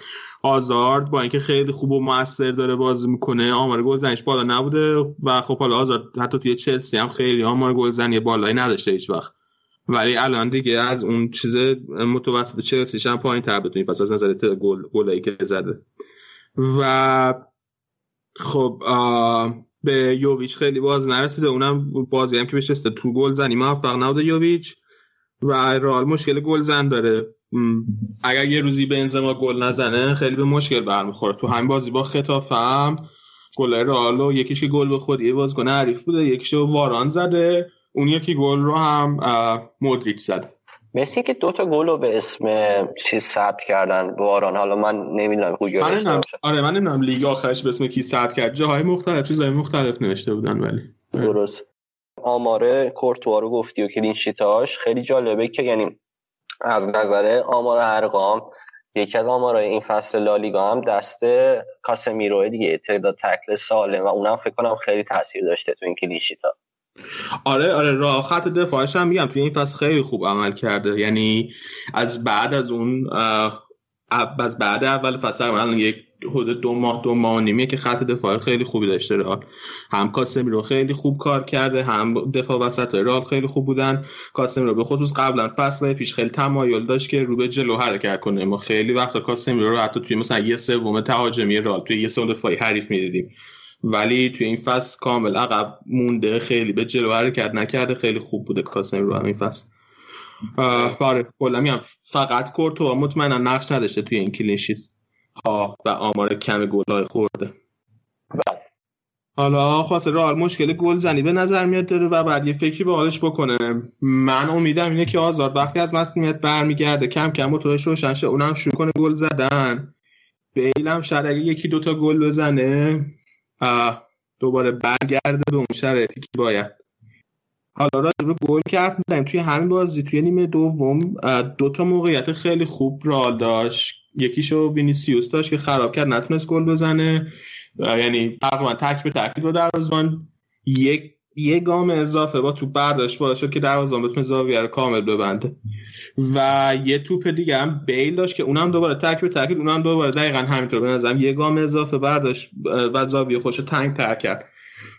آزارد با اینکه خیلی خوب و موثر داره بازی می‌کنه آمار گلزنیش بالا نبوده و خب حالا آزارد حتی توی چلسی هم خیلی آمار گلزنی بالایی نداشته هیچ وقت. ولی الان دیگه از اون چیز متوسط چلسیش هم پایین تر بتونی پس از نظر گل گلایی که زده. و خب به یوویچ خیلی باز نرسیده. اونم بازی هم که بهش تو گل زنی. موفق نبوده یوویچ و رئال مشکل گل زن داره. اگر یه روزی به انزما گل نزنه خیلی به مشکل برمیخوره. تو همین بازی با خطاف هم گل رئال یکیش که گل به خود یه بازیکن حریف بوده یکیش واران زده. اون یکی گل رو هم مودریچ زده. مثل که دو تا گل رو به اسم چیز ثبت کردن واران حالا من نمی‌دونم من آره من نمی‌دونم لیگ آخرش به اسم کی ثبت کرد. جاهای مختلف چیزهای مختلف نوشته بودن ولی. درست. آماره کورتوا رو گفتی و کلینشیتاش خیلی جالبه که یعنی از نظر آمار ارقام یکی از آمارهای این فصل لالیگا هم دست کاسمیرو دیگه تعداد تکل سالم و اونم فکر کنم خیلی تاثیر داشته تو این کلینشیتا آره آره راه خط دفاعش هم میگم توی این فصل خیلی خوب عمل کرده. یعنی از بعد از اون از بعد اول فصل الان یک حدود دو ماه دو ماه نیمه که خط دفاع خیلی خوبی داشته رئال هم کاسمیرو خیلی خوب کار کرده هم دفاع وسط رئال خیلی خوب بودن. کاسمیرو به خصوص قبلا فصل پیش خیلی تمایل داشت که رو به جلو حرکت کنه. ما خیلی وقتا کاسمیرو رو حتی توی مثلا یه سوم تهاجمی رئال توی یه سوم دفاعی حریف می‌دیدیم. ولی توی این فصل کامل عقب مونده خیلی به جلو حرکت نکرده خیلی خوب بوده کاسمی رو این فصل. آره کلا میگم فقط کورتو مطمئنا نقش نداشته توی این کلینشیت ها و آمار کم گلای خورده. حالا خاصه رئال مشکل گل زنی به نظر میاد داره و بعد یه فکری به حالش بکنه. من امیدم اینه که آزار وقتی از مصونیت برمیگرده کم کم موتورش روشن شه اونم شروع کنه گل زدن. بیلم شاید اگه یکی دوتا گل بزنه دوباره برگرده به اون شرایطی که باید. حالا راجع به گل کرد می‌زنیم توی همین بازی توی نیمه دوم دو تا موقعیت خیلی خوب رال داشت. یکیشو وینیسیوس داشت که خراب کرد نتونست گل بزنه. یعنی تقریبا تک به تک رو دروازه‌بان. یک یه گام اضافه با تو برداشت باعث شد که دروازه‌بان بتونه زاویه رو کامل ببنده. و یه توپ دیگه هم بیل داشت که اونم دوباره تک به تاکید اونم دوباره دقیقا همینطور به نظرم. یه گام اضافه برداشت و زاویه خوش تنگ تر کرد.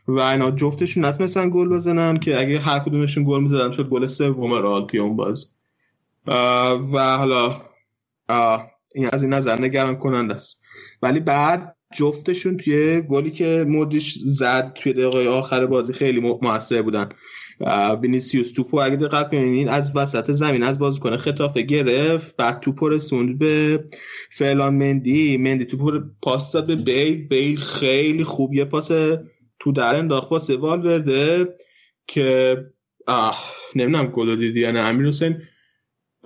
و اینا جفتشون نتونستن گل بزنن که اگه هر کدومشون گل می‌زدن شد گل سوم رئال توی اون باز و حالا این از این نظر نگران کننده است. ولی بعد جفتشون توی گلی که مودیش زد توی دقیقه آخر بازی خیلی موثر بودن. وینیسیوس توپو اگه دقت کنید از وسط زمین از بازیکن خطافه گرفت. بعد توپو رسوند به فعلان مندی. مندی توپو پاس داد به بیل. بیل خیلی خوب یه پاس تو در انداخت واسه والورده که نمی‌دونم گل دیدی یا نه. امیر حسین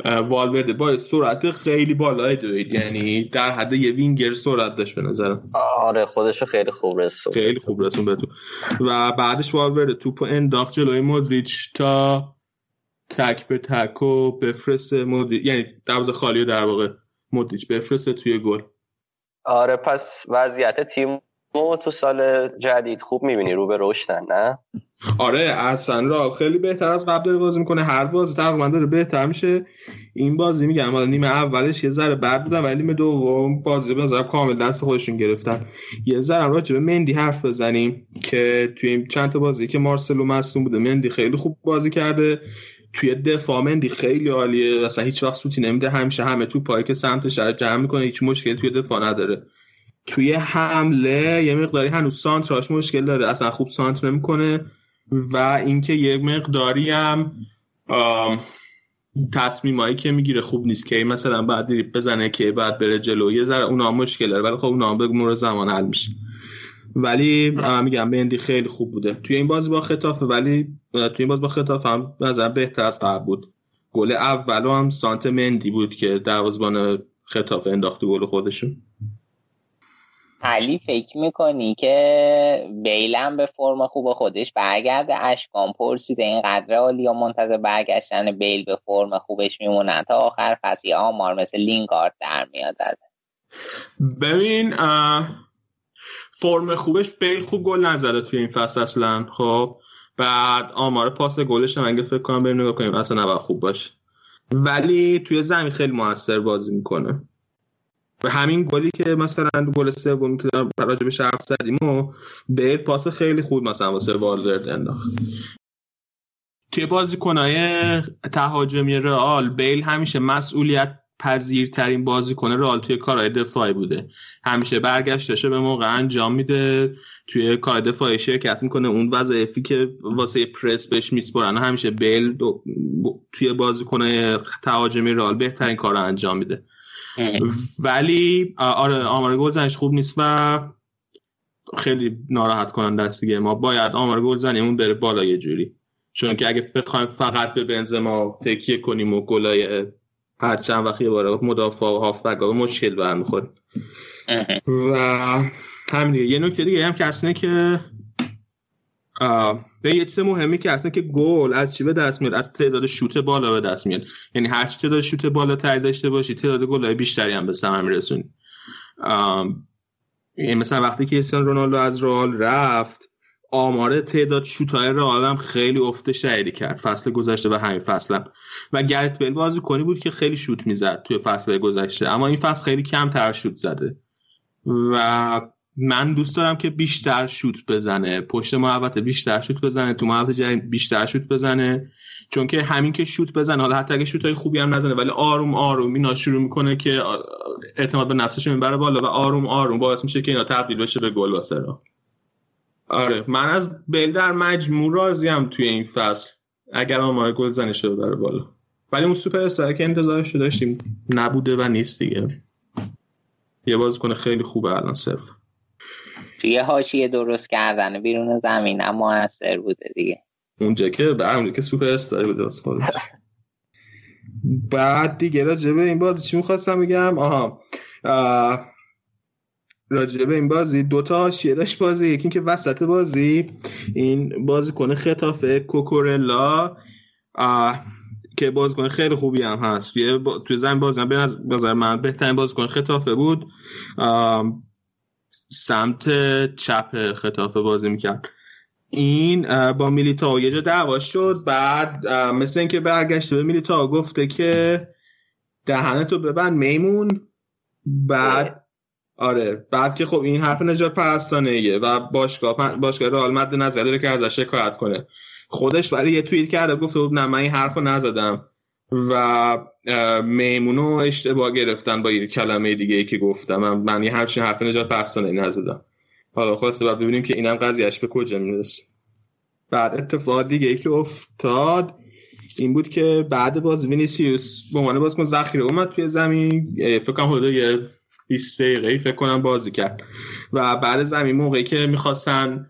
والورده. با سرعت خیلی بالای دوید یعنی در حد یه وینگر سرعت داشت به نظرم. آره خودشو خیلی خوب رسون خیلی خوب رسون به تو. و بعدش والورده توپ انداخت جلوی مودریچ تا تک به تک و بفرسته مودریچ. یعنی دروازه خالی در واقع مودریچ بفرسته توی گل. آره پس وضعیت تیم ما تو سال جدید خوب می‌بینی رو به رشدن نه؟ آره اصلا را خیلی بهتر از قبل داره بازی می‌کنه. هر بازی تقریبا داره بهتر میشه. این بازی میگم حالا نیمه اولش یه ذره بد بودن ولی نیمه دوم بازی به نظر کامل دست خودشون گرفتن. یه ذره راجع به مندی حرف بزنیم که توی این چند تا بازی که مارسلو مصدوم بوده مندی خیلی خوب بازی کرده. توی دفاع مندی خیلی عالیه. اصلا هیچ وقت سوتی نمیده. همیشه همه تو پای که سمتش جمع می‌کنه هیچ مشکلی توی دفاع نداره. توی حمله یه مقداری هنوز سانتراش مشکل داره اصلا خوب سانت نمی‌کنه و اینکه یه مقداری هم تصمیمایی که می‌گیره خوب نیست که مثلا بعد بزنه که بعد بره جلو یه ذره اونا مشکل داره ولی خب اونا به مرور زمان حل میشه. ولی میگم مندی خیلی خوب بوده. توی این بازی با خطافه ولی توی این بازی با خطافه هم نظر بهتر از قبل بود. گل اولو هم سانت مندی بود که دروازبان خطافه انداخته گل خودشون. علی فکر می‌کنی که بیلم به فرم خوب خودش برگرده؟ اشکان پرسیده اینقدر عالی و منتظر برگشتن بیل به فرم خوبش میمونن. تا آخر فصل آمار مثل لینگارد در میاد. ببین فرم خوبش بیل خوب گل نزده توی این فصل اصلا خب؟ بعد آمار پاس گلش هم اگه فکر کنم بریم نگاه کنیم اصلا نباید خوب باشه. ولی توی زمین خیلی موثر بازی می‌کنه. و همین گلی که مثلا گل سومی که راجبش حرف زدیم و بیل پاس خیلی خوب مثلا واسه والورد انداخت. توی بازیکنهای تهاجمی رئال بیل همیشه مسئولیت پذیرترین بازیکن رئال توی کارهای دفاعی بوده. همیشه برگشتشه به موقع انجام میده توی کار دفاعی شرکت می‌کنه. اون وظایفی که واسه پرس بهش میسپرن همیشه بیل توی بازیکنهای تهاجمی رئال بهترین کار رو انجام میده. ولی آره آمار گلزنیش خوب نیست و خیلی ناراحت کننده است دیگه. ما باید آمار گلزنیمون بره بالا یه جوری. چون که اگه بخوایم فقط به بنزما تکیه کنیم و گلای هر چند وقت یه بار مدافع و هافبک مشکل برمیخوریم و همین دیگه. یه نکته دیگه هم که اصلا که به یه چیز مهمی که اصلا که گل از چی به دست میاد؟ از تعداد شوت بالا به دست میاد. یعنی هر چی تعداد شوت بالا تر داشته باشی تعداد گل بیشتری هم به ثمر میرسونی. یعنی مثلا وقتی که کریستیانو رونالدو از رئال رفت آمار تعداد شوت های رئال هم خیلی افت شدیدی کرد. فصل گذشته و همین فصل هم. و گرت بیل بازی کنی بود که خیلی شوت می‌زد توی فصل گذشته. اما این فصل خیلی کمتر شوت زده. و من دوست دارم که بیشتر شوت بزنه. پشت محوطه بیشتر شوت بزنه تو محوطه جریمه بیشتر شوت بزنه. چون که همین که شوت بزنه حالا حتی اگه شوت های خوبی هم نزنه ولی آروم آروم. اینا شروع می‌کنه که اعتماد به نفسش می‌بره بالا و آروم آروم. باعث میشه که اینا تبدیل بشه به گل واسه آره. من از بیل در مجموع راضیم توی این فصل. اگر آمار گل زنش رو ببره بالا. ولی اون سوپر استار که انتظارش داشتیم نبوده و نیست دیگه. یه بازیکن خیلی خوبه الان صرف. توی حاشیه درست کردن بیرون زمین هم موثر بوده دیگه. اونجا که به اونجا که سوپر استاری بوده بعد دیگه راجع به این بازی چی می‌خواستم بگم؟ آها. آه، راجع به این بازی دوتا حاشیه داشت بازی. یکی این که وسط بازی این بازیکن خطافه کوکورلا آه، که بازیکن خیلی خوبی هم هست. توی با... زمین بازی به نظر- من بهترین بازیکن خطافه بود. آم، سمت چپ خطافه بازی می‌کرد. این با میلیتاو یه جا دعوا شد. بعد مثل اینکه برگشته به میلیتاو گفته که دهنتو ببند میمون. بعد آره. بعد که خب این حرف نجات پرستانه و باشگاه باشگاه رئال مد نظر داره که ازش شکایت کنه. خودش برای یه توییت کرده گفته بود نه من این حرف رو نزدم. و میمونو اشتباه گرفتن با یه کلمه دیگه ای که گفتم. من, من یه همچین حرف نجات پرستانه نزدم. حالا خواسته بعد ببینیم که اینم قضیهش به کجا می‌رسه. بعد اتفاق دیگه ای که افتاد این بود که بعد باز وینیسیوس به عنوان بازیکن ذخیره اومد توی زمین. فکر کنم حدود یه 20 دقیقه فکر کنم بازی کرد. و بعد زمین موقعی که می‌خواستن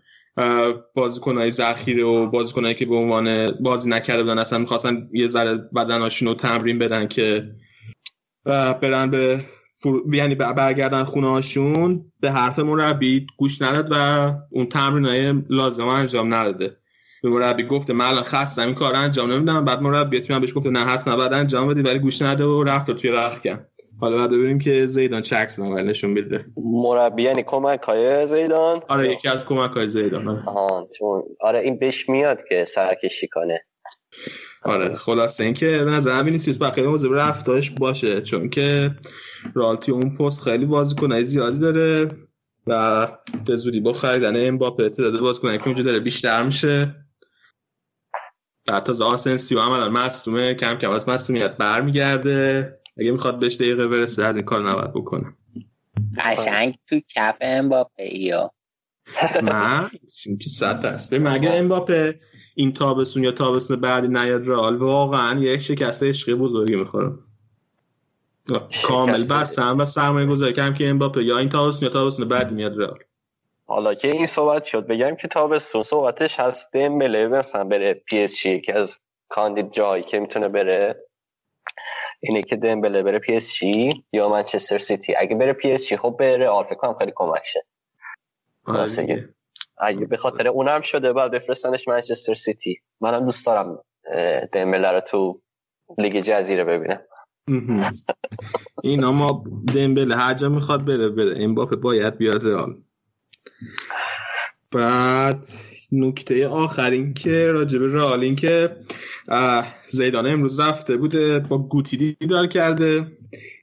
بازیکنهای ذخیره و بازیکنهایی که به عنوان بازی نکرده بودن اصلا می‌خواستن یه ذره بدناشون رو تمرین بدن که برن به فرو... یعنی بر- برگردن خونه هاشون به حرف مربی گوش نداد و اون تمرین های لازم انجام نداده. به مربی گفته من الان خستم این کار انجام نمیدم. بعد مربی تیم بهش گفته نه حتما بعد انجام بدی ولی گوش نده و رفت و توی رختکن حالا بعد ببینیم که زیدان چه عکس نشون میده. مربی یعنی کمک های زیدان؟ آره یکی از کمک های زیدان. آها چون آره این بهش میاد که سرکشی کنه. آره خلاصه اینکه به نظر وینیسیوس باید خیلی مواظب رفتارش باشه چون که رئال توی اون پست خیلی بازیکنای زیادی داره و به زودی با خریدن امباپه تعداد بازیکنایی که اونجا داره بیشتر میشه. بعد تازه آسنسیو هم الان مصدومه کم کم از مصدومیت برمیگرده. اگه می‌خواد بهش دقیقه برسه از این کار نباید بکنه. قشنگ تو کف امباپه یا من؟ این که صد است ببین مگه امباپه این تابستون یا تابستون بعدی نیاد رئال؟ واقعا یک شکست عشقی بزرگی می‌خوره. کامل بستم و سرمایه گذاری کردم که امباپه یا این تابستون یا تابستون بعدی میاد رئال. حالا که این صحبت شد بگم که تابستون صحبتش هست دمبله مثلا بره پی اس جی که از کاندید جایی که می‌تونه بره. اینه که دمبله بره پی اس جی یا منچستر سیتی. اگه بره پی اس جی خب بره آر فکر کنم خیلی کمک شه آره. اگه به خاطر اونم شده بعد بفرستنش منچستر سیتی. منم دوست دارم دمبله رو تو لیگ جزیره ببینم. این اما دمبله هر جا می‌خواد بره بره. امباپه باید بیاد رئال. بعد نکته آخر این که راجب رئال این که زیدان امروز رفته بوده با گوتی دیدار کرده.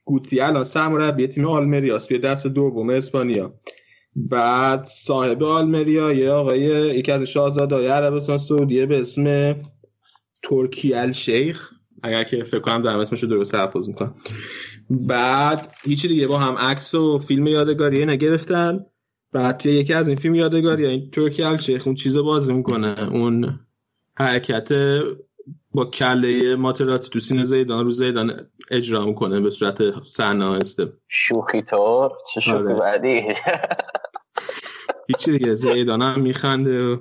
گوتی الان سرمربی تیم آلمریاس توی دست دوم اسپانیا. بعد صاحب آلمریا یه آقای یکی از شاهزاده‌های عربستان سعودیه به اسم ترکی الشیخ. اگر که فکر کنم دارم اسمش رو درست تلفظ می‌کنم. بعد هیچی دیگه با هم عکس و فیلم یادگاری اینا گرفتن بعد توی یکی از این فیلم یادگاری این ترکی الشیخ اون چیز بازی می‌کنه. اون حرکت با کله ماتراتی تو سینه زیدان رو زیدان اجرا می‌کنه به صورت سرنامسته شوخی طور چه شوخی آره. بعدی؟ هیچی دیگه زیدان هم میخنده. و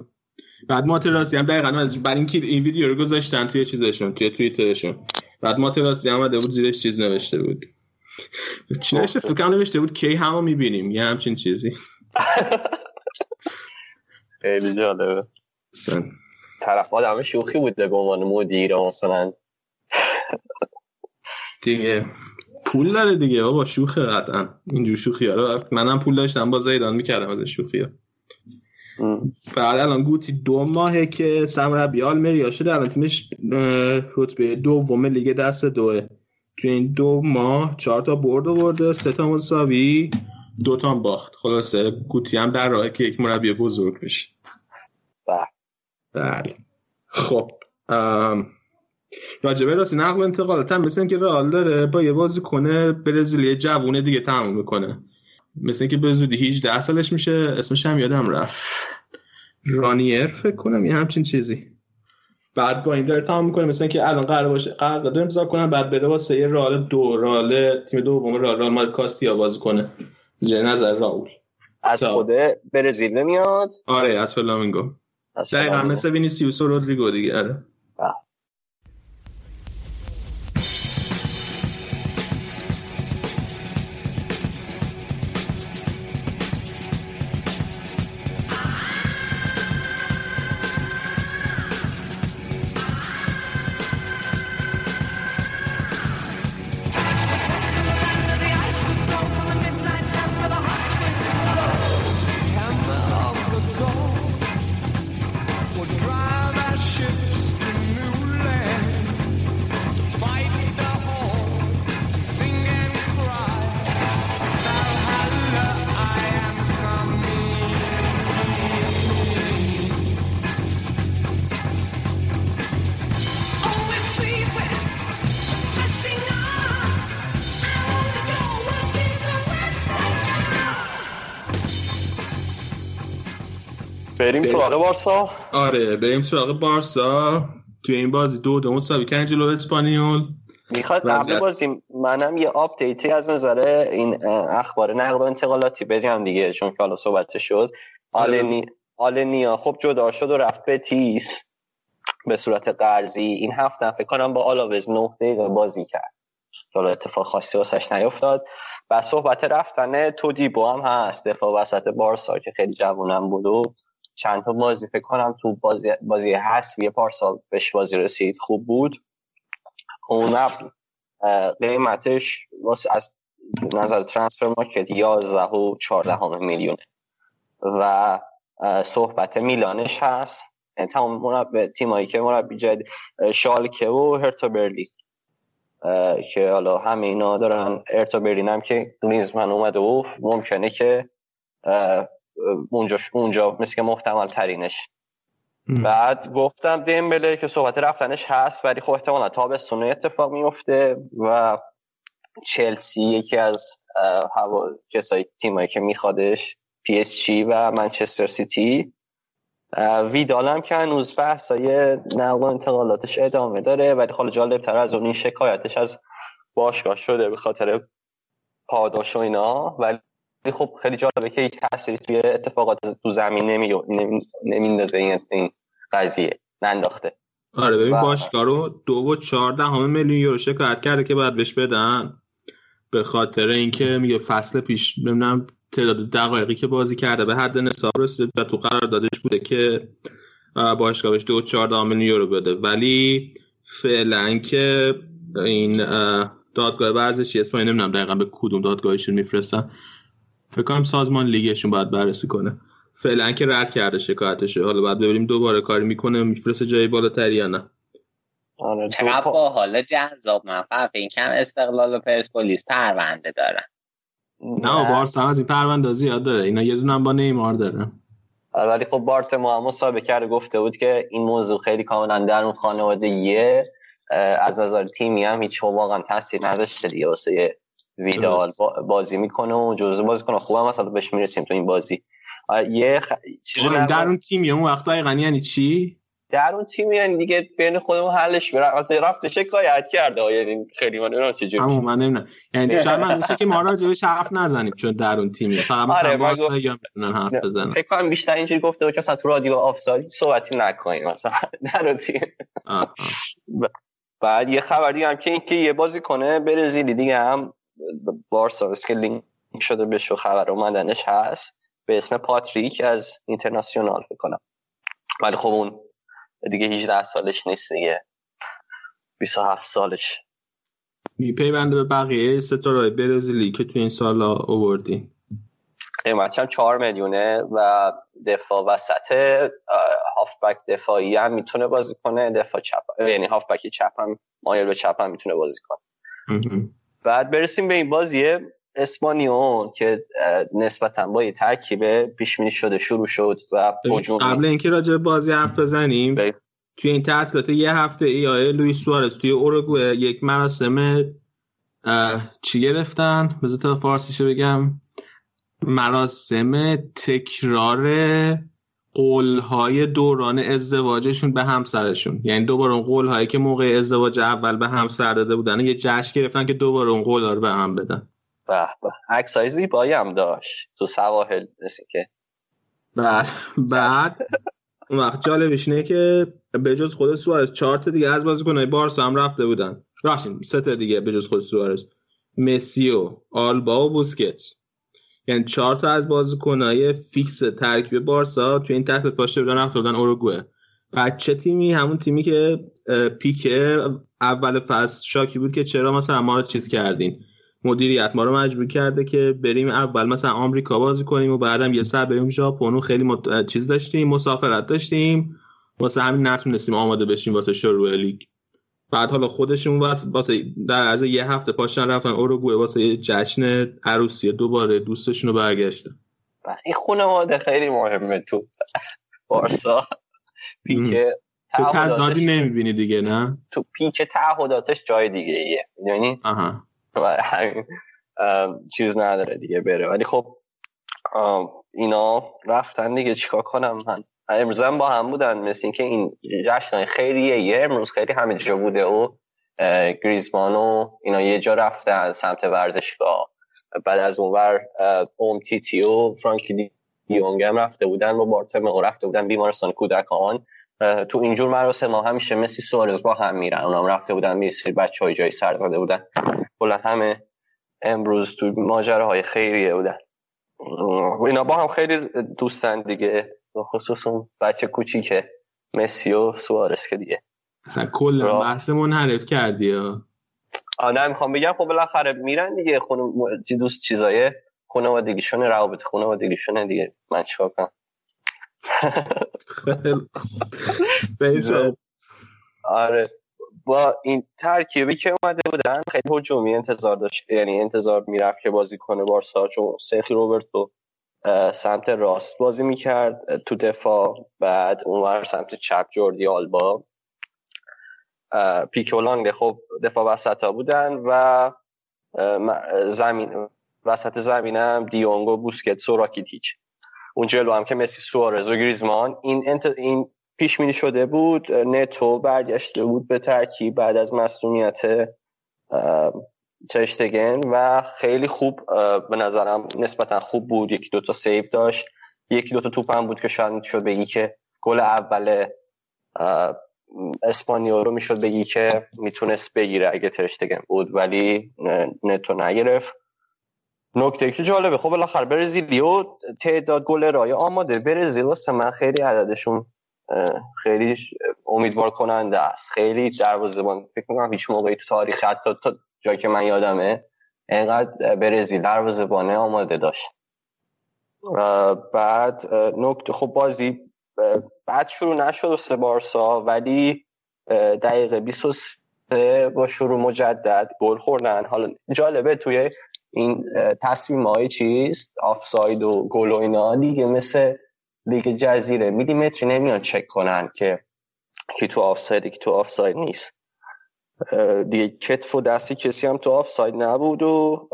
بعد ماترازی هم دقیقا از برای اینکه این ویدیو رو گذاشتن توی چیزشون توی توییترشون. بعد ماترازی هم بود زیرش چیز نوشته بود. چی نوشته؟ فکر نوشته بود کی همو می‌بینیم. یه همچین چیزی. خیلی جالبه. اصلا طرف آدم شوخی بوده به عنوان مدیر مثلا. دیگه پول داره دیگه بابا شوخه قطعا. اینجور شوخی ها منم پول داشتم با زیدان می‌کردم از این شوخی ها. بعد الان گوتی دو ماهه که سمربی آلمریا شده الان تیمش رتبه دوم لیگ دست دوه. تو این دو ماه چهار تا برد آورده سه تا مساوی. دو تا هم باخت. خلاصه گوتی هم در راهه که یک مربی بزرگ بشه. بله. بله. خب راجبه راستی نقل و انتقالات هم مثل اینکه رئال داره با یه بازی کنه برزیلی جوونه دیگه تموم می‌کنه. مثل اینکه به زودی 18 سالش میشه اسمش هم یادم رفت. رانیر فکر کنم یه همچین چیزی. بعد با این داره تمام می‌کنه مثل اینکه الان قرار باشه قرار داده امضا کنن بعد بره واسه یه رئال دو رئال تیم دوم رئال رئال مال کاستیا بازی کنه. زیر نظر راول از تا. خود برزیل نمیاد آره از فلامینگو دقیقا. مثل وینیسیوس و رودریگو دیگه آره بریم سراغ بارسا. آره بریم سراغ بارسا. توی این بازی دو دو مساوی کردن جلو اسپانیول. می‌خواد قبل بازی منم یه update ی از نظر این اخبار نقل و انتقالاتی بدیم دیگه چون که حالا صحبت شد. آلنی آلنیا خب جدا شد و رفت بتیس به صورت قرضی. این هفته فکر کنم با آلاوز 9 دقیقه بازی کرد. حالا اتفاق خاصی واسش نیفتاد. و صحبت رفتن تودیبو هم هست دفاع وسط بارسا که خیلی جوونم بود و چند تا بازی فکر کنم تو بازی بازی حذفی پارسال بهش بازی رسید خوب بود. اونم اه، قیمتش واسه از نظر ترانسفر مارکت 11 و 14 میلیونه. و صحبت میلانش هست. یعنی تمام مربی تیمایی که مربی جدید شالکه و هرتا برلین اه، که حالا همه اینا دارن. هرتا برلین هم که گلیزمن اومده و ممکنه که اونجا اونجا مثل که محتمل ترینش بعد گفتم دمبله که صحبت رفتنش هست ولی خب احتمالا تابستون اتفاق میفته و چلسی یکی از هوا کسایی تیمایی که میخوادش پی اس جی و منچستر سیتی. اه، ویدال هم که هنوز بحثای نقل و انتقالاتش ادامه داره ولی خب جالبتر از اون این شکایتش از باشگاه شده به خاطر پاداش و اینا. ولی خب خیلی جالبه که هیچ تأثیری توی اتفاقات تو زمین نمیندازه این این قضیه ننداخته. آره ببین باشگاه رو دو و چهارده همه میلیون یورو شکایت کرده که باید بهش بدن. به خاطر اینکه میگه فصل پیش نمی‌دونم تعداد دقایقی که بازی کرده به حد نصاب رسیده و تو قرار دادش بوده که باشگاه بهش دو چهارده میلیون یورو بده. ولی فعلا که این دادگاه ورزشی اسمایی نمی‌دونم دقیقا به کدوم دادگاهشون میفرستن. فکر کنم سازمان لیگشون باید بررسی کنه. فعلا که رد کرده شکایتشه. حالا بعد ببینیم دوباره کاری می‌کنه میفرسته جای بالاتری یا نه. آره چقدر با حالا جذاب من فقط این کم استقلال و پرسپولیس پرونده دارن نه بارسا هم از این پرونده زیاد داره اینا یه دونه با نیمار داره. ولی خب بارت ما هم مصاحبه کرده گفته بود که این موضوع خیلی کاملا در اون خانواده یه از نظر تیمی هم هیچ واقعا تاثیر نداشته دیگه واسه ویدال بازی می‌کنه و جزء بازی کنه. خوبم مثلا بهش می‌رسیم تو این بازی. یه خ... چیزی در اون تیمی اون وقت دقیقا یعنی چی؟ در اون تیم یعنی دیگه بین خودمون حلش میره. البته رفته شکایت کرده یعنی خیلی من نمی‌دونم چه جوری. همون من نمی‌دونم. یعنی شاید من که ما راجعش حرف نزنیم چون در اون تیمی فقط آره گفت... یا می‌تونن حرف بزنن. فکر کنم بیشتر اینجوری گفته بود که مثلا تو رادیو آفساید صحبتی نکنیم مثلا در اون تیم بعد یه خبری هم که اینکه یه بازی کنه برزیلی دیگه هم بارسا که لینک شده به شو خبر اومدنش هست به اسم پاتریک از اینترناسیونال فکر کنم. ولی خب اون دیگه 18 سالش نیست دیگه. 27 سالش. میپیونده به بقیه ستاره برزیلی که تو این سال آوردین قیمتش هم 4 میلیونه و دفاع وسط هافبک دفاعی هم می‌تونه بازی کنه دفاع چپ یعنی هافبک چپ هم مایل به چپ هم می‌تونه بازی کنه. بعد برسیم به این بازی اسپانیون که نسبتا با یه ترکیب پیش بینی شده شروع شد و هجوم قبل اینکه راجع بازی حرف بزنیم بی. توی این تعطیلات یه هفته ای لوئیس سوارز توی اوروگوئه یک مراسم چی گرفتن بذار تا فارسیشو بگم مراسم تکرار قولهای دوران ازدواجشون به همسرشون. یعنی دوباره اون قولهایی که موقع ازدواج اول به همسر داده بودن یه جشن گرفتن که دوباره اون قولها رو به هم بدن. به به. عکسای زیبایی هم داشت. تو سواحل مثل که. بعد بعد اون وقت جالبش اینه که به جز خود سوارز چهار تا دیگه از بازیکن‌های بارسا هم رفته بودن. راشین سه تا دیگه به جز خود سوارز. مسی و آلبا و بوسکتس. یعنی چهار تا از بازیکن‌های فیکس ترکیب بارسا تو این تحت پاشته بودن رفته بودن بعد چه تیمی؟ همون تیمی که پیکه اول فصل شاکی بود که چرا مثلا ما چیز کردین؟ مدیریت ما رو مجبور کرده که بریم اول مثلا آمریکا بازی کنیم و بعدم یه سر بریم ژاپن خیلی مت... چیز داشتیم مسافرت داشتیم. واسه همین نتونستیم آماده بشیم واسه شروع لیگ. بعد حالا خودشون واسه, در از یه هفته پاشن رفتن اوروگوئه واسه یه جشن عروسی. دوباره دوستشون رو برگشتن این خانواده خیلی مهمه تو بارسا. پیکه تو تضادی نمی‌بینی دیگه نه؟ تو پیک تعهداتش جای دیگه ایه یعنی همین چیز نداره دیگه بره. ولی خب اینا رفتن دیگه. چیکار کنم من؟ امروز هم با هم بودن. مثل اینکه این جشن خیریه یه امروز خیلی همه جا بوده و گریزمان و اینا یه جا رفتن سمت ورزشگاه. بعد از اونور اوم تیتی و فرانکی دیونگ هم رفته بودن با بارتمئو رفته بودن بیمارستان کودکان. تو اینجور مراسم ها همیشه مثل سوارز با هم میرن. اونام رفته بودن می‌رسید بچه های جای سر زده بودن. کلا همه امروز تو ماجراهای خیریه بودن. اینا با هم خیلی دوستن دیگه. خصوص اون بچه کوچیکه مسی و سوارز که دیگه. اصلا کل بحثمون حرف کردی ها. آه می‌خوام بگم خب بالاخره میرن دیگه خونه دوست چیزای خانوادگیشونه روابط خانوادگیشونه دیگه. من چیکار کنم؟ آره. با این ترکیبی که اومده بودن خیلی هجومی انتظار داشت یعنی انتظار می‌رفت که بازی کنه بارسا چون سیخی روبرتو سمت راست بازی می‌کرد تو دفاع بعد اونور سمت چپ جوردی آلبا. پیکولانگ خب دفاع وسط ها بودن و زمین وسط زمینم دیونگو بوسکت راکیتیچ اون جلو هم که مسی سوارز و گریزمان. این انت... این پیش بینی شده بود. نتو برگشته بود به ترکیب بعد از مسئولیت ترشتگن و خیلی خوب به نظرم نسبتا خوب بود. یکی دوتا سیو داشت. یکی دوتا توپ هم بود که شاید می‌شد بگی که گل اول اسپانیا رو می‌شد بگی که می‌تونست بگیره اگه ترشتگن بود. ولی نتو نگرفت. نکته که جالبه خب بالاخره برزیلیو تعداد گل رای آماده. برزیل واسه من خیلی عددشون خیلی امیدوار کننده است. خیلی دروازه‌بان فکر می‌کنم هیچ موقعی تو تاریخ حتی تا جایی که من یادمه اینقدر برزیل دروازه‌بانه آماده داشت. بعد نکته خب بازی بعد شروع نشد سه بارسا ولی دقیقه 23 با شروع مجدد گل خوردن. حالا جالبه توی این تصمیم های چیست آفساید و گل و اینا دیگه مثل لیگ جزیره. میلیمتری نمیان چک کنن که کی تو آفساید کی تو آفساید نیست. دیگه کتف و دستی کسی هم تو آفساید نبود و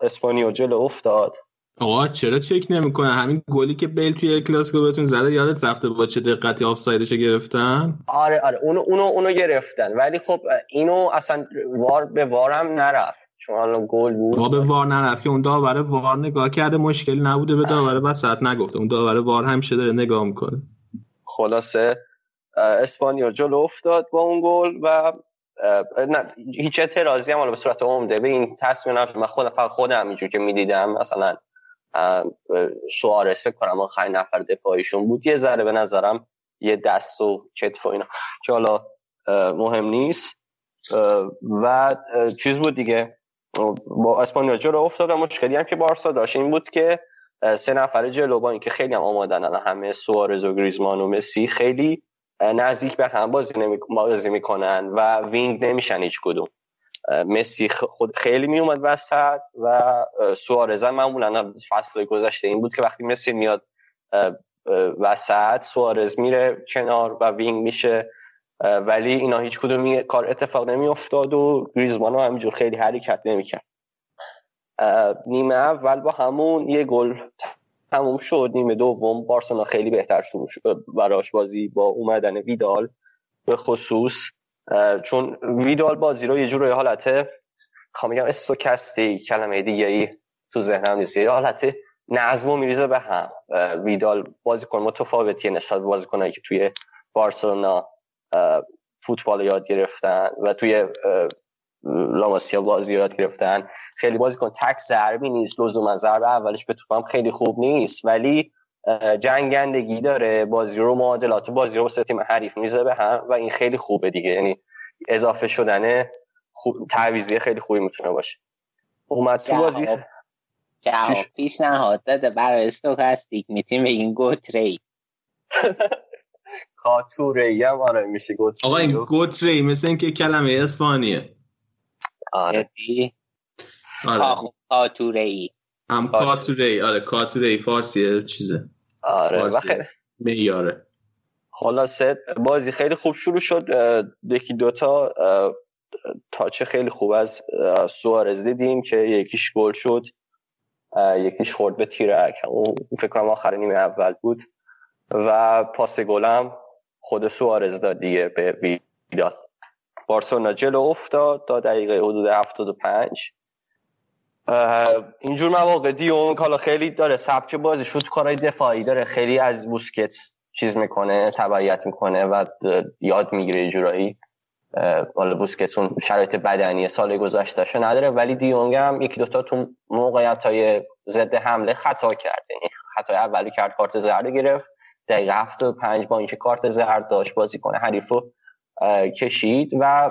اسپانیا جلو افتاد. آقا چرا چک نمی‌کنه؟ همین گلی که بیل توی کلاسیکو بهتون زده یادت رفته با چه دقتی آفسایدش گرفتن؟ آره آره اونو اونو اونو گرفتن. ولی خب اینو اصلا وار به وارم نرفت. چون حالا گل بود. ما به وار نرفت که اون داور وار نگاه کرده مشکلی نبوده به داور وسط نگفته. اون داور وار همیشه داره نگاه می‌کنه. خلاصه اسپانیا جلو افتاد با اون گل و نه هیچ اعتراضی هم به صورت عمده. به این تصمیم نفت من خودم فقط خودم اینجور که می‌دیدم مثلا سوارز فکر کنم آخرین نفر دفاعیشون بود. یه ذره به نظرم یه دست و کتف و اینا که حالا مهم نیست. و چیز بود دیگه. با اسپانیا جلو افتاد و مشکلی هم که بارسا داشت این بود که سه نفر جلو با اینکه خیلی هم آمادن همه سوارز و گریزمان و مسی خیلی نزدیک به هم بازی, نمی... می‌کنن و wing نمیشن هیچ کدوم. مسی خود خیلی میومد وسط و سوارز هم معمولا فصل گذشته این بود که وقتی مسی میاد وسط سوارز میره کنار و wing میشه ولی اینا هیچ کدوم کار اتفاق نمی افتاد و گریزمان هم همینجور خیلی حرکت نمی‌کرد. نیمه اول با همون یه گل تموم شد نیمه دوم بارسلونا خیلی بهتر شروع شد براش بازی با اومدن ویدال به خصوص چون ویدال بازی رو یه جور حالت خواهم میگم استوکستی کلمه دیگه ای تو ذهنم نیست یه حالت نظم میریزه به هم. ویدال بازیکن متفاوتی نسبت بازیکنایی که توی بارسلونا فوتبال یاد گرفتن و توی لاماسیا بازی یاد گرفتن. خیلی بازیکن تک ضربی نیست لزوما ضربه اولش به توپم خیلی خوب نیست ولی جنگندگی داره. بازی رو معادلات بازی رو واسه تیم حریف میزه به هم و این خیلی خوبه دیگه. یعنی اضافه شدن خوب تعویضی خیلی خوبی می‌تونه باشه. اومد تو بازی. جواب. پیشنهاد داده. برای استوکاستیک می‌تونیم بگین گوتری کاتوری هم آره میشه گوتری آقا این گوتری مثل اینکه کلمه اسپانیه. آره. آره. کاتوری هم کاتوری آره کاتوری فارسیه چیزه. آره خیلی میاره خلاصه بازی خیلی خوب شروع شد. یکی دوتا تاچه خیلی خوب از سوارز دیدیم که یکیش گل شد. یکیش خورد به تیرک اون فکر کنم آخر نیمه اول بود. و پاس گلم خود سوارز داد دیگه به ویدال. بارسلونا جلو افتاد تا دقیقه حدود 75 اینجور مواقع دیون حالا خیلی داره سبک بازی شد کارهای دفاعی داره خیلی از بوسکت چیز می‌کنه تبعیت می‌کنه و یاد می‌گیره جورایی. حالا بوسکت اون شرایط بدنی سال گذشتهشو نداره ولی دیونگ هم یکی دوتا تو موقعیت های ضد حمله خطا کرد یعنی خطای اولی کرد کارت زرد گرفت دقیقه 75 با اینکه کارت زرد داشت بازی کنه. حریفو کشید و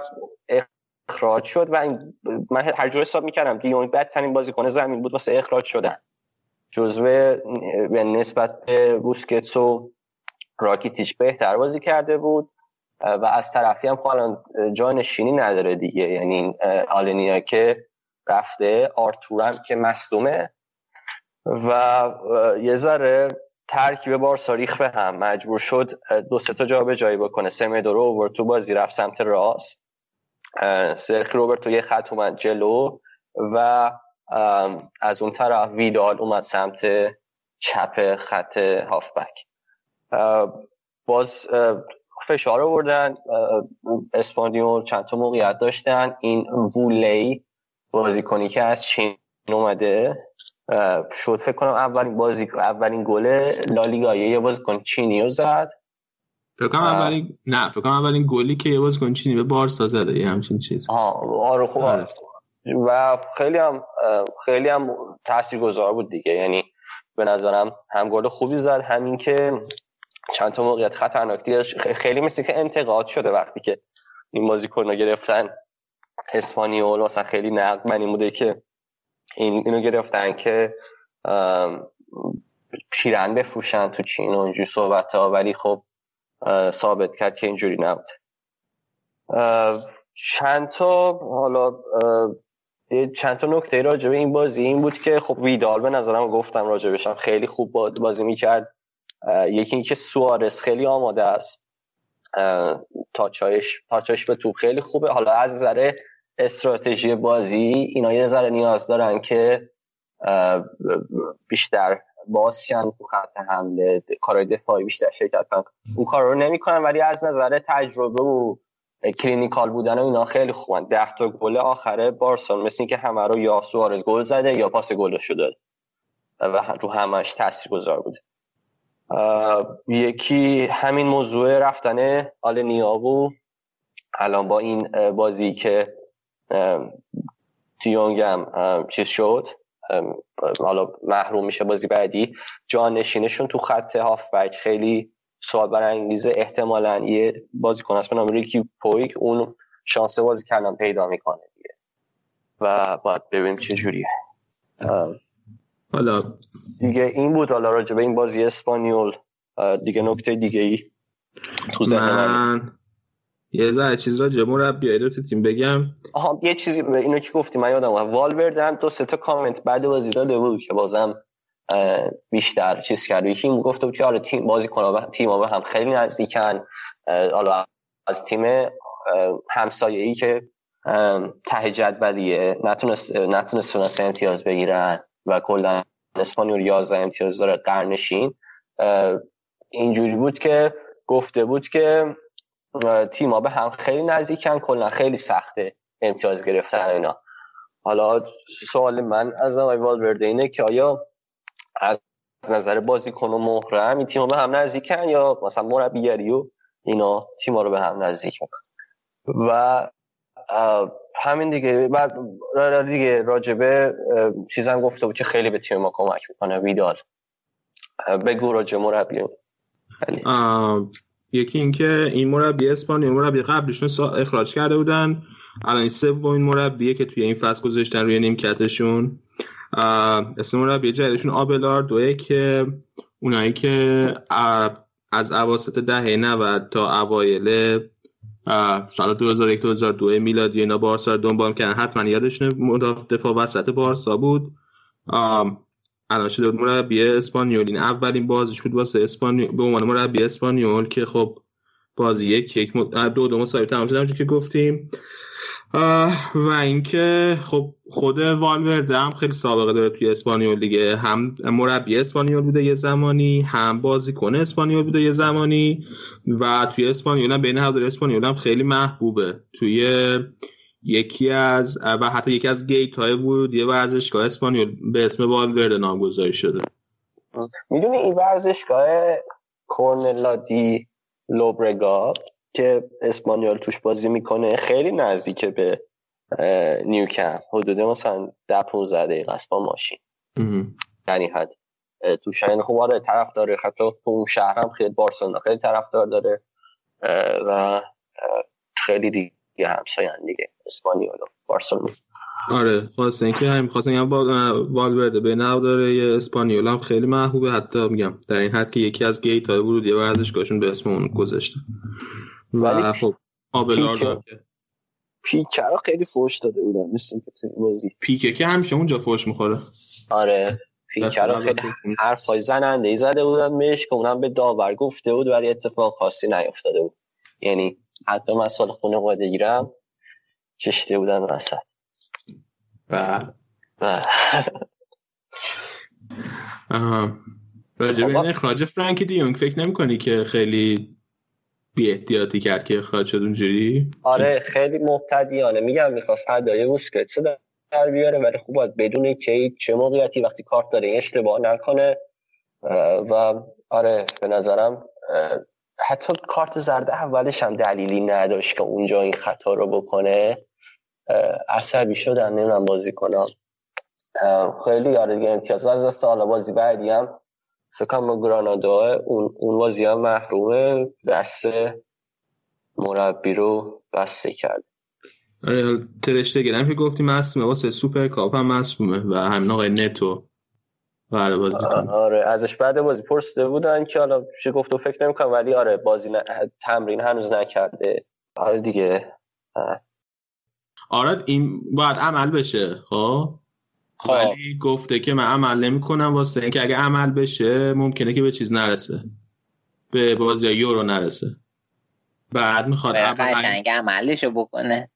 اخراج شد و این من هر جور حساب می‌کردم. دیونگ بدترین بازیکن زمین بود واسه اخراج شدن. جزو به نسبت به بوسکتس و راکیتیچ بهتر بازی کرده بود. و از طرفی هم خواهان جانشینی نداره دیگه. یعنی آلنیا که رفته آرتورم که مصدومه. و یه ذره ترکیب بارسا ریخ به هم. مجبور شد دو سه تا جا به جایی بکنه. سمدو رو اوورد بازی رفت سمت راست. سرخی روبرت تو یه خط اومد جلو و از اون طرف ویدال اومد سمت چپ خط هافبک. باز فشار آوردن. اسپانیول چند تا موقعیت داشتن. این وولی بازیکنی که از چین اومده. شد فکر کنم اولین بازی اولین گل لالیگا یه بازیکن چینی رو زد. فکر کنم اولین نه فکر کنم اولین گلی که یه بازیکن چینی به بارسا زده یه همچین چیز آها آره خوب آره. و خیلی هم خیلی هم تاثیرگذار بود دیگه. یعنی به نظرم هم گل خوبی زد همین که چند تا موقعیت خطرناک دیدش خیلی مثل که انتقاد شده وقتی که این بازیکن رو گرفتن. اسپانیول مثلا خیلی نقد من این بوده که این اینو گرفتن که پیرن بفروشن تو چین و اینجور صحبت ها ولی خب ثابت کرد که اینجوری نبود. چند تا حالا چند تا نکته راجع به این بازی این بود که خب ویدال به نظرم گفتم راجع بشم خیلی خوب با- بازی می‌کرد. یکی اینکه سوارس خیلی آماده است. touch هاش touch هاش به توپ خیلی خوبه. حالا از نظر استراتژی بازی اینا یه ذره نیاز دارن که بیشتر بازشن تو خط حمله کارهای دفاعی بیشتر شرکت کنن. اون کار رو نمی‌کنن ولی از نظر تجربه و clinical بودن و اینا خیلی خوبن. ده تا گل آخره بارسا رو مثل اینکه همه رو یا سوارز گل زده یا پاس گلش داده و رو همش تاثیر گذار بوده یکی همین موضوع رفتن آل نیاوو الان با این بازی که دیونگ هم چیز شد؟ حالا محروم میشه بازی بعدی. جانشینشون تو خط هافبک خیلی سوال برانگیزه احتمالا یه بازیکن هست به نام ریکی پویک. اون شانس بازی کردن پیدا می‌کنه دیگه. و باید ببینیم چه جوریه. حالا دیگه این بود. حالا راجع به این بازی اسپانیول دیگه نکته دیگه ای تو. من یه ذره چیز را جمع مربیای دو تا تیم بگم. آها یه چیزی اینو که گفتی من یادم اومد. والورده هم دو سه تا کامنت بعد بازی داده بود که بازم بیشتر چیز کرد. یکی گفته بود که آره تیم بازی کنه تیم به هم خیلی نزدیکن. حالا از تیم همسایه ای که ته جدولیه نتونست نتونستون از امتیاز بگیرن و کلا اسپانیول 11 امتیاز داره قرنشین. اینجوری بود که گفته بود که تیما به هم خیلی نزدیکن کلا خیلی سخته امتیاز گرفتن اینا. حالا سوال من از آقای والورده اینه که آیا از نظر بازیکن و محرم این تیما به هم نزدیکن یا مثلا مربیگری و اینا تیما رو به هم نزدیک میکن و همین دیگه بعد را دیگه راجبه چیزم گفته بود که خیلی به تیم ما کمک می‌کنه ویدال. بگو راجع مربی. یکی اینکه این مربی اسپانیا مربی قبلشون اخراج کرده بودن. الان این سومین مربیه که توی این فصل گذاشتن روی نیمکتشون. اسم مربی جدیدشون آبلاردوه که اونایی که از اواسط دهه 90 تا اوایل سال 2001 2002 میلادی اینا بارسا رو دنبال کردن. حتما یادشونه مدافع دفاع وسط بارسا بود. الان شده مربی اسپانیول. این اولین بازیش بود واسه اسپانیول. به عنوان مربی اسپانیول که خب بازی یک یک دو دو مساوی تمام شد که گفتیم. و اینکه خب خود والورده هم خیلی سابقه داره توی اسپانیول دیگه. هم مربی اسپانیول بوده یه زمانی هم بازیکن اسپانیول بوده یه زمانی. و توی اسپانیول هم بین هواداری اسپانیول هم خیلی محبوبه. توی یکی از و حتی یکی از گیت های ورودی ورزشگاه اسپانیول به اسم والورده نامگذاری شده. می‌دونی این ورزشگاه کورنلا دی لوبرگا که اسپانیول توش بازی می‌کنه خیلی نزدیکه به اه، نیوکمپ. حدود مثلا ده 15 دقیقه است با ماشین. یعنی حد. تو شاین خوب آره طرف داره. حتی تو اون شهر هم خیلی بارسلونا خیلی طرفدار داره. و خیلی دیگه. همساین دیگه اسپانیول و بارسلونا. آره خواستن اینکه هم خواستن هم والورده به نو داره یه اسپانیول هم خیلی محبوبه. حتی میگم در این حد که یکی از گیت های ورودی ورزشگاهشون به اسم اون گذاشته. و خب آبلاردو پیکه. پیکه رو خیلی فوش داده بودن مثل اینکه تو این بازی. پیکه که همیشه اونجا فوش می‌خوره. آره پیکر رو خیلی حرفای زننده ای زده بودن بهش که اونم به داور گفته بود ولی اتفاق خاصی نیفتاده بود. یعنی حتی من سال خونه قاعده گیرم کشته بودن وسط. و؟ راجع به. این اخراج فرانکی دیونگ فکر نمی کنی که خیلی بی احتیاطی کرد که اخراج شد اونجوری؟ آره خیلی مبتدیانه. میگم می‌خواست هدایه بوسکتس رو در بیاره ولی خوب باید بدونه که چه موقعیتی وقتی کارت داره اشتباه نکنه. و آره به نظرم حتی کارت زرد اولش هم دلیلی نداشت که اونجا این خطا رو بکنه. عصبی شدن نمی‌دونم بازی کنم. خیلی آره دیگه امتیاز. از دست حالا بازی بعدی هم فکر کنم گرانادا اون اون بازی هم محرومه. دست مربی رو بسته کرد. ترشته گرم که گفتی مصومه واسه سوپر کاپ هم مصومه و همین آقای نتو. آره بازی آره ازش بعد بازی پرسیده بودن که حالا چه گفت و فکر نمی‌کنم ولی آره بازی ن... تمرین هنوز نکرده. آره دیگه. آره این باید عمل بشه خب؟ خب. ولی گفته که من عمل نمی کنم واسه اینکه اگه عمل بشه ممکنه که به چیز نرسه. به بازی یورو نرسه. بعد می‌خواد قشنگ عملشو بکنه.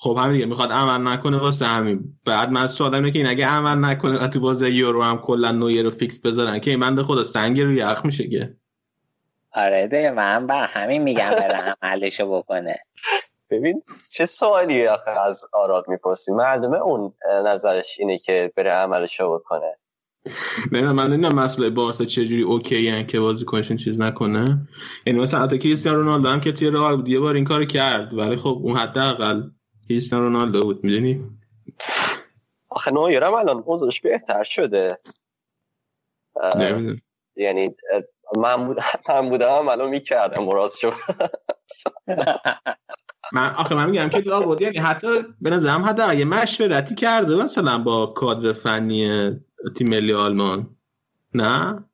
خب هم دیگه می‌خواد عمل نکنه واسه همین. بعد من سوالم اینه که این اگه عمل نکنه و تو بازی یورو هم کلا نویر رو فیکس بذارن که این بنده خدا سنگ رو یخ میشه که. آره دیگه من بر همین میگم بره عملشو بکنه. ببین چه سوالی آخه از آراد می‌پرسی؟ مردمه اون نظرش اینه که بره عملشو بکنه. ببین من نمی‌دونم مسئله بارسا چجوری اوکی ان که بازیکنشون چیز نکنه. یعنی مثلا حتی کریستیانو رونالدو هم که توی رئال بود یه بار این کارو کرد. ولی خب اون حداقل کریستیانو رونالدو بود می‌دونی؟ آخه نویرم الان اوضاعش بهتر شده. نمی‌دونم. یعنی من, بود... من بودم هم الان می‌کردم مراز شد من آخه من میگم که لابد یعنی حتی به نظرم حتی اگه مشورتی کرده مثلا با کادر فنی تیم ملی آلمان. نه؟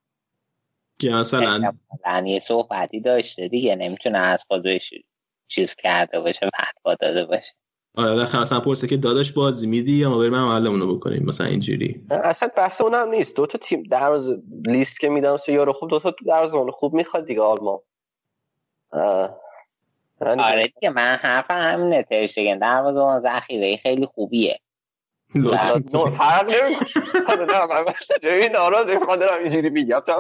که مثلا یه صحبتی داشته دیگه نمی‌تونه از خودش چیز کرده باشه فتوا داده باشه. آره مثلا پرسه که داداش بازی میدی یا ما بریم عملمونو بکنیم؟ مثلا اینجوری. اصلا بحث اونم نیست. دو تا تیم دروازه لیست که میدم سه یارو خوب دو تا دروازه خوب می‌خواد دیگه آلمان. آره دیگه من حرف همینه ترشتگن دروازه اون ذخیره خیلی خوبیه. فرق نمی‌کنه. آراد دارم اینجوری میگم. تو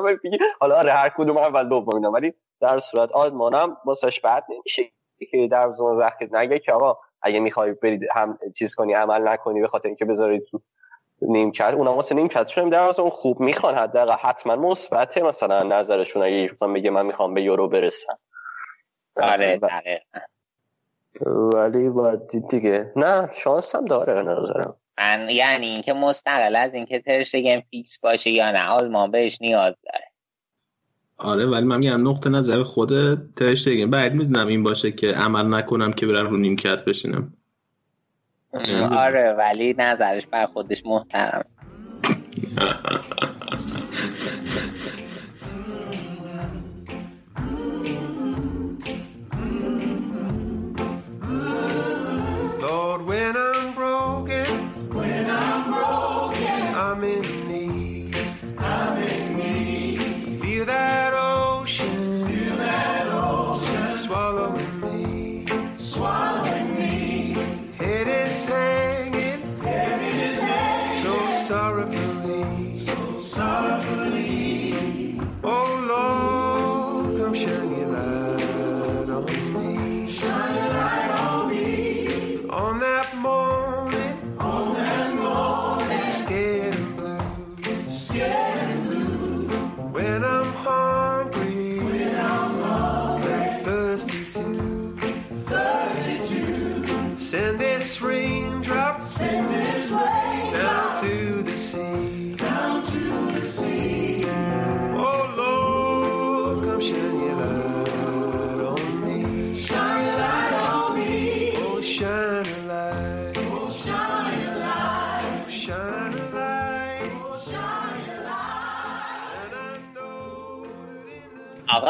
حالا آره هر کدوم اول دوم ولی در صورت آلمانم واسش بد نمیشه که در زمان ذخیر نگه که آقا اگه می‌خوای برید هم چیز کنی عمل نکنی به خاطر اینکه بذارید تو نیمکت اونم واسه نیمکت چون در اون خوب می‌خوان حداقل حتما مثبته. مثلا نظرشون اگه مثلا بگه من می‌خوام به یورو برسم. آره ولی باید دید دیگه. نه شانس هم داره به نظرم. من یعنی اینکه مستقل از اینکه ترشتگن فیکس باشه یا نه. آلمان بهش نیاز داره. آره ولی من میگم نقطه نظر خود ترشتگن بعد می‌دونم این باشه که عمل نکنم که برم رو نیمکت بشینم. آره ولی نظرش بر خودش محترم. Lord, when I'm broken, when I'm broken, I'm in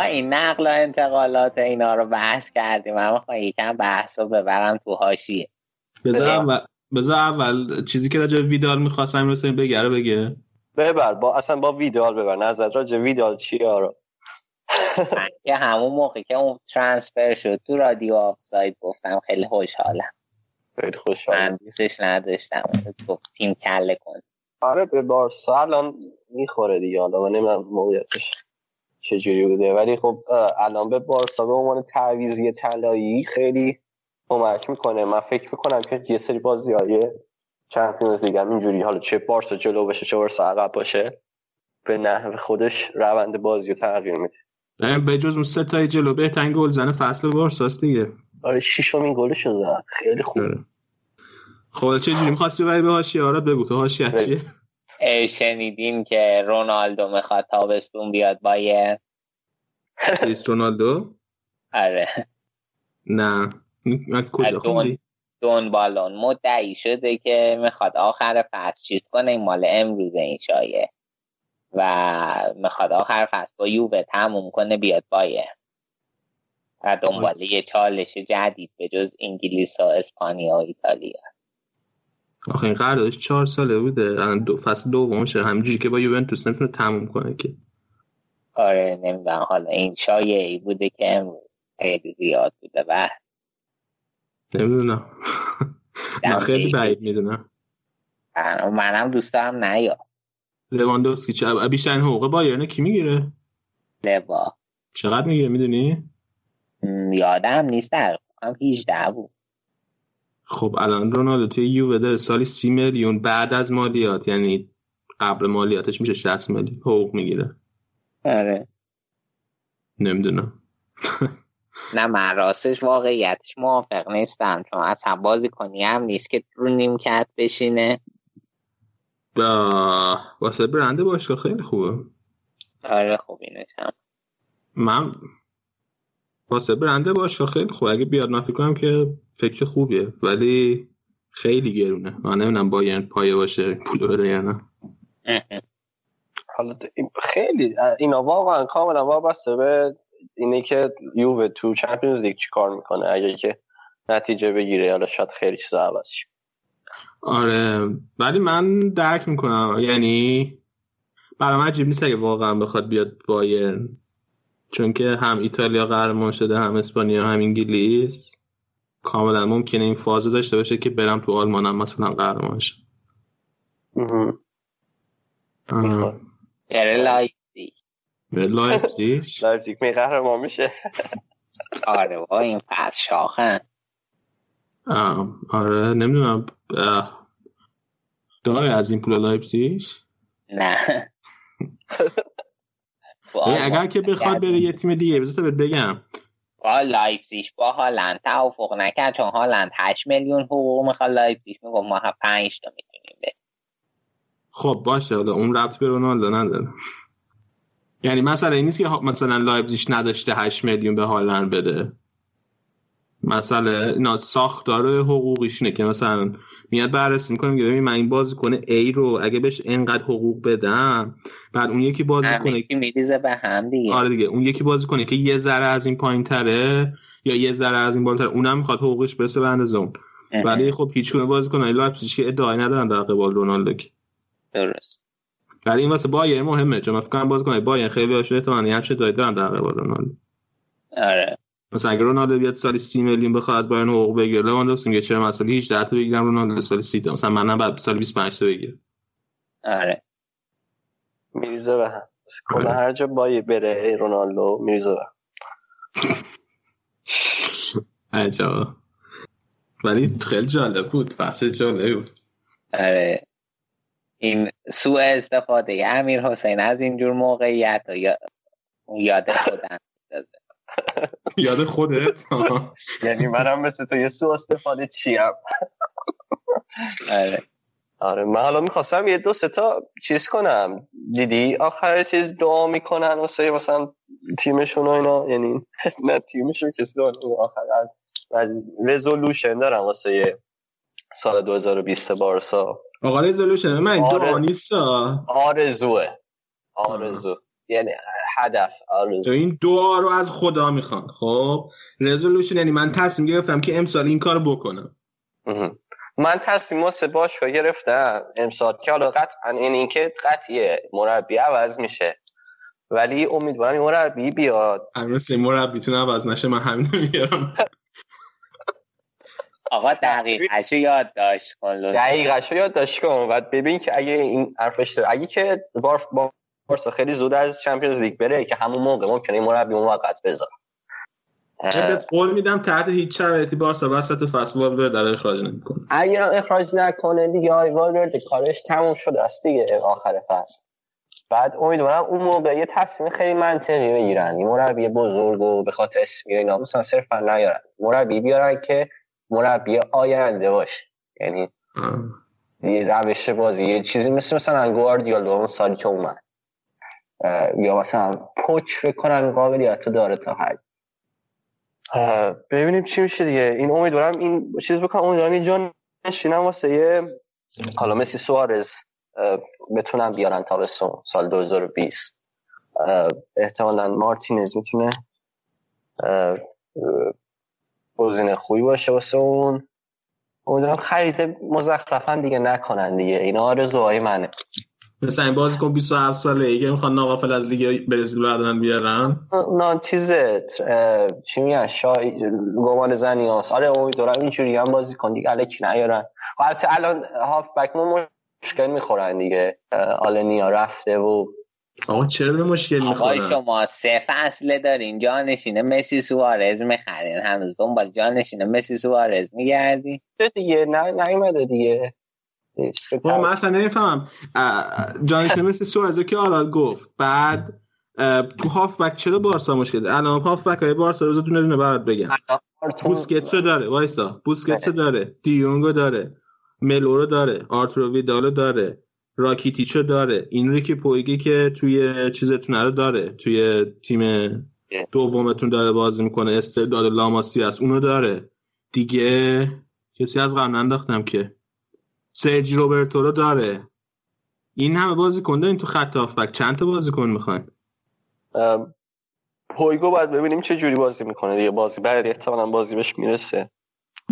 این نقل و انتقالات اینا رو بحث کردیم. من می‌خوام یکم بحث رو ببرم تو حاشیه. بذار اول چیزی که راجع ویدال می‌خواستم رو بگه رو بگه. ببر با اصلا با ویدال ببر. نظر راجع ویدال چی آرا؟ من که همون موقع که اون ترانسفر شد تو رادیو آفساید گفتم خیلی خوشحالم. خیلی خوشحالم. من دوستش نداشتم. گفت تیم کله کن آره به بارسا الان می‌خوره دیگه. حالا من نمی‌دونم موقعیتش. چجوری بوده. ولی خب الان به بارسا به عنوان تعویضی طلایی خیلی کمک می‌کنه. من فکر می‌کنم که یه سری بازی های چمپیونز لیگ هم اینجوری حالا چه بارسا جلو باشه چه بارسا عقب باشه به نحو خودش روند بازی رو تغییر میده. به جز اون سه تای جلو بهترین گل زنه فصل بارساست دیگه. آره شیشمین گلش زد. خیلی خوب. آره. خب چه جوری می‌خواستی ببری به حاشیه آراد بگو تو حاشیه چیه؟ شنیدین که رونالدو می‌خواد تابستون بیاد بایر کریس رونالدو؟ آره. نه. از کجا خوندی دون بالون مدعی شده که می‌خواد آخر فصل چیز کنه این مال امروز این شایه و می‌خواد آخر فصل با یووه تموم کنه بیاد بایر و دنبال یه چالش جدید به جز انگلیس و اسپانیا و ایتالیا. آخه این قراردادش چهار ساله بوده. الان دو فصل دومشه همینجوری که با یوونتوس نمی‌تونه تموم کنه که. آره نمی‌دونم. حالا این شایعی بوده که امروز خیلی زیاد بوده. و نمی‌دونم. من خیلی بعید می‌دونم. منم دوست دارم نیا. لواندوفسکی چه بیشترین حقوق بایرن کی می‌گیره؟ لوا. چقدر می‌گیره؟ می‌دونی؟ یادم نیست در هم 18 بود خب الان رونالدو توی یووه داره سالی سی میلیون بعد از مالیات یعنی قبل مالیاتش میشه 60 میلیون حقوق می‌گیره. آره. نمی‌دونم. نه من راستش واقعیتش موافق نیستم. چون اصلا بازی کنی هم نیست که رو نیمکت بشینه. با... واسه برنده باشگاه خیلی خوبه. آره اینش هم من واسه برنده باشگاه خیلی خوبه اگه بیاد من فکر کنم که فکر خوبیه. ولی خیلی گرونه. من نمی‌دونم بایرن پایه باشه پول بده یا نه. حالا خیلی اینا واقعا کاملا وابسته به اینه که یووه تو چمپیونز لیگ چی کار می‌کنه؟ اگه که نتیجه بگیره حالا شاید خیلی چیزا عوض شه. آره. ولی من درک می‌کنم. یعنی برای من عجیب نیست اگه واقعا بخواد بیاد بایرن. چون که هم ایتالیا قهرمان شده هم اسپانیا هم انگلیس کاملا ممکنه این فازو داشته باشه که برم تو آلمان هم مثلا قهرمان شم. بره لایپزیگ. به لایپزیگ؟ لایپزیگ می قهرمان میشه. آره با این پس شاخن آره نمی‌دونم. داره از این پول لایپزیگ؟ نه. اگر که بخواد بره یه تیم دیگه بذار بهت بگم. با لایپزیگ با هالند توافق نکرد چون هالند 8 میلیون حقوق می‌خواد لایپزیگ می‌گفت ما 5 تا می‌تونیم بده خب باشه حالا اون ربط به رونالدو نداره. یعنی مثلا این نیست که مثلا لایپزیگ نداشته 8 میلیون به هالند بده. مثلا اینا ساختار حقوقیش اینه که مثلا میاد بررسی می‌کنه میگه ببین من این بازیکن A رو اگه بهش انقدر حقوق بدم بعد اون یکی بازیکنه چی میریزه به هم دیگه. آره دیگه اون یکی بازیکنه که یه ذره از این پایین تره یا یه ذره از این بالاتر اونم می‌خواد حقوقش برسه به اندازه اون. ولی خب هیچ بازیکن لایپزیگ که ادعایی ندارن در قبال رونالدو که. درست. ولی این واسه بایرن مهمه چون من فکر کنم بازیکن بایرن خیلی هاشون احتمالاً همش دارن در قبال رونالدو. آره. مثلا اگه رونالدو بیاد سالی 30 میلیون بخواد از بایرن حقوق بگیره لواندوفسکی میگه چرا مثلا 18 تا بگیرم رونالدو سال 30 تا. مثلا منم بعد سال 25 تا بگیرم. آره. میریزه به هم. کلا هر جا بای بره رونالدو میریزه به. عجبا ولی خیلی جالب بود. بحث جالب بود. آره. این سوء استفاده امیر حسین از اینجور موقعیت یا- یاد خودم. یاد خودت؟ یعنی منم مثل تو یه سو استفاده چیم. آره. آره من حالا می‌خواستم یه دو سه تا چیز کنم. دیدی؟ آخر چیز دعا می‌کنن واسه مثلا تیمشون و اینا. یعنی نه تیمشون کسی دعا. آخر رزولوشن دارم واسه یه سال 2020 بارسا. آقا رزولوشن من آره. دعا نیستا. آرزوه. آرزو. یعنی هدف تو آرزو این دعا رو از خدا می‌خوان. خب؟ رزولوشن یعنی من تصمیم گرفتم که امسال این کارو بکنم. من تصمیم واسه باشگاه گرفتم. امسال که حالا قطعا این اینکه قطعیه مربی عوض میشه. ولی امیدوارم این مربی بیاد. هر مثل مربیتون عوض نشه من همین رو میگم آقا دقیقش رو یاد داشت کن. دقیقش رو یادداشت کن و ببین که اگه این حرفش داره. اگه که بار بارسا خیلی زود از چمپیونز لیگ بره که همون موقع ممکنه این مربی موقت بذار. بهت قول میدم تحت هیچ شرایطی بارسا وسط فصل والورده رو اخراج نمی‌کنه. اگر هم اخراج نکنه دیگه آی والورده کارش تموم شده است دیگه آخر فصل. بعد امیدوارم اون موقع یه تصمیم خیلی منطقی بگیرن. مربی بزرگ و به خاطر اسم اینا مثلا صرفا نیارن. مربی بیارن که مربی آینده باشه. یعنی یه روش بازی یه چیزی مثل مثلا گواردیولا اون سالی که اومد. یا مثلا پوچ فکر کنم قابلیت داره تا حد. ببینیم چی میشه دیگه. این امیدوارم این چیز بکنم. امیدوارم یه جان نشینم واسه یه حالا مسی سوارز اه، بتونن بیارن تابستون سال 2020 اه، احتمالا مارتینز می‌تونه گزینه خوبی باشه واسه اون. امیدوارم خرید مزخرفا دیگه نکنن دیگه. اینا آرزوهای منه. مثلا این بازیکن 27 ساله ای که می‌خوان ناقافل از لیگ برزیل بعدن بیارن. نه چیزت اه، چی میگن؟ شا... گمان زنی هست آره امیدوارم اینجوری هم بازی کن دیگه. الکی نیارن. خب البته الان هاف بک ما مشکل می‌خورن دیگه. آلنیا رفته و آقا چرا به مشکل آقای می‌خورن؟ شما سه فصله دارین. جانشین مسی سوارز می‌خرین. هنوز دنبال جانشین مسی سوارز میگردی دیگه؟ نه نیومده دیگه. خب من اصلا نمی‌فهمم. جانش مثل سوارزو که آراد گفت بعد تو هاف بک چرا بارسا مشکل؟ الان هاف بک های بارسا روز دونه دونه برات بگم. بوسکتسو داره. وایسا. بوسکتسو داره دیونگو داره ملورو داره آرتورو ویدالو داره راکیتیچو داره اینریکی پویگی که توی چیزتون رو داره توی تیم دومتون داره بازی می‌کنه استعداد لاماسی هست اونو داره. دیگه کسی از قبل ننداختم که. سرجی روبرتو رو داره. این همه بازی کنده این تو خط هافبک. چند تا بازی کن می‌خواین پویگو باید ببینیم چه جوری بازی می‌کنه دیگه. بازی بعد احتمالا بازی بهش می‌رسه.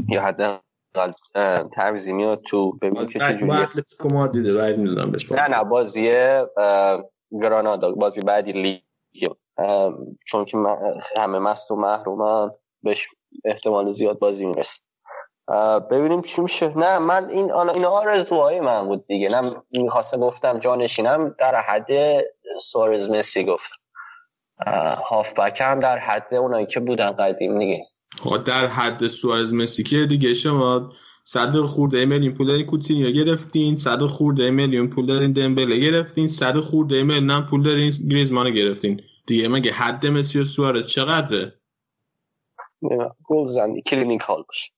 یا حداقل تعویضی میاد تو. ببینیم که چه جوری می‌دونم بهش نه نه بازی گرانادا. بازی بعدی لیگ. چون که من- همه مست و محرومن بهش احتمال زیاد بازی می‌رسه. ببینیم چی میشه. نه من این آن- این آرزوهای من بود دیگه. نه می‌خواستم گفتم جانشینم در حد سوارز مسی گفتم. هافبک هم در حد اونایی که بودن قدیم دیگه. آقا در حد سوارز مسی که دیگه شما صد خورده میلیون پول دارین کوتینیو گرفتین صد خورده میلیون پول دارین دمبله گرفتین صد خورده میلیون پول دارین گریزمان گرفتین. دیگه مگه حد مسی و سوارز چقدره؟ گل زنی clinical باشه.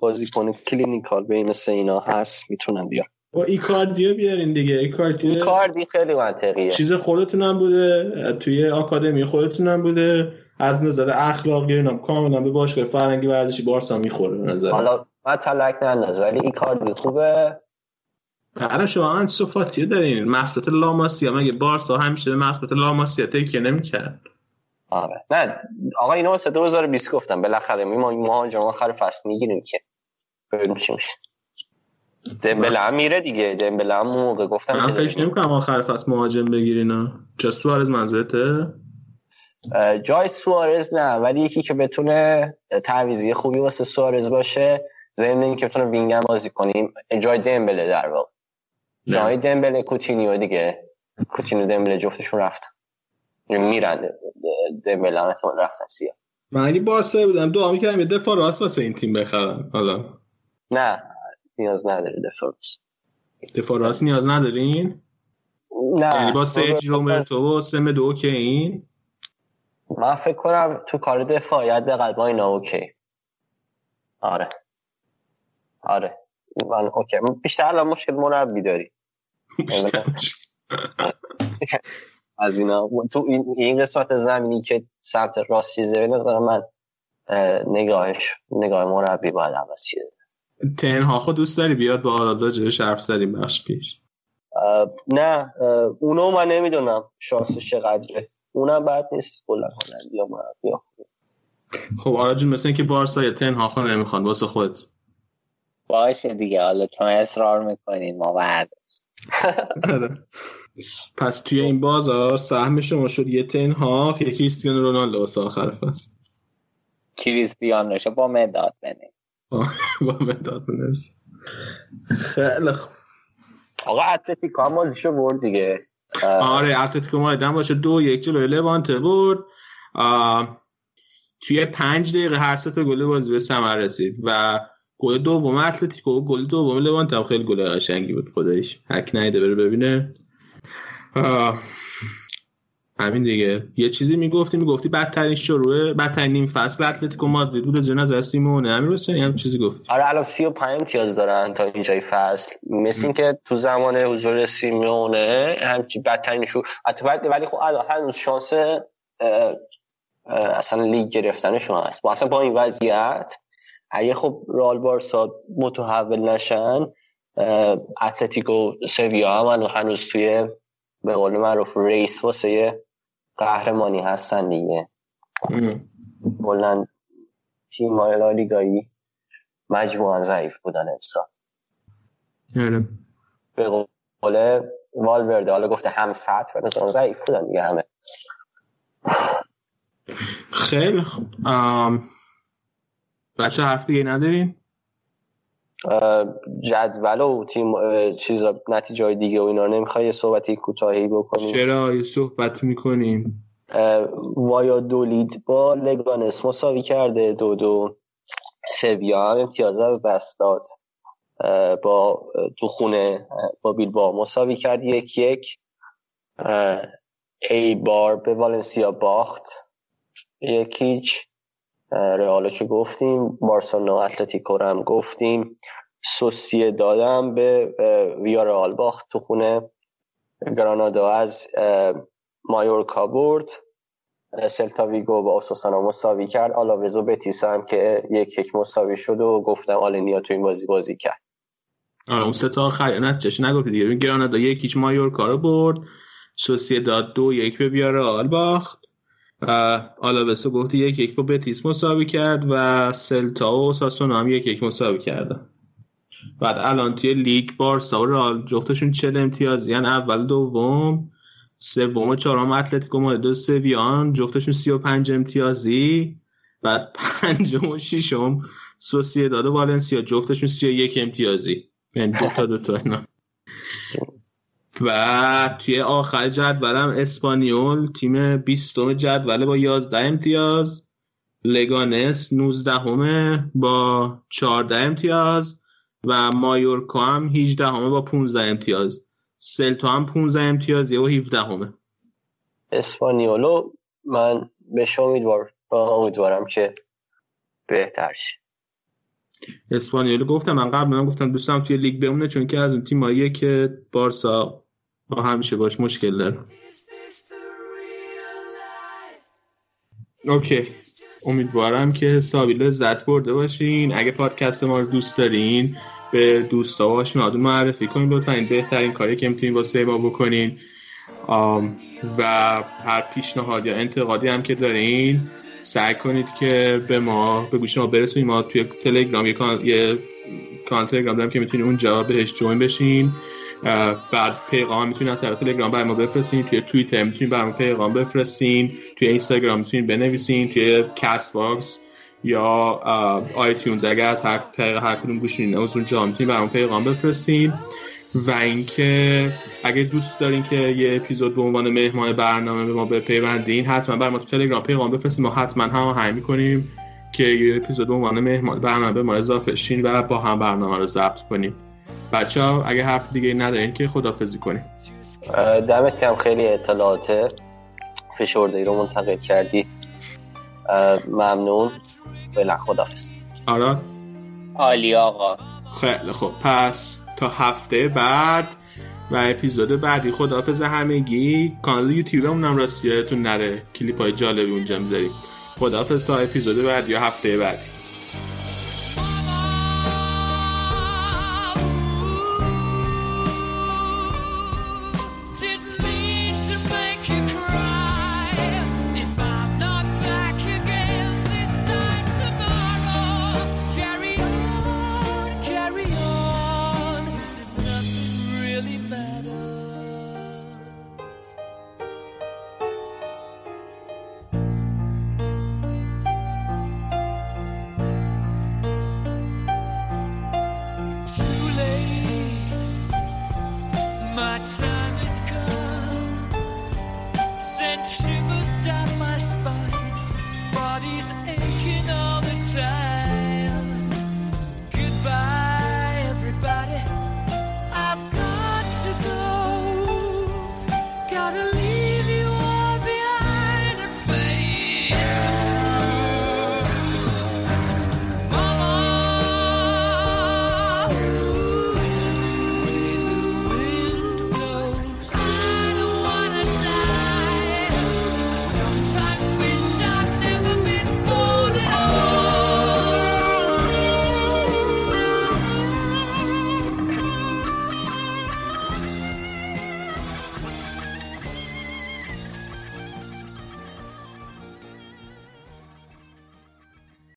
بازی کنه. clinical به این مثل اینا هست می‌تونن بیان. با ایکاردیو بیارین دیگه. ایکاردیو این کاردی خیلی منطقیه. چیز خودتون هم بوده. توی آکادمی خودتون هم بوده. از نظر اخلاقی اینم کاملا به باشگاه فرنگی ورزشی بارسا می‌خوره به نظر. حالا من تلک ننداز ولی این کاردی خوبه. الان شما من صفاتی دارین. محصولات لاماسیا مگه بارسا همیشه به محصولات لاماسیا تکیه نمی‌کرد. آره. نه آقا اینو واسه 2020 گفتم. بالاخره ما مهاجم آخر فصل می‌گیریم که. ببینیم میشه دمبله هم میره دیگه. دمبله هم موقع گفتم من که فکر داریم. نمی‌کنم آخر فصل مهاجم بگیرینا چه سوارز منظورته؟ جای سوارز نه ولی یکی که بتونه تعویضی خوبی واسه سوارز باشه ضمن اینکه بتونه وینگر بازی کنیم جای دمبله در واقع. جای دمبله کوتینیو دیگه. کوتینیو دمبله جفتشون رفتن. یعنی میرن دمبله هم رفتن سیاه. من اگه بارسا بودم. دعا می‌کردم یه دفاع راست واسه این تیم بخرم. حالا. نه نیاز نداره دفاع دفاع راست نیاز ندارین؟ نه. یعنی با سرجی رومرتو و سم دو که این؟ من فکر کنم تو کار دفاعی حداقل با اینا اوکی. آره. آره. من اوکی. بیشتر الان مشکل مربی داری. از اینا. تو این, این قسمت زمینی که سمت راست چیزه به نظر من اه، نگاهش نگاه مربی باید عوض شده. تنها خود دوست داری بیاد با آرادا جلوش حرف زدیم بخش پیش؟ اه، نه اه، اونو من نمی‌دونم شانسش چقدره. اونم بعد نیست. کلا هلندی یا مربی خب آراد جون مثل اینکه بارسا یا تنها خود نمی‌خوان واسه خود باشه دیگه حالا چون اصرار می‌کنین ما برداشت آره. پس توی این بازار سهم شما شد یه تنها یکی کریستیانو رونالدو واسه آخر فصل. کریستیانوشو با مداد بنیم با مداد بنویس. خیلی خوب. آقا اتلتیکو هم بازیشو برد دیگه. آره اتلتیکو مادرید باشه. دو یک جلوی لوانته برد. توی پنج دقیقه هر سه تا گل بازی به ثمر رسید و گل دوم اتلتیکو و گل دوم لوانت هم خیلی گل قشنگی بود. خدایش هک نیده بره ببینه. آه، همین دیگه. یه چیزی می‌گفتی می‌گفتی بدترین شروع بدترین نیم فصل اتلتیکو مادرید بود. از نظر سیمونه حسینی هم چیزی گفتی. آره الان 35 امتیاز دارن تا اینجای فصل. مثل اینکه تو زمان حضور سیمیونه همچی بدترین بعد ولی خب الان هنوز شانس اصلا لیگ گرفتنشون هست. با اصلا با این وضعیت اگه خب رال بارسا متحول نشن اتلتیکو سویا هم هنوز توی به قول معروف ریس واسه قهرمانی هستن دیگه. کلا تیم های لالیگایی مجموعا ضعیف بودن امسال. آره. به قول والورده حالا گفته هم سطح و ضعیف بودن دیگه همه. خیلی خوب. بچه حرف دیگه ندارین؟ اه، جدول و تیم چیزا نتیجه های دیگه و اینا. نمی‌خوای یه صحبتی کوتاهی بکنیم چرا یه صحبت می‌کنیم؟ وایا دولید با لگانس مساوی کرده دو دو. سویا هم امتیاز از دست داد. با تو خونه با بیلبا مساوی کرد. یک یک. ای بار به والنسیا باخت. یک هیچ. اه، رئالشو گفتیم بارسلونا اتلتیکو رو هم گفتیم. سوسیه دادم به ویارال باخت تو خونه. گرانادا از مایورکا برد. سلتا ویگو با اوساسانا مساوی کرد. آلاوزو بتیس هم که یک یک مساوی شد و گفتم آلنیا تو این بازی بازی کرد. آره اون سه تا آخر نتیجهش نگفتی دیگه. گرانادا یک هیچ مایورکا رو برد. سوسیداد دو یک به ویارئال باخت. و آلاوسو گفتی یک یک با بتیس مساوی کرد و سلتا و اوساسونا هم یک یک مساوی کردن. بعد الان توی لیگ بارسا و رئال جفتشون چل امتیازی یعنی اول دوم سوم و چهارم اتلتیکو مادرید سویان جفتشون سی و پنج امتیازی. بعد پنجم و ششم سوسیداد و والنسیا جفتشون سی و یک امتیازی. یعنی دو تا دو تا اینا. و توی آخر جدولم اسپانیول تیم 20 جدول با 11 امتیاز. لگانس 19 همه با 14 امتیاز و مایورکا هم 18 همه با 15 امتیاز. سلتا هم 15 امتیاز و 17 همه اسپانیولو من بهش امیدوار امیدوارم که بهتر شه. اسپانیول گفتم من قبل من گفتم دوستم توی لیگ بمونه چون که از اون تیماییه که بارسا با همیشه باش مشکل داره اوکی. امیدوارم که حسابی لذت برده باشین. اگه پادکست ما رو دوست دارین به دوستا و آشناهاتون معرفی کنین لطفا. این بهترین کاری که می‌تونین واسه ما بکنین. و هر پیشنهاد یا انتقادی هم که دارین سعی کنید که به ما به گوش ما برسونید ما توی تلگرام یه کانال تلگرام دارم که می‌تونید اونجا بهش join بشین. بعد پیغام می‌تونید از طریق تلگرام برای ما بفرستین توی توییتر می‌تونید برای ما پیغام بفرستین توی اینستاگرام می‌تونید بنویسین توی Castbox یا iTunes اگر از هر طریق هر کدوم گوش میدین از اونجا می‌تونید برای ما پیغام بفرستین. و اینکه اگه دوست دارین که یه اپیزود به عنوان مهمان برنامه به ما بپیوندین حتما برای ما تو تلگرام پیغام بفرستین. ما حتما هماهنگ می‌کنیم که یه اپیزود به عنوان مهمان برنامه به ما اضافه شین و با هم برنامه رو ضبط کنیم. بچه ها اگه حرف دیگه ندارین که خدافزی کنیم. دمت کم خیلی اطلاعات فشرده ای رو منتقل کردی. ممنون. فعلا خدافز آره عالی آقا. خیلی خب پس تا هفته بعد و اپیزود بعدی خداحافظ همگی. کانال یوتیوبمون هم راستی یادتون نره. کلیپ های جالبی اونجا می‌ذاریم. خداحافظ تا اپیزود بعدی یا هفته بعدی.